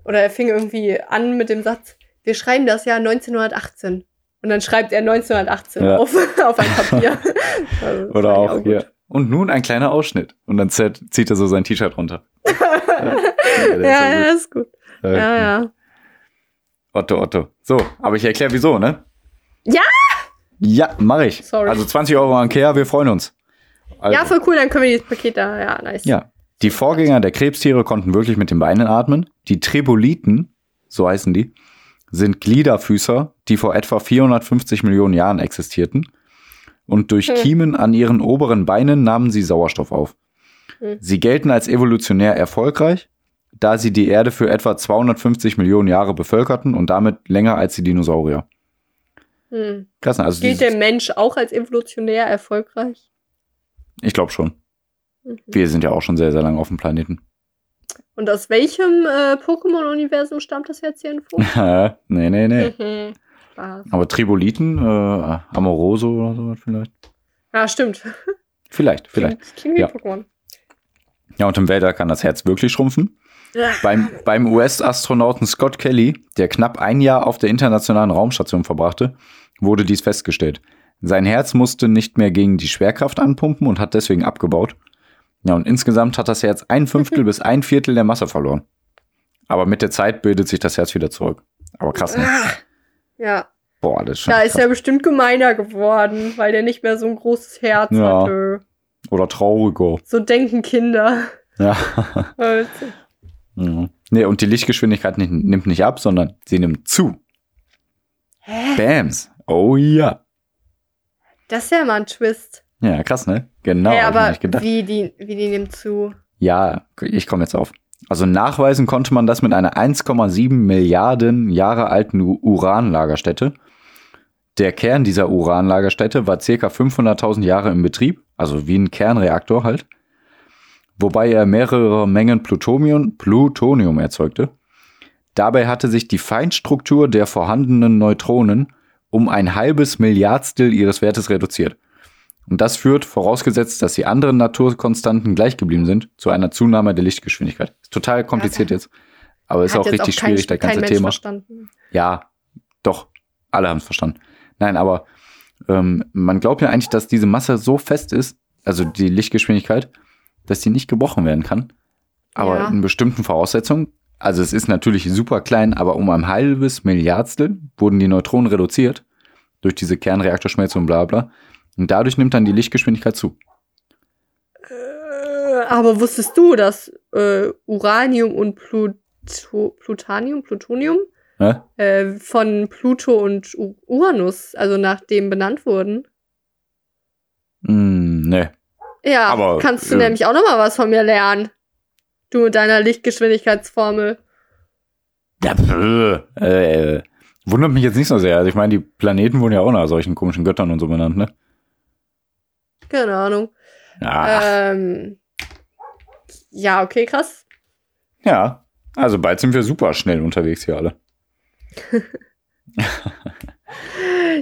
B: oder er fing irgendwie an mit dem Satz, wir schreiben das Jahr 1918. Und dann schreibt er 1918
A: Ja.
B: auf, auf ein Papier. Also,
A: Oder auch
B: gut.
A: hier. Und nun ein kleiner Ausschnitt. Und dann zieht, zieht er so sein T-Shirt runter. ja,
B: Ja,
A: ist
B: ja, ist gut.
A: gut.
B: Ja, ja.
A: Otto, Otto. So, aber ich erkläre wieso, ne?
B: Ja!
A: Ja, mache ich.
B: Sorry.
A: Also 20 Euro an Kea, wir freuen uns. Also,
B: Ja, voll cool, dann können wir dieses Paket da, ja, nice.
A: ja. Die Vorgänger der Krebstiere konnten wirklich mit den Beinen atmen. Die Treboliten, so heißen die, sind Gliederfüßer, die vor etwa 450 Millionen Jahren existierten. Und durch
B: Hm.
A: Kiemen an ihren oberen Beinen nahmen sie Sauerstoff auf.
B: Hm.
A: Sie gelten als evolutionär erfolgreich, da sie die Erde für etwa 250 Millionen Jahre bevölkerten und damit länger als die Dinosaurier.
B: Hm.
A: Krass, ne? also
B: Gilt der Mensch auch als evolutionär erfolgreich?
A: ich glaube schon.
B: Mhm.
A: Wir sind ja auch schon sehr, sehr lange auf dem Planeten.
B: Und aus welchem äh, Pokémon-Universum stammt das jetzt hier Info?
A: nee, nee, nee.
B: Mhm. Spaß.
A: Aber Triboliten, äh, Amoroso oder sowas vielleicht.
B: Ja, stimmt.
A: Vielleicht, vielleicht.
B: Klingt, klingt
A: Ja.
B: Pokémon.
A: Ja, und im Weltall kann das Herz wirklich schrumpfen.
B: Ja.
A: Beim, beim US-Astronauten Scott Kelly, der knapp ein Jahr auf der internationalen Raumstation verbrachte, wurde dies festgestellt. Sein Herz musste nicht mehr gegen die Schwerkraft anpumpen und hat deswegen abgebaut. Ja, und insgesamt hat das Herz ein Fünftel bis ein Viertel der Masse verloren. Aber mit der Zeit bildet sich das Herz wieder zurück. Aber krass, ne?
B: Ja,
A: Boah, das ist schon
B: da ist
A: krass.
B: er bestimmt gemeiner geworden, weil der nicht mehr so ein großes Herz
A: Ja.
B: hatte.
A: Oder trauriger.
B: So denken Kinder.
A: Ja. Mhm. Nee, und die Lichtgeschwindigkeit nicht, nimmt nicht ab, sondern sie nimmt zu.
B: Hä?
A: Bams. Oh ja.
B: Das ist ja mal ein Twist.
A: Ja, krass, ne? Genau.
B: hey, aber wie die, wie die nimmt zu.
A: Ja, ich komme jetzt auf. Also nachweisen konnte man das mit einer 1,7 Milliarden Jahre alten Uranlagerstätte. Der Kern dieser Uranlagerstätte war circa 500.000 Jahre im Betrieb, also wie ein Kernreaktor halt. Wobei er mehrere Mengen Plutonium, Plutonium erzeugte. Dabei hatte sich die Feinstruktur der vorhandenen Neutronen um ein halbes Milliardstel ihres Wertes reduziert. Und das führt, vorausgesetzt, dass die anderen Naturkonstanten gleich geblieben sind, zu einer Zunahme der Lichtgeschwindigkeit. Ist total kompliziert jetzt. Aber ist auch richtig
B: kein-
A: schwierig, das ganze
B: Mensch
A: Thema.
B: Verstanden.
A: Ja, doch. Alle haben es verstanden. Nein, aber ähm, man glaubt ja eigentlich, dass diese Masse so fest ist, also die Lichtgeschwindigkeit, dass die nicht gebrochen werden kann. Aber
B: Ja.
A: in bestimmten Voraussetzungen, also es ist natürlich super klein, aber um ein halbes Milliardstel wurden die Neutronen reduziert durch diese Kernreaktorschmelze und bla bla. Und dadurch nimmt dann die Lichtgeschwindigkeit zu.
B: Äh, aber wusstest du, dass äh, Uranium und Pluto Plutanium, Plutonium äh, von Pluto und U Uranus, also nach dem benannt wurden.
A: Hm, ne.
B: Ja,
A: Aber,
B: kannst du
A: äh,
B: nämlich auch noch mal was von mir lernen. Du mit deiner Lichtgeschwindigkeitsformel.
A: Ja, pff, äh, äh, wundert mich jetzt nicht so sehr. Also ich meine, die Planeten wurden ja auch nach solchen komischen Göttern und so benannt, ne?
B: Keine Ahnung.
A: Ja,
B: Ähm, ja, okay, krass.
A: ja. Also bald sind wir super schnell unterwegs hier alle.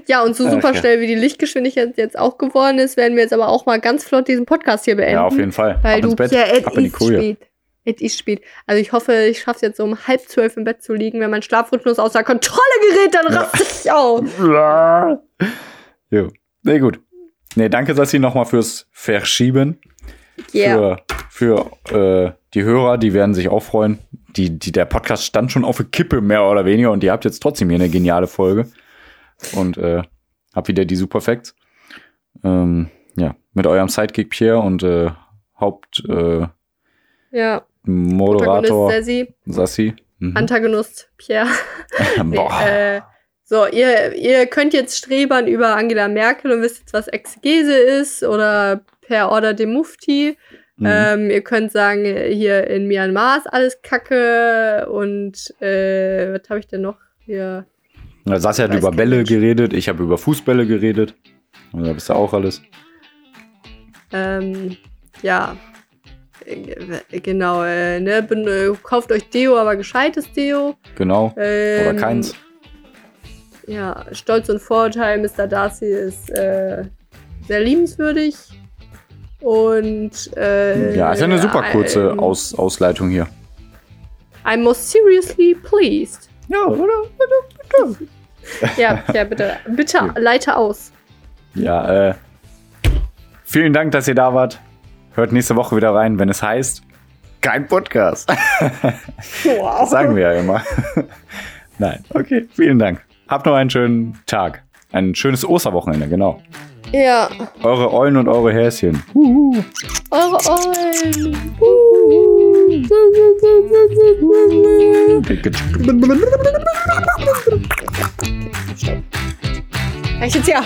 B: Ja, und so super schnell wie die Lichtgeschwindigkeit jetzt auch geworden ist, werden wir jetzt aber auch mal ganz flott diesen Podcast hier beenden.
A: Ja, auf jeden Fall.
B: Weil
A: ab
B: du,
A: Bett,
B: ja, es ist spät. Es ist spät. Also ich hoffe, ich schaffe es jetzt so um halb zwölf im Bett zu liegen. Wenn mein Schlafrhythmus außer Kontrolle gerät, dann raste ich auf.
A: jo. Nee, gut. Nee, danke, Sassi, nochmal fürs Verschieben.
B: Yeah.
A: Für, für äh, die Hörer, die werden sich auch freuen. Die, die, der Podcast stand schon auf der Kippe, mehr oder weniger, und ihr habt jetzt trotzdem hier eine geniale Folge. Und äh, habt wieder die Superfacts. Ähm, ja, mit eurem Sidekick Pierre und äh, Hauptmoderator äh,
B: Ja.
A: Moderator
B: Sassy,
A: Sassi. Mhm.
B: Antagonist Pierre. Nee,
A: Boah.
B: äh, so, ihr, ihr könnt jetzt strebern über Angela Merkel und wisst jetzt, was Exegese ist oder per Order dem Mufti.
A: Mhm.
B: Ähm, ihr könnt sagen, hier in Myanmar ist alles Kacke und äh, was habe ich denn noch hier?
A: Ja, Sassi hat über Bälle
B: Mensch.
A: geredet, ich habe über Fußbälle geredet. Und da bist du auch alles.
B: Ähm, ja, Äh, genau, äh, ne, ben, äh, kauft euch Deo, aber gescheites Deo.
A: Genau.
B: Ähm,
A: Oder keins.
B: Ja, Stolz und Vorurteil, Mr. Darcy ist äh, sehr liebenswürdig. Und äh,
A: Ja, ist ja eine super kurze
B: I'm,
A: Aus Ausleitung hier.
B: I'm most seriously pleased.
A: Ja, oder?
B: Ja, ja, bitte, bitte leite aus.
A: Ja, äh. Vielen Dank, dass ihr da wart. Hört nächste Woche wieder rein, wenn es heißt, kein Podcast.
B: Wow.
A: Das sagen wir ja immer. Nein, okay, vielen Dank. Habt noch einen schönen Tag. Ein schönes Osterwochenende, genau.
B: Ja,
A: Eure Eulen und eure Häschen.
B: eure Eulen. Stopp. Reicht jetzt ja.